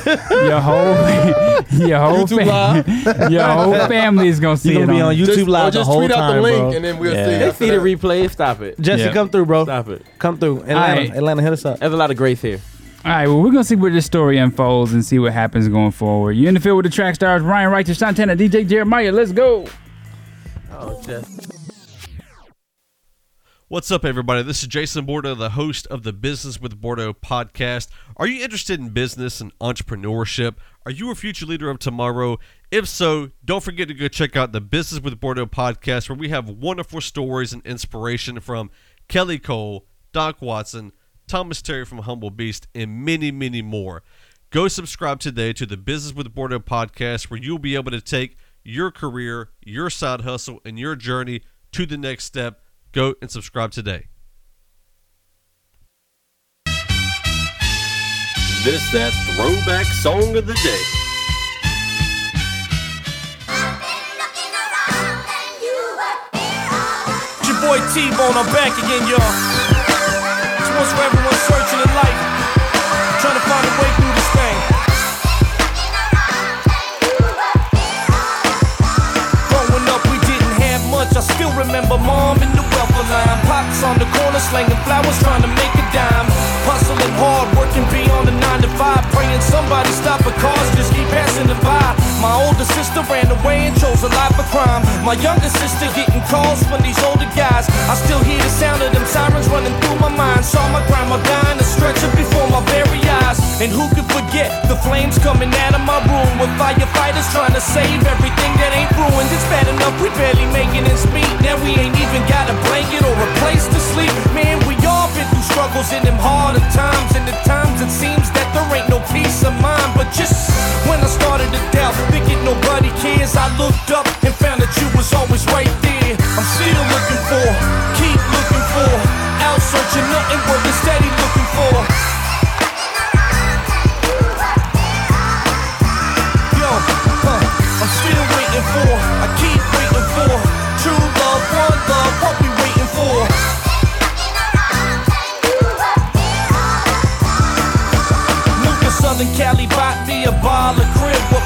your whole, your whole, YouTube fam- your whole family is gonna see You're it gonna be on on YouTube Just, live or the just whole tweet out time, the link bro. and then we'll Yeah. see. They after see the that. replay. Stop it. Jesse, Yeah. come through, bro. Stop it. Come through. Atlanta, Alright. Atlanta, hit us up. There's a lot of grace here. All right, well, we're gonna see where this story unfolds and see what happens going forward. You're in the field with the track stars, Ryan Righteous, Santana, DJ Jeremiah. Let's go. Oh, Jesse. What's up, everybody? This is Jason Bordeaux, the host of the Business with Bordeaux podcast. Are you interested in business and entrepreneurship? Are you a future leader of tomorrow? If so, don't forget to go check out the Business with Bordeaux podcast, where we have wonderful stories and inspiration from Kelly Cole, Doc Watson, Thomas Terry from Humble Beast, and many, many more. Go subscribe today to the Business with Bordeaux podcast, where you'll be able to take your career, your side hustle, and your journey to the next step. Go and subscribe today. This that throwback song of the day. It's your boy T-Bone, I'm back again, y'all. It's once for everyone searching in life, trying to find a way through this thing. Still remember mom in the welfare line, pops on the corner slinging flowers, trying to make a dime. Hustling hard, working beyond the nine to five, praying somebody stop the cars, just keep passing them by. My older sister ran away and chose a life of crime. My younger sister getting calls from these older guys. I still hear the sound of them sirens running through my mind. Saw my grandma dying, a stretcher before my very eyes. And who could forget the flames coming out of my room with firefighters trying to save everything that ain't ruined? It's bad enough we barely making ends meet. Now we ain't even got a blanket or a place to sleep. Man, we all struggles in them harder times. And at times it seems that there ain't no peace of mind. But just when I started to doubt, thinking nobody cares, I looked up and found that you was always right there. I'm still looking for, keep looking for, out searching nothing but the steady looking for. Southern Cali, bought me a ball of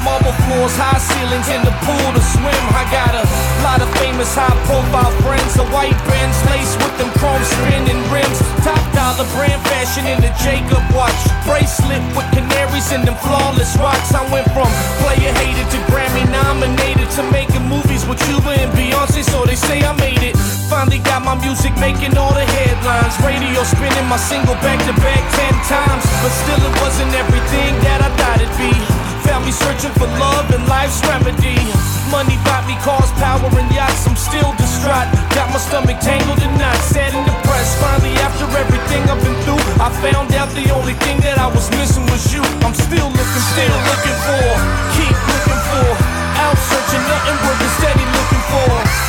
marble floors, high ceilings, in the pool to swim. I got a lot of famous high profile friends, a white Benz lace with them chrome spinning rims, top dollar brand fashion in the Jacob watch, bracelet with canaries and them flawless rocks. I went from player hated to Grammy nominated to making movies with Cuba and Beyonce, so they say I made it. Finally got my music making all the headlines. Radio spinning my single back to back ten times. But still, it wasn't everything that I thought it'd be. Found me searching for love and life's remedy. Money bought me cars, power, and yachts. I'm still distraught. Got my stomach tangled in knots, sad and depressed. Finally, after everything I've been through, I found out the only thing that I was missing was you. I'm still looking, still looking for, keep looking for. Out searching, nothing working, steady looking for.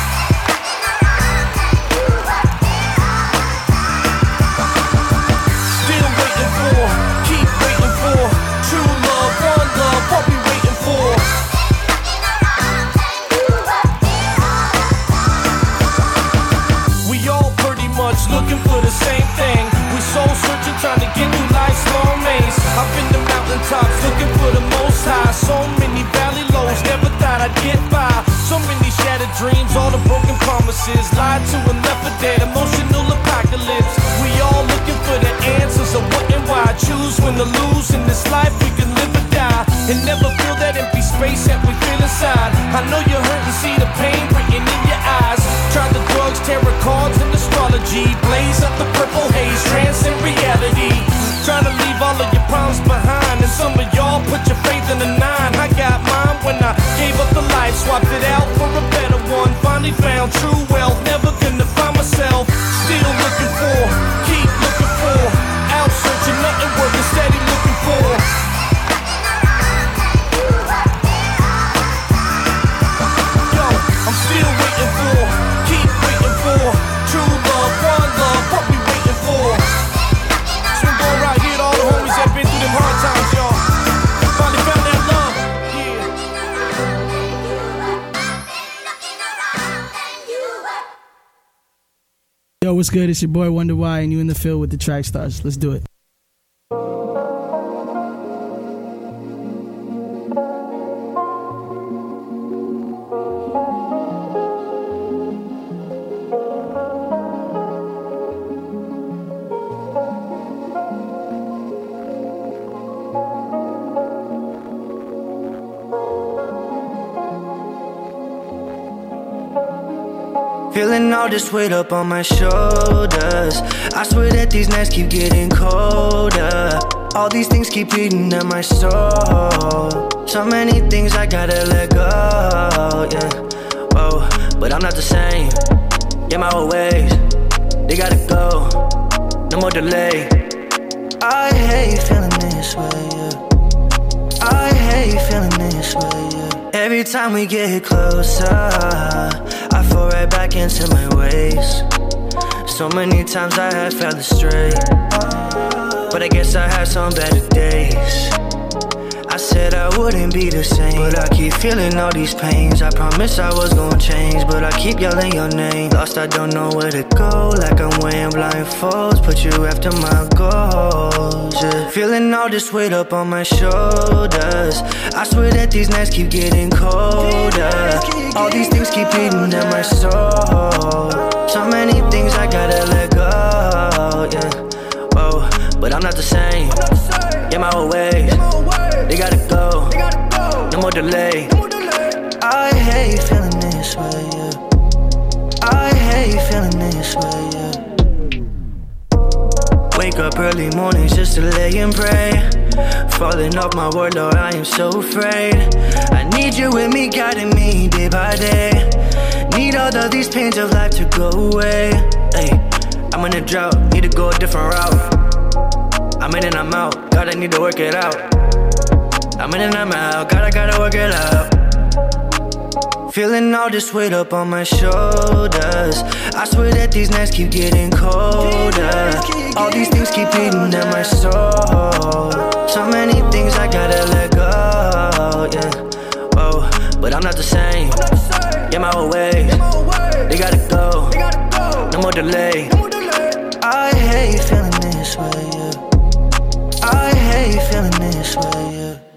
So many valley lows, never thought I'd get by. So many shattered dreams, all the broken promises. Lied to and left for dead, emotional apocalypse. We all looking for the answers of what and why. Choose when to lose in this life, we can live or die. And never feel that empty space that we feel inside. I know you're hurting, see the pain written in your eyes. Tried the drugs, tarot cards, and astrology. Blaze up the purple haze, transcend reality. Trying to leave all of your problems behind. And some of y'all put your faith in the nine. I got mine when I gave up the life, swapped it out for a better one. Finally found true wealth, never gonna find myself. Still looking for, keep looking for. Out searching, nothing working, what's good? It's your boy Wonder Why, and you in the field with the track stars. Let's do it. This weight up on my shoulders. I swear that these nights keep getting colder. All these things keep eating at my soul. So many things I gotta let go. Yeah, whoa, but I'm not the same. Yeah, my old ways, they gotta go. No more delay. I hate feeling this way. Yeah. I hate feeling this way. Yeah. Every time we get closer, right back into my ways. So many times I have fell astray, but I guess I had some better days. I said I wouldn't be the same. But I keep feeling all these pains. I promise I was gonna change, but I keep yelling your name. Lost, I don't know where to go. Like I'm wearing blindfolds. Put you after my goals. Yeah. Feeling all this weight up on my shoulders. I swear that these nights keep getting colder. All these things keep eating at my soul. So many things I gotta let go. Yeah. Whoa, but I'm not the same. Yeah, my old ways. They gotta go. No more delay. I hate feeling this way, yeah. I hate feeling this way, yeah. Wake up early mornings just to lay and pray. Falling off my word, Lord, I am so afraid. I need you with me, guiding me day by day. Need all of these pains of life to go away. Hey, I'm in a drought, need to go a different route. I'm in and I'm out, God, I need to work it out. I'm in and I'm out, God, I gotta work it out. Feeling all this weight up on my shoulders. I swear that these nights keep getting colder. All these things keep eating at my soul. So many things I gotta let go, yeah. Whoa, but I'm not the same. Yeah, my old ways, they gotta go. No more delay. I hate feeling this way, yeah. I hate feeling this way, yeah.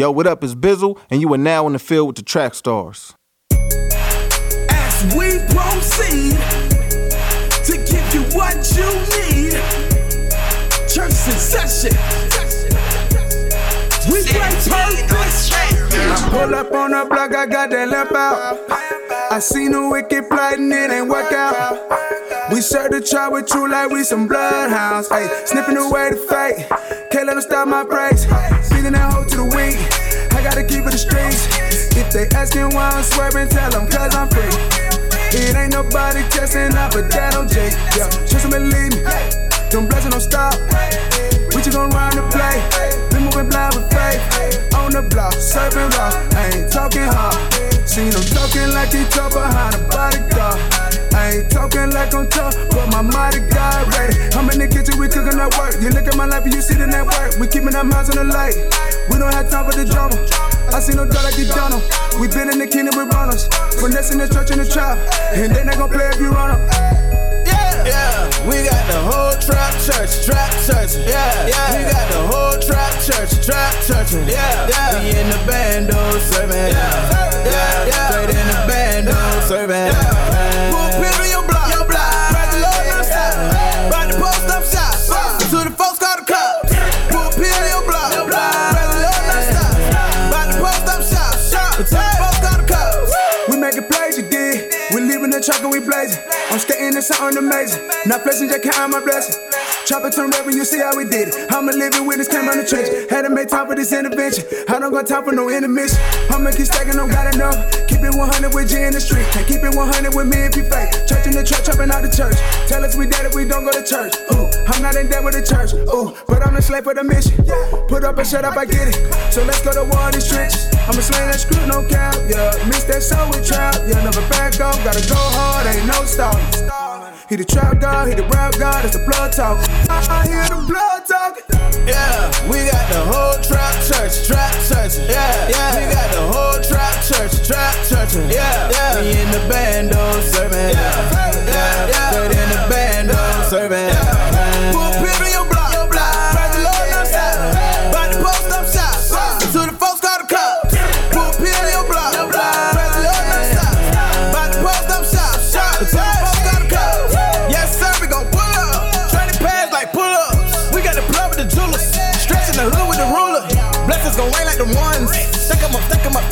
Yo, what up? It's Bizzle, and you are now in the field with the track stars. As we proceed to give you what you need, church succession. We play purpose. I pull up on the block, I got that lamp out. I seen the wicked plotting, it ain't work out. We serve the trial with true like we some bloodhounds. Hey, sniffing away the fate. Can't let them stop my brakes. Feeding that hoe to the weak. I gotta keep it streets. If they asking why I'm swerving, tell them cause I'm free. It ain't nobody testing out, but that on Jake. Yeah, trust and leave me. Them blessings don't stop. We just gon' run the play. Been moving blind with faith. On the block, serving raw. I ain't talking hard. Seen them talking like he tough behind a bodyguard. I ain't talking like I'm tough, but my mighty God ready. I'm in the kitchen, we cooking that work. You look at my life and you see the network. We keeping our minds on the light. We don't have time for the drama. I see no doubt like you done. We been in the kingdom with runners. Finessing the church in the trap. And they not gonna play if you run 'em. Yeah, yeah, we got the whole trap church, trap church. Yeah, yeah, we got the whole trap church, trap church. Yeah, yeah, we in the bando serving. Yeah, yeah, yeah, straight in the bando serving. Yeah. Put and we blazing. I'm skating in something amazing. Not blessing, just counting my blessings. Chop it, turn you see how we did it. I'm a living witness, came on the trench. Had to make time for this intervention. I don't got time for no intermission. I'ma keep stacking, don't got enough. Keep it 100 with G in the street. Can't keep it 100 with me if you fake. Church in the church, chopping out the church. Tell us we dead if we don't go to church. Ooh, I'm not in debt with the church. Ooh, but I'm the slave for the mission. Put up and shut up, I get it. So let's go to war in these trenches. I'ma slay that screw, no cap. Yeah, miss that soul with trap. Yeah, never back up. Gotta go hard, ain't no stopping. He the trap god, he the rap god, it's the blood talk. I hear the blood talk. Yeah, we got the whole trap church, trap church. Yeah, yeah, we got the whole trap church, trap church. Yeah, yeah, we in the bando oh, serving. Yeah, yeah, yeah, straight in the bando oh, serving. Yeah.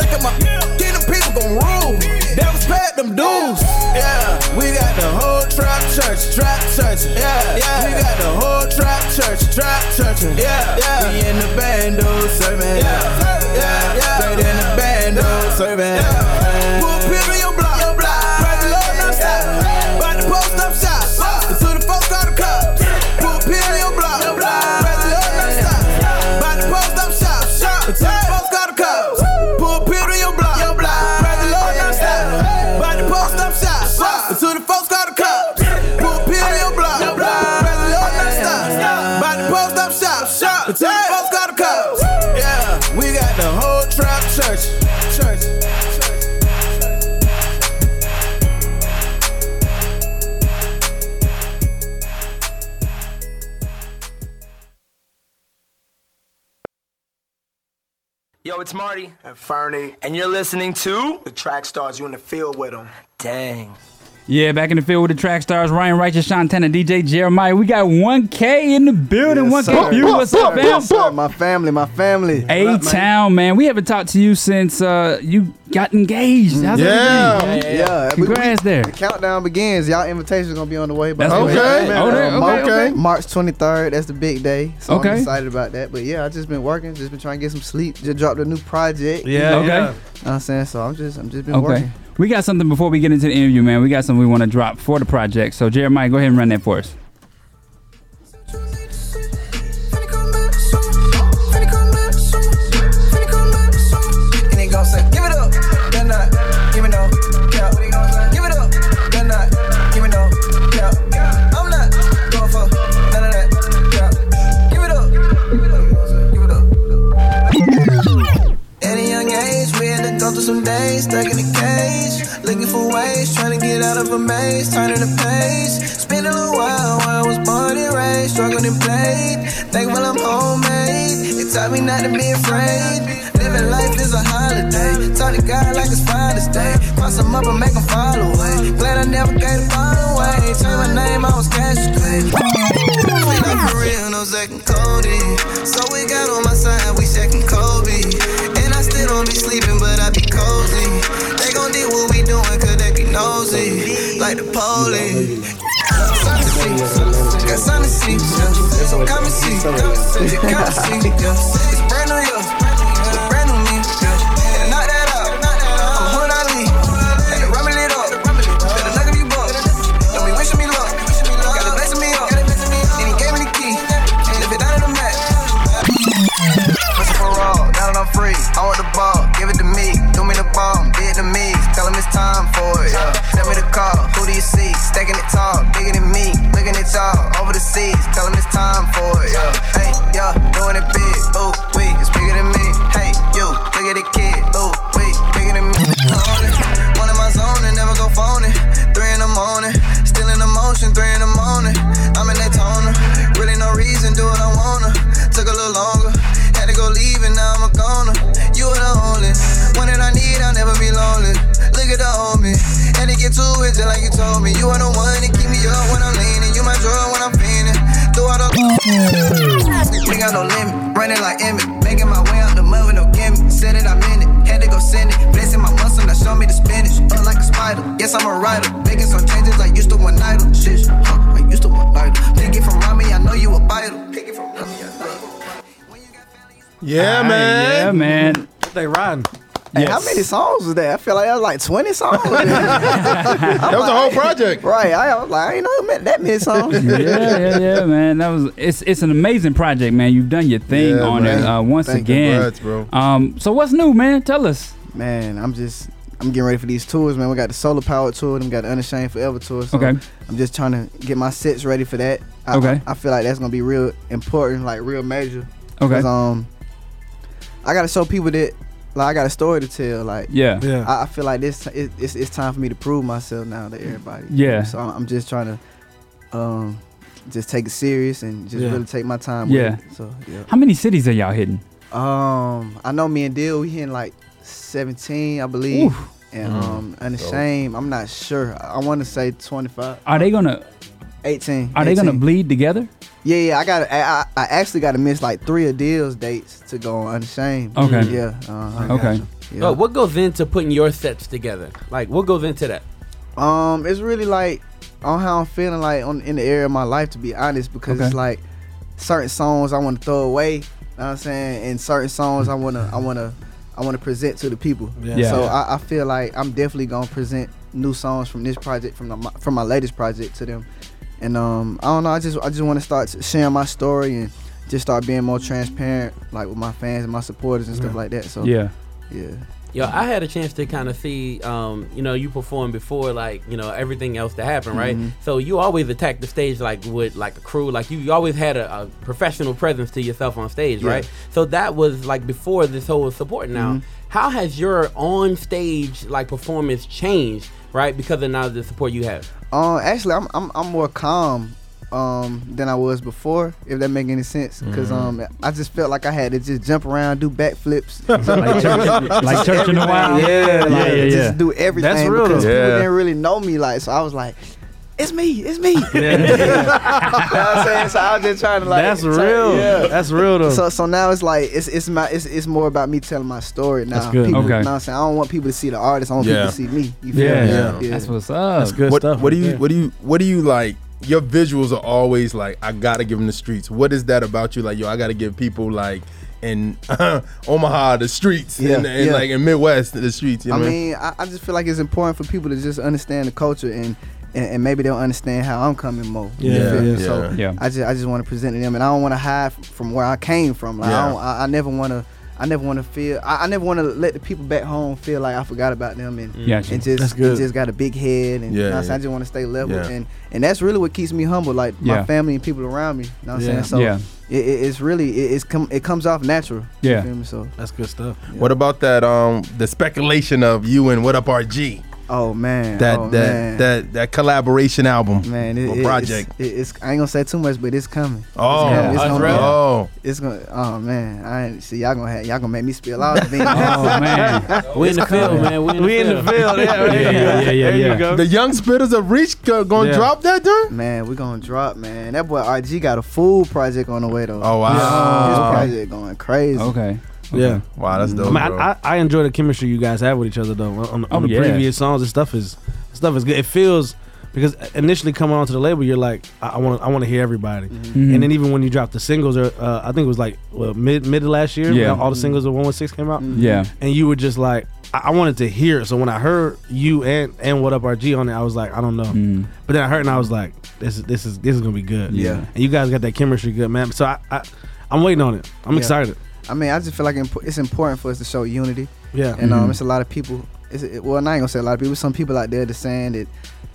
Stack 'em up, stack 'em up. Get them people gon' rule. Devils paid them dues. Yeah, we got the whole trap church, trap church. Yeah, yeah. We got the whole trap church, trap church. Yeah, yeah. We in the bando serving. Yeah, yeah, yeah. Straight in the bando serving. Put Yo, it's Marty and Fernie, and you're listening to the track stars. You in the field with them. Dang. Yeah, back in the field with the track stars, Ryan Righteous, Shantana, DJ Jeremiah. We got 1K in the building. 1K Phew. What's up, fam? My family, my family. A Town, man. We haven't talked to you since uh, you got engaged. How's yeah. everything? yeah, Congrats there. The countdown begins. Y'all invitations gonna be on the way. By That's the way. okay. Man, Oh, um, okay, okay. March 23rd. That's the big day. So Okay. I'm excited about that. But yeah, I just been working. Just been trying to get some sleep. Just dropped a new project. Yeah, Okay. yeah. Know what I'm saying so. I'm just, I'm just been Okay. working. We got something before we get into the interview, man. We got something we want to drop for the project. So, Jeremiah, go ahead and run that for us. Stuck in a cage. Looking for ways, trying to get out of a maze, turning the page. Spent a little while where I was born and raised, struggled and played. Thankful I'm homemade, it taught me not to be afraid. Living life is a holiday, talk to God like it's Father's Day. Cross him up and make him fall away. Glad I never gave the ball away. Change my name, I was cash clay. We not for real, no and Cody. So we got on my side, we What we doing, cause they be nosy. Like the police. Got something to see. yeah. So come and see, come and see, come and see. Over. Tell him it's time for it. Yeah. Running like Emmett. Making my way out the mud with no gimmick. Said it, I'm in it. Had to go send it. Blessing my muscle, now show me the spinach. Up like a spider. Yes, I'm a writer. Making some changes like used to one idol. Shit, huh? I used to one idol. Pick it from Rami, I know you a biter. Pick it from Rami, I know you Yeah, Aye, man. Yeah, man. They rhyme. Hey, how many songs was that? I feel like that was like 20 songs. <laughs> that was a whole project. Right. I was like, I ain't know that many songs. yeah, yeah, yeah, man. That was it's it's an amazing project, man. You've done your thing Yeah, on it uh, once Thank again. Congrats, bro. Um, so what's new, man? Tell us. Man, I'm just I'm getting ready for these tours, man. We got the Solar Power tour, and we got the Unashamed Forever tour. So Okay. I'm just trying to get my sets ready for that. I, Okay. I, I feel like that's gonna be real important, like real major. Okay. 'Cause, Um, I gotta show people that. Like I got a story to tell. Like Yeah. Yeah. I, I feel like this. It, it's it's time for me to prove myself now to everybody. Yeah. So I'm, I'm just trying to, um, just take it serious and just Yeah. really take my time. Yeah. With it. So yeah. How many cities are y'all hitting? Um, I know me and Dill, we hitting like 17, I believe. Oof. And Mhm. um, Unashamed, I'm not sure. I want to say 25. Are they gonna 18. Are they gonna bleed together? Yeah, yeah. I got. I, I I actually got to miss like three of Deal's dates to go on Unashamed. Okay. Yeah. Uh, Okay. Yeah. Oh, what goes into putting your sets together? Like, what goes into that? Um, it's really like on how I'm feeling like on in the area of my life to be honest, because it's like certain songs I want to throw away. You know what I'm saying? And certain songs I wanna I wanna I wanna present to the people. Yeah. Yeah. So I, I feel like I'm definitely gonna present new songs from this project from the, from my latest project to them. And um I don't know, I just I just wanna start sharing my story and just start being more transparent like with my fans and my supporters and stuff Yeah. like that. So Yeah. Yeah. Yo, I had a chance to kind of see, um, you know, you perform before, like, you know, everything else to happen, right? Mhm. So you always attack the stage like with like a crew, like you, you always had a, a professional presence to yourself on stage, Yeah. right? So that was like before this whole support. Now, Mhm. how has your on stage like performance changed, right? Because of now the support you have. Uh, actually, I'm I'm I'm more calm um than I was before. If that make any sense, because Mhm. um I just felt like I had to just jump around, do backflips, <laughs> Like church- like <laughs> church in the wild? Yeah, Yeah, like, yeah, yeah. just do everything That's real, because though. people Yeah. didn't really know me. Like, so I was like. It's me, it's me. <laughs> you know what I'm saying? So I was just trying to like. That's try- real. Yeah. That's real, though. So so now it's like it's it's my it's, it's more about me telling my story now. That's good. People, Okay. You know what I'm saying? I don't want people to see the artist. I want Yeah. people to see me. You feel Yeah, me? That's what's up. That's good what, stuff What do right you what do you what do you like? Your visuals are always like I gotta give them the streets. What is that about you? Like yo, I gotta give people like in <laughs> Omaha the streets Yeah, and, and yeah. like in Midwest the streets. You know I what I mean, I, I just feel like it's important for people to just understand the culture and. And, and maybe they'll understand how I'm coming more. You Yeah, yeah. So Yeah. I just I just want to present to them, and I don't want to hide from where I came from. Like Yeah. I, don't, I, I never want to. I never want to feel. I, I never want to let the people back home feel like I forgot about them and Gotcha. and just and just got a big head and you Yeah, know what I'm yeah. I just want to stay level Yeah. and and that's really what keeps me humble. Like Yeah. my family and people around me. You know what I'm Yeah. saying? So Yeah. it, it, it's really it, it's come it comes off natural. You Yeah. feel me? So That's good stuff. What about that um the speculation of you and What Up RG? Oh man, That oh, that man. that that collaboration album. Man, it, or it- project. It's, it, it's I ain't gonna say too much, but it's coming. Oh, it's, coming. it's gonna, real. Oh. it's gonna. Oh man, I see y'all gonna have, y'all gonna make me spill all the beans. <laughs> Oh man. We in the field, man. We in the We in field. the field. Yeah, right. Yeah, yeah, yeah, yeah, There yeah. you go. The young spitters of Reach go- gonna Yeah. drop that dude? Man, we gonna drop, man. That boy RG got a full project on the way though. Oh wow. His project going crazy. Okay. Yeah. Wow, that's dope. I, mean, bro. I, I, I enjoy the chemistry you guys have with each other though. On, on Oh, the yeah. previous songs, the stuff is stuff is good. It feels because initially coming onto the label, you're like, I want I want to hear everybody. Mhm. And then even when you dropped the singles, or uh, I think it was like well, mid mid last year, Yeah. all the singles of One One Six came out, Yeah. and you were just like, I, I wanted to hear. it. So when I heard you and and What Up RG on it, I was like, I don't know. Mm. But then I heard and I was like, this is this is this is gonna be good. Yeah. And you guys got that chemistry good, man. So I, I I'm waiting on it. I'm Yeah. excited. I mean, I just feel like it's important for us to show unity. Yeah. And um, Mhm. it's a lot of people. It's, it, well, I ain't gonna say a lot of people. Some people out there that's saying that,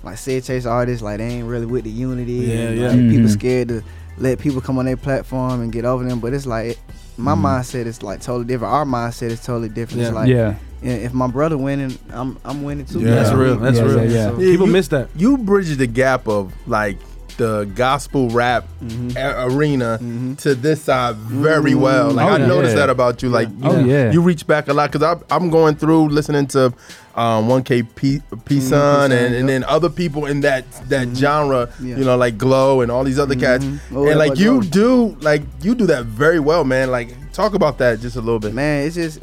like, said chase artists, like they ain't really with the unity. Yeah, and, yeah. like, People Mhm. scared to let people come on their platform and get over them. But it's like my Mhm. mindset is like totally different. Our mindset is totally different. It's Yeah. like Yeah. yeah, if my brother winning, I'm I'm winning too. Yeah. That's real. That's Yeah, real. yeah, yeah. So- Yeah, People you- miss that. you bridge the gap of like the gospel rap Mhm. a- arena Mhm. to this side very well. Like Oh, I yeah. noticed that about you. Like you, Oh, yeah. you reach back a lot because I'm going through listening to um, 1K P, P Sun Son, and, and yep. then other people in that that genre. Yeah. You know, like Glow and all these other cats. Mhm. Oh, and like you Glow. do, like you do that very well, man. Like talk about that just a little bit. Man, it's just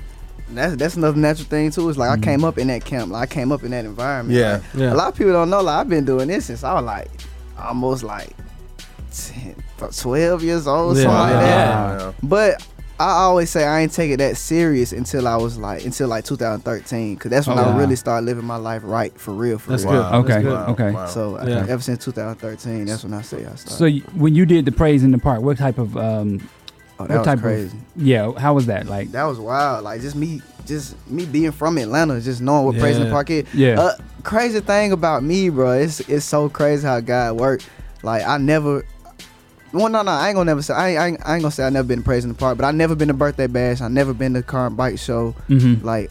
that's that's another natural thing too. It's like I came up in that camp. Like I came up in that environment. Yeah. Like, Yeah. A lot of people don't know. Like I've been doing this since I was like almost like 10, 12 years old, Yeah. something like that. Wow. But I always say I ain't take it that serious until I was like until like 2013, cause that's when Oh, I wow. really started living my life right for real. For That's real. good. Wow. Okay. That's good. Okay. Wow. So Yeah. ever since 2013, that's when I say I started. So y- when you did the praise in the park, what type of um, oh, what that was type crazy. of yeah? How was that like? That was wild. Like just me, just me being from Atlanta, just knowing what Praise in the Park is. Yeah. Uh, crazy thing about me, bro, it's it's so crazy how God worked. Like I never. Well, no, no, I ain't gonna never say. I ain't, I ain't, I ain't gonna say I never been to Praise in the Park, but I never been to birthday bash. I never been to car and bike show. Mhm. Like,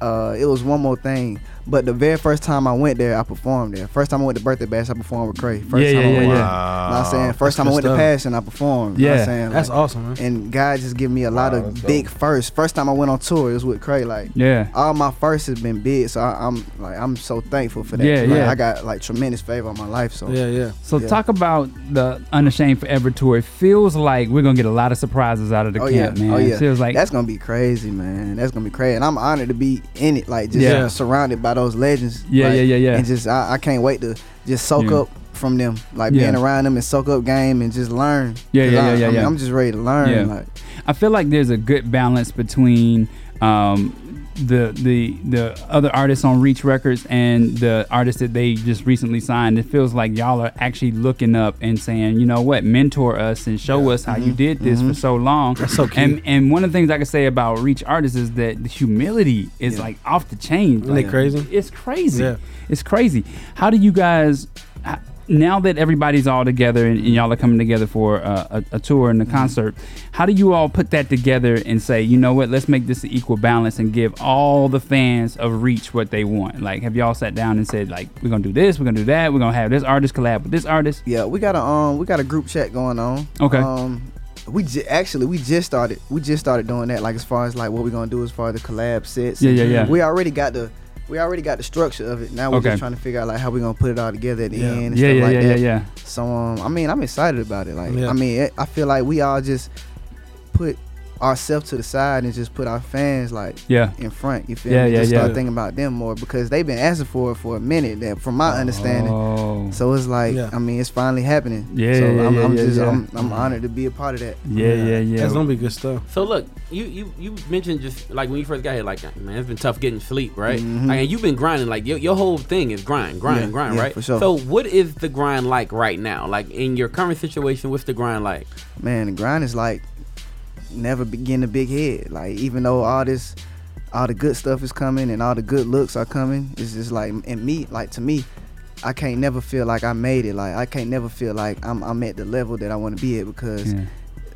uh, it was one more thing. But the very first time I went there, I performed there. First time I went to birthday bash, I performed with Cray. First Yeah, time yeah, I yeah, went, yeah. You know what I'm saying? First That's time I good went to stuff. Passion, I performed. You know what Yeah. I'm saying? That's awesome, man. and God just give me a lot Wow, of big dope. firsts. First time I went on tour, it was with Cray. Like Yeah. all my firsts has been big, so I, I'm like I'm so thankful for that. Yeah, Like, yeah. I got like tremendous favor on my life. So Yeah, yeah. So Yeah. talk about the Unashamed Forever tour. It feels like we're gonna get a lot of surprises out of the oh camp, yeah, man. oh yeah. It feels like that's gonna be crazy, man. That's gonna be crazy, and I'm honored to be in it. Like just Yeah. surrounded by those legends. Yeah, like, yeah, yeah, yeah. And just I, I can't wait to just soak Yeah. up from them, like Yeah. being around them and soak up game and just learn. Yeah, yeah, I, yeah, yeah, I mean. I'm just ready to learn. Like I feel like there's a good balance between um, the the the other artists on Reach Records and the artists that they just recently signed. It feels like y'all are actually looking up and saying, you know what, mentor us and show us how you mm-hmm. did this for mm-hmm. so long. That's so cute. And and one of the things I can say about Reach artists is that the humility is Yeah. like off the chain. Isn't it crazy? It's crazy. Yeah. It's crazy. How do you guys? h- now that everybody's all together and, and y'all are coming together for uh, a, a tour and a concert, how do you all put that together and say, you know what, let's make this an equal balance and give all the fans of Reach what they want? Like, have y'all sat down and said, like, we're gonna do this, we're gonna do that, we're gonna have this artist collab with this artist? Yeah, we got a um we got a group chat going on. Okay. Um we j- actually we just started we just started doing that like as far as like what we're gonna do as far as the collab sets. Yeah, yeah, yeah. We already got the we already got the structure of it. Now we're Okay. just trying to figure out like how we're gonna put it all together at the Yeah. end and Yeah, stuff yeah, like yeah, that. yeah, yeah. So um I mean I'm excited about it. Like Yeah. I mean it, I feel like we all just put ourselves to the side and just put our fans like Yeah. in front. You feel Yeah, me? yeah, just yeah. start thinking about them more because they've been asking for it for a minute. That from my understanding. Oh. So it's like Yeah. I mean it's finally happening. Yeah, So yeah, I'm, yeah, I'm yeah, just yeah. I'm, I'm honored to be a part of that. Yeah, yeah, yeah. That's gonna be good stuff. So look, you you you mentioned just like when you first got here, like man, it's been tough getting sleep, right? Mhm. Like, and you've been grinding. Like your, your whole thing is grind, grind, Yeah, grind, yeah, right? for sure. So what is the grind like right now? Like in your current situation, what's the grind like? Man, the grind is like never begin a big head. Like even though all this all the good stuff is coming and all the good looks are coming, it's just like and me, like to me, I can't never feel like I made it. Like I can't never feel like I'm I'm at the level that I want to be at because Yeah.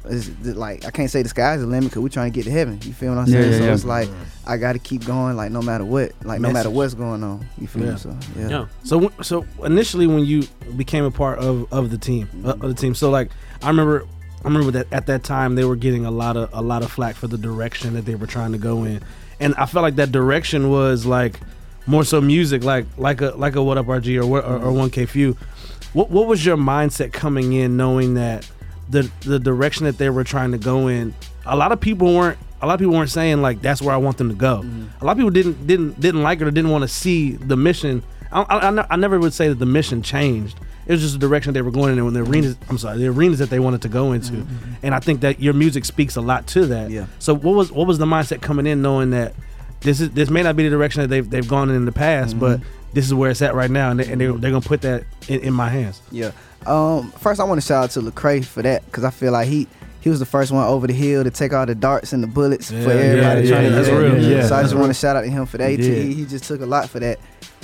it's th- like I can't say the sky's the limit because we're trying to get to heaven. You feel what I'm saying? yeah, so yeah. it's like I got to keep going, like no matter what, like no matter what's going on. You feel Yeah. me? So yeah. So so initially when you became a part of, of the team uh, of the team, so like I remember I remember that at that time they were getting a lot of a lot of flack for the direction that they were trying to go in, and I felt like that direction was like more so music, like like a like a What Up RG or what- or, or mm-hmm. One K Phew. What what was your mindset coming in, knowing that the the direction that they were trying to go in? A lot of people weren't. A lot of people weren't saying like that's where I want them to go. Mm-hmm. A lot of people didn't didn't didn't like it or didn't want to see the mission. I, I I never would say that the mission changed. It was just the direction they were going in, and when the arenas. I'm sorry, the arenas that they wanted to go into, and I think that your music speaks a lot to that. Yeah. So what was what was the mindset coming in, knowing that this is this may not be the direction that they've they've gone in in the past, but this is where it's at right now, and, they, and they, they're gonna put that in, in my hands. Yeah. Um. First, I want to shout out to Lecrae for that because I feel like he he was the first one over the hill to take all the darts and the bullets Yeah, for everybody yeah, trying yeah, to that's real. Yeah, So I just want to shout out to him for that. He He, did. he, he just took a lot for that.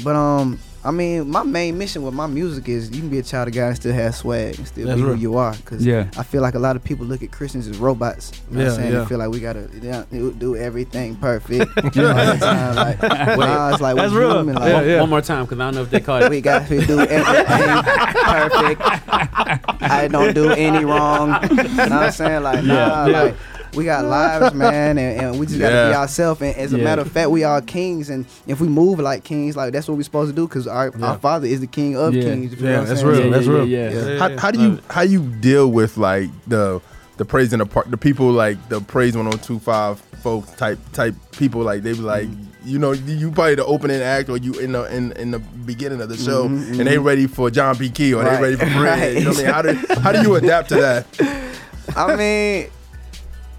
But um, I mean, my main mission with my music is you can be a child of God and still have swag and still That's be real. who you are. Cause Yeah. I feel like a lot of people look at Christians as robots. You know what Yeah, I'm saying? yeah. They feel like we gotta do- do everything perfect. <laughs> You know, all the time. Like, nah, it's like That's real. human, like, Yeah, one, yeah. one more time, because I don't know if they call it. we got to do everything perfect. <laughs> I don't do any wrong. You know what I'm saying? Like, nah, Yeah. like we got lives, man, and, and we just gotta be ourselves. And as a Yeah. matter of fact, we are kings, and if we move like kings, like that's what we're supposed to do, because our, our Father is the King of Yeah. kings. you feel Yeah, what that's real. Yeah, that's yeah, real. yeah, yeah. how, how do you how you deal with like the the praise and the part the people like the praise 1025 folks type type people like they be like mm-hmm. you know you probably the opening act or you in the in, in the beginning of the show mm-hmm, and they mm-hmm. ready for John P. Kee or Right. they ready for Fred. Right. You know what I mean? How do how do you adapt to that? <laughs> I mean,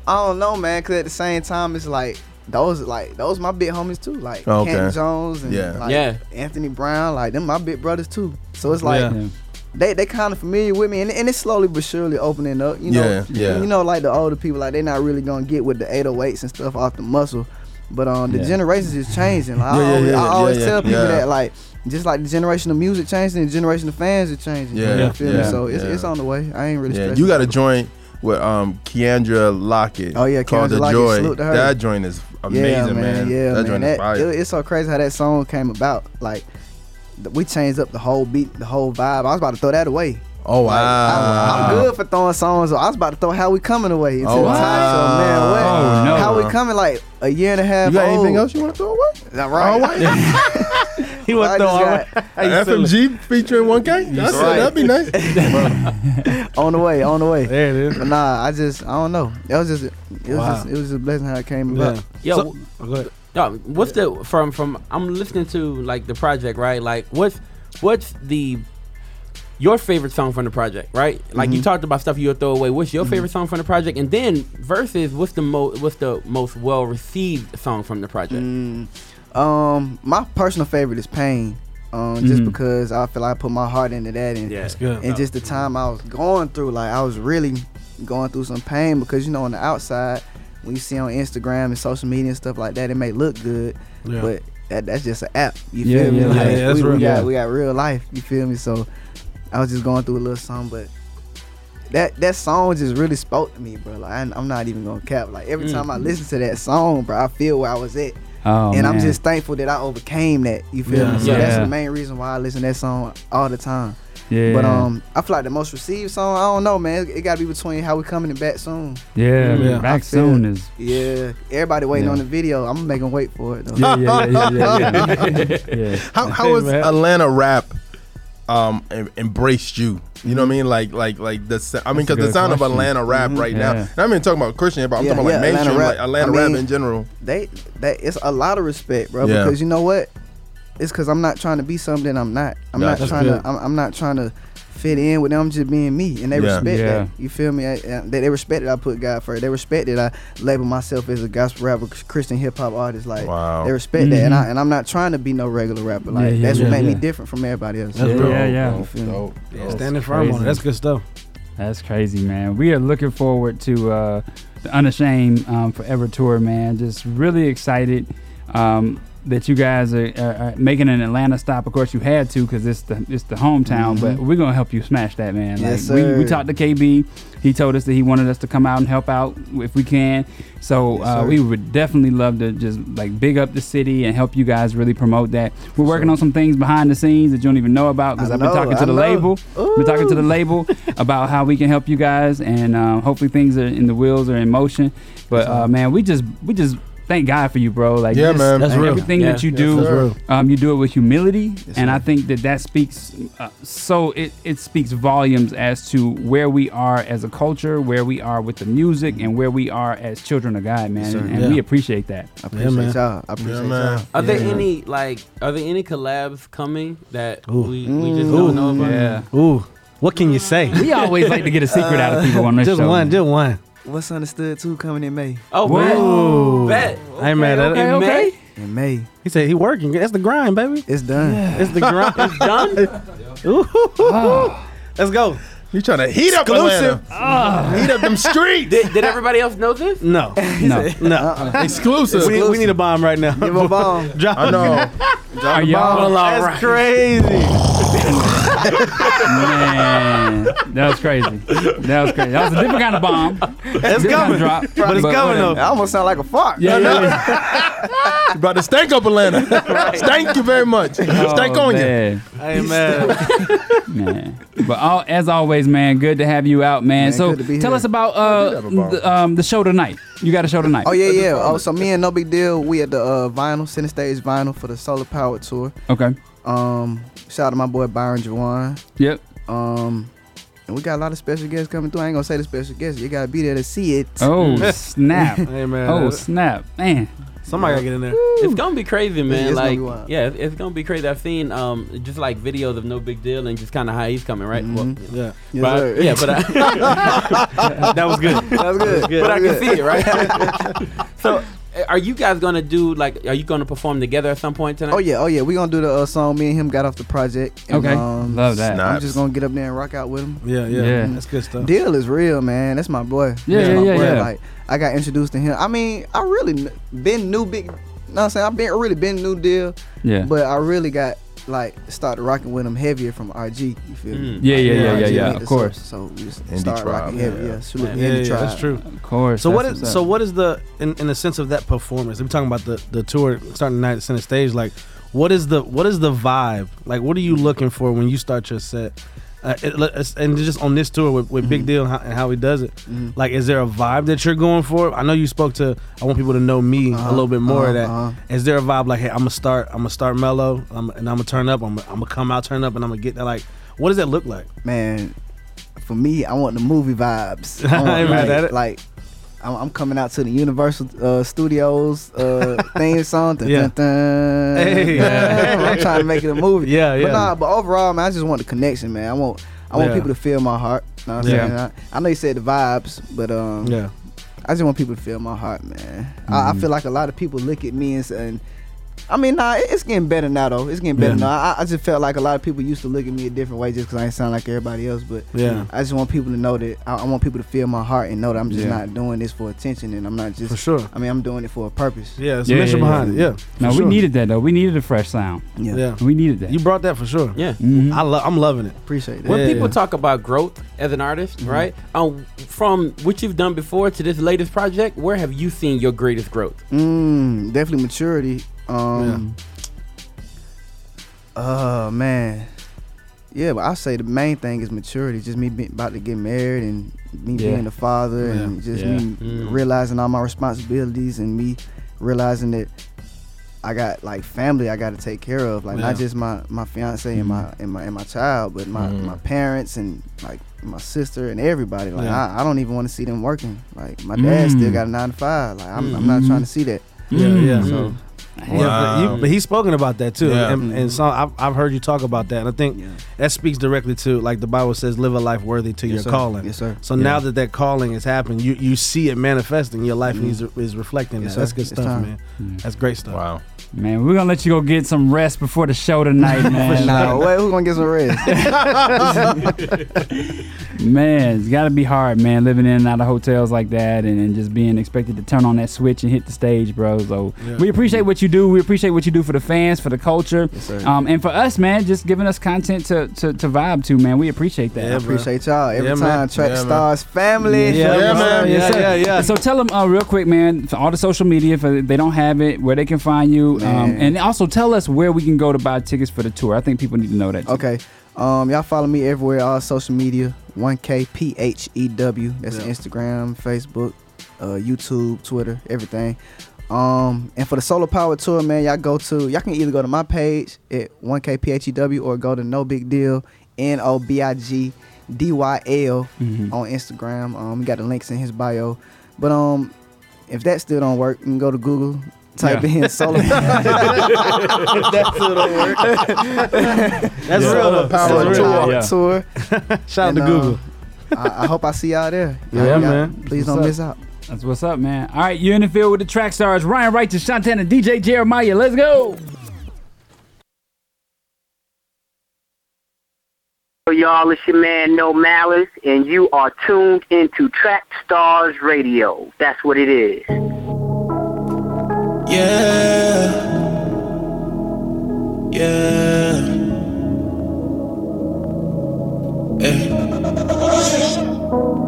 I don't know, man. Cause at the same time, it's like those, like those, my big homies too. Like Okay. Kent Jones and Yeah. like Yeah. Anthony Brown, like them, my big brothers too. So it's like Yeah. they they kind of familiar with me, and, and it's slowly but surely opening up. You know, Yeah, yeah. You know, like the older people, like they're not really gonna get with the 808s and stuff off the muscle. But um, the Yeah. generations is changing. Like, Yeah, I always, yeah, I always yeah, tell yeah. people Yeah. that like. Just like the generation of music changing, the generation of fans is changing. Yeah, you feel yeah, me? So it's, yeah. it's on the way. I ain't really. Yeah, you got about a it. joint with um Keandra Lockett. Oh, yeah, called Keandra the Lockett, Joy. salute to her. That joint is amazing, man. Yeah, that man. joint That- is fire. it- it's so crazy how that song came about. Like, we changed up the whole beat, the whole vibe. I was about to throw that away. oh wow! I'm, I'm good for throwing songs. I was about to throw "How We Coming" away until Oh, the time. So man, what? Oh, no. How we coming? Like a year and a half. You got old. anything else you want to throw away? Is That right? Oh, <laughs> He I was just throwing. got- <laughs> FMG featuring 1K. That's Right. that'd be nice. <laughs> on the way, on the way. There it is. But nah, I just I don't know. It was just it was Wow. just it was just a blessing how it came Yeah. about. Yo, So- oh. Yo, what's the from from I'm listening to like the project, right? Like what's what's the your favorite song from the project, right? Like you talked about stuff you'll throw away. What's your favorite song from the project? And then versus what's the most what's the most well received song from the project? Mm, um, my personal favorite is Pain. Um, just Mhm. because I feel like I put my heart into that, and Yeah. That's good. and just the time I was going through, like I was really going through some pain because you know on the outside, when you see on Instagram and social media and stuff like that, it may look good, Yeah. but that, that's just an app. You Yeah, feel me? yeah, Like, yeah, that's we, we real. got Yeah. we got real life. You feel me? So I was just going through a little something, but that that song just really spoke to me, bro. Like I, I'm not even gonna cap. Like every Mm. time I listen to that song, bro, I feel where I was at. Oh, and I'm just thankful that I overcame that. You feel Yeah. me? So that's the main reason why I listen to that song all the time. Yeah. But um, I feel like the most received song. I don't know, man. It, gotta be between how we coming and back soon. Yeah, I back feel- soon is. Yeah, everybody waiting Yeah. on the video. I'm gonna make them wait for it. Though. Yeah, yeah, yeah, yeah, yeah, yeah. <laughs> yeah. How how has Atlanta rap um em- embraced you? You know what I mean? Like like like the sa- I mean because the good sound of. Atlanta rap Mhm. right Yeah. now. And I'm even talking about Christian hip hop. I'm Yeah, talking about yeah, like mainstream Atlanta like. Atlanta I rap in general. They that it's a lot of respect, bro. Yeah. Because you know what? It's because I'm not trying to be something I'm not. I'm Yeah, not trying good. to. I'm, I'm not trying to fit in with them. Just being me, and they Yeah. respect Yeah. that. You feel me? I, I, they, they respect that I put God first. They respect that I label myself as a gospel rapper, Christian hip hop artist. Like Wow. they respect that, and I Mhm. and I'm not trying to be no regular rapper. Like Yeah, yeah, that's what yeah, made me different from everybody else. That's Yeah, dope, yeah, yeah. You feel me? Dope, Yeah, dope. standing firm on it. That's good stuff. That's crazy, man. We are looking forward to uh, the Unashamed um, Forever Tour, man. Just really excited um, that you guys are, are, are making an Atlanta stop. Of course, you had to because it's the it's the hometown, but we're gonna help you smash that, man. Yes, we, we talked to KB. He told us that he wanted us to come out and help out if we can. So Yes, uh, we would definitely love to just like big up the city and help you guys really promote that. We're working on some things behind the scenes that you don't even know about because I've been know, talking to I the know. label. Been talking to the label <laughs> about how we can help you guys, and uh, hopefully things are in the wheels are in motion. But uh, man, we just we just thank God for you, bro. Like Yeah, this- man. That's like, real. Everything Yeah. that you Yes, do, sir. um, you do it with humility, Yes, and I think that that speaks uh, so it it speaks volumes as to where we are as a culture, where we are with the music, and where we are as children of God, man. Yes, and and Yeah. we appreciate that. I appreciate man. y'all. I appreciate man. y'all. Are there Yeah. any like are there any collabs coming that Ooh. we, we just Mm. don't know about? Yeah, Ooh, what can you say? we always like to get a secret out of people on this just show. one, just one. What's understood too coming in May. Oh, Whoa. bet. bet. I ain't mad at okay, it. okay. In May, He said he working. That's the grind, baby. it's done. It's the grind. It's <laughs> done. <laughs> Ooh. Ah. Let's go. You trying to heat up Exclusive. Atlanta? Ah. Heat up them streets. did, did everybody else know this? No, <laughs> No. no. Uh-uh. Exclusive. We, need- we need a bomb right now. Give 'em a bomb. Drop I know. Are y'all? That's crazy. Man, that was crazy. That was crazy. That was a different kind of bomb. It's Different coming. drop, But it's coming though. I almost sound like a fart. Yeah, yeah, yeah. <laughs> You about to stank up Atlanta. Thank you very much. Stank Oh, on you. man. I ain't mad. man. But all, as always, man, good to have you out, man. Man, so good to be tell here. us about uh, have a bomb. the, um, the show tonight. You got a show tonight. Oh yeah, yeah. Oh, so me and Nobigdyl, we at the uh, Vinyl Center Stage Vinyl for the Solar Power Tour. Okay. Um, shout out to my boy Byron Jawan. Yep. Um, and we got a lot of special guests coming through. I ain't gonna say the special guests. You gotta be there to see it. Oh <laughs> snap. I ain't mad. oh snap, man. Somebody gotta get in there. It's gonna be crazy, man. it's gonna like, be wild. yeah, it's, it's gonna be crazy. I've seen um just like videos of Nobigdyl and just kind of how he's coming, right? Well, Mhm. Yeah, Yes, but, sir. yeah, but I, <laughs> <laughs> that was good. that was good. good. but I That can see it, right? so, are you guys gonna do like? Are you gonna perform together at some point tonight? Oh yeah, oh yeah. We gonna do the uh, song. Me and him got off the project. and, Okay. um, Love that. I'm just gonna get up there and rock out with him. Yeah, yeah, Yeah. That's good stuff. Deal is real, man. That's my boy. Yeah, That's yeah, my yeah, boy. yeah. Like I got introduced to him. I mean, I really been new big. You Know what I'm saying? I've been really been new deal, Yeah. but I really got like started rocking with him heavier from RG. You feel me? Mm. Yeah, yeah, yeah, RG yeah, yeah. Of course. up, So we just Indie started Tribe, rocking heavy. yeah. Yeah, salute Yeah, the Yeah, yeah, Tribe. that's true. Of course. So what that's is what's so what is the in, in the sense of that performance? We're talking about the the tour starting tonight at center stage. Like, what is the what is the vibe? Like, what are you looking for when you start your set? Uh, it, and just on this tour with, with Big Deal and how, and how he does it, Mhm. like, is there a vibe that you're going for? I know you spoke to. I want people to know me a Uh-huh, little bit more of uh-huh, that. uh-huh. Is there a vibe like, hey, I'm gonna start, I'm gonna start mellow, I'm, and I'm gonna turn up, I'm, I'm gonna come out, turn up, and I'm gonna get that. Like, what does that look like? Man, for me, I want the movie vibes. <laughs> Want, like. Like, I'm, I'm coming out to the Universal uh, Studios uh, <laughs> theme song. Dun, Yeah. dun, dun, Hey. <laughs> I'm trying to make it a movie. Yeah, <laughs> yeah. But nah, but overall, man, I just want the connection, man. I want, I want Yeah. people to feel my heart. Know what I'm Yeah. saying? I, I know you said the vibes, but um, Yeah, I just want people to feel my heart, man. I, I Mm-hmm. feel like a lot of people look at me and, say- and I mean, nah, it's getting better now though. It's getting better Yeah. now. I, I just felt like a lot of people used to look at me a different way just because I ain't sound like everybody else. But Yeah. I just want people to know that I, I want people to feel my heart and know that I'm just Yeah. not doing this for attention and I'm not just For sure. I mean, I'm doing it for a purpose. Yeah, there's a mission behind it. Yeah. No, for we needed that though. We needed a fresh sound. Yeah. Yeah. We needed that. You brought that for sure. Yeah. I lo- I'm loving it. Appreciate When Yeah. people talk about growth as an artist, Mm-hmm. right? Um, from what you've done before to this latest project, where have you seen your greatest growth? Mm, definitely maturity. Um, uh man, yeah, but I say the main thing is maturity. Just me being about to get married and me Yeah. being a father Yeah. and just Yeah. me Mm. realizing all my responsibilities and me realizing that I got like family I got to take care of, like not just my my fiance and my and my and my child, but my Mhm. my parents and like my sister and everybody. Like Yeah. I, I don't even want to see them working. Like my dad still Mm. got a nine to five. Like I'm, I'm not trying to see that. Yeah, yeah. So Yeah, but, you, but he's spoken about that too, Yeah. and, and so I've, I've heard you talk about that. And I think that speaks directly to like the Bible says, live a life worthy to Yes, your sir. calling. Yes, sir. So Yeah. now that that calling has happened, you you see it manifesting. Your life Mhm. is, is reflecting Yes, that. That's good It's stuff, time. man. That's great stuff. Wow. Man, we're gonna let you go get some rest before the show tonight, <laughs> man. nah, <laughs> wait, who gonna get some rest? <laughs> Man, it's got to be hard, man, living in and out of hotels like that and, and just being expected to turn on that switch and hit the stage, bro. So Yeah. we appreciate what you do. We appreciate what you do for the fans, for the culture, sir. um, and for us, man, just giving us content to, to, to vibe to, man. We appreciate that. I appreciate y'all every Yeah, man. time. Track Yeah, man. Stars family. Yeah, Yeah, man. Yeah, yeah, yeah. So tell them uh, real quick, man, all the social media, if they don't have it, where they can find you, um, and also tell us where we can go to buy tickets for the tour. I think people need to know that. Too. Okay. Um, y'all follow me everywhere, all social media. 1KPHEW. E That's Yeah. Instagram, Facebook, uh, YouTube, Twitter, everything. Um, and for the Solar Power Tour, man, y'all go to y'all can either go to my page at 1KPHEW E or go to Nobigdyl N O B I G D Y L Mhm. on Instagram. Um, we got the links in his bio. But um, if that still don't work, you can go to Google. Type Yeah. in <laughs> solar. if that still work. <laughs> That's Yeah. real. though. Solar That's real. Power Yeah. Tour. <laughs> Shout out to And, uh, Google. I, I hope I see y'all there. Yeah, Y'all- man. Please What's don't up? miss out. That's what's up, man. All right, you're in the field with the track stars Ryan Righteous, Shantana, DJ Jeremiah. Let's go. So y'all, it's your man No Malice, and you are tuned into Track Stars Radio. That's what it is. Yeah. Yeah. Eh.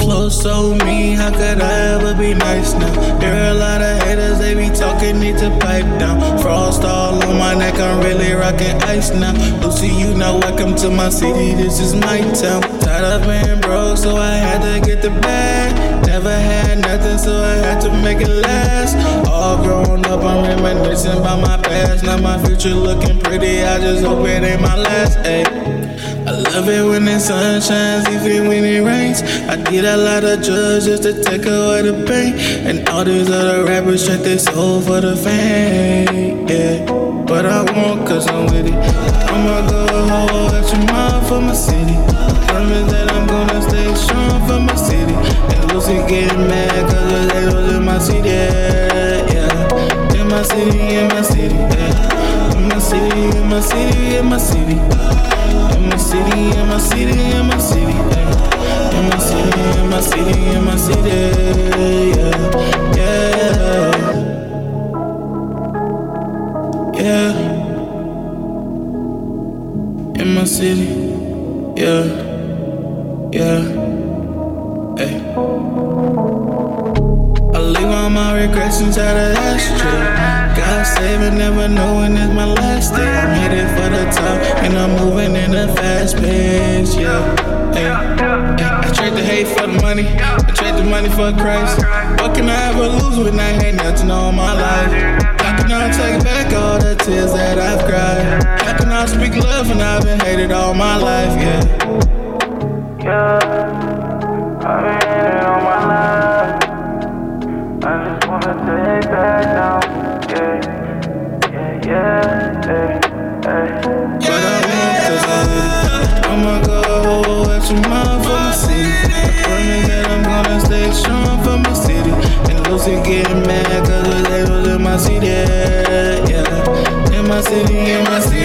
Flow so mean, how could I ever be nice now? There are a lot of haters, they be talking, need to pipe down. Frost all on my neck, I'm really rocking ice now. Lucy, you know, welcome to my city, this is my town. Tired of being broke, so I had to get the bag. Never had nothing, so I had to make it last. All grown up, I'm reminiscing about my past. Now my future looking pretty, I just hope it ain't my last. Ayy. I love it when the sun shines, even when it rains. I did a lot of drugs just to take away the pain. And all these other rappers check their soul for the fame. Yeah, but I won't cause I'm with it. I'ma go a whole extra mile for my city. Promise that I'm gonna stay strong for my city. And Lucy getting mad cause the labels in my city. Yeah, my city, in my city. In my city, in my city, in my city. In my city, in my city, in my city, yeah. In my city, in my city, in my city, yeah, yeah, yeah. In my city, yeah, yeah, hey. I leave all my regrets inside the ashtray. God save it, never knowing it's my last day. I'm headed for the top, and I'm moving in a fast pace, yeah. Hey. I trade the hate for the money, I trade the money for Christ. What can I ever lose when I had nothing all my life? How can I take back all the tears that I've cried? How can I speak love when I've been hated all my life, yeah? Yeah, I've been mile for my city. I promise that I'm gonna stay strong for my city. And Lucy getting mad cause the labels in my city. Yeah, city, in my city,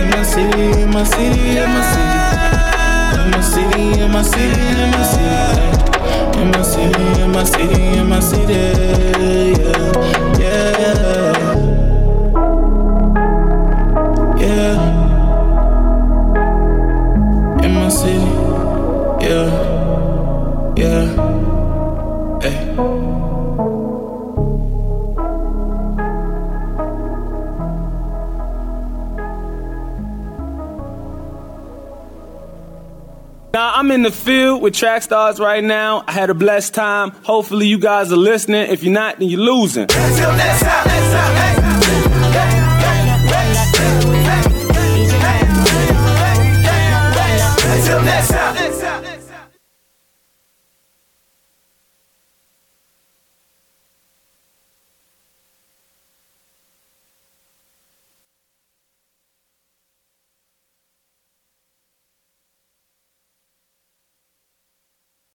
in my city, in my city, in my city, in my city, in my city, in my city. In my city, in my city, in my city, yeah, yeah, yeah. In the field with track stars right now. I had a blessed time. Hopefully you guys are listening. If you're not, then you're losing.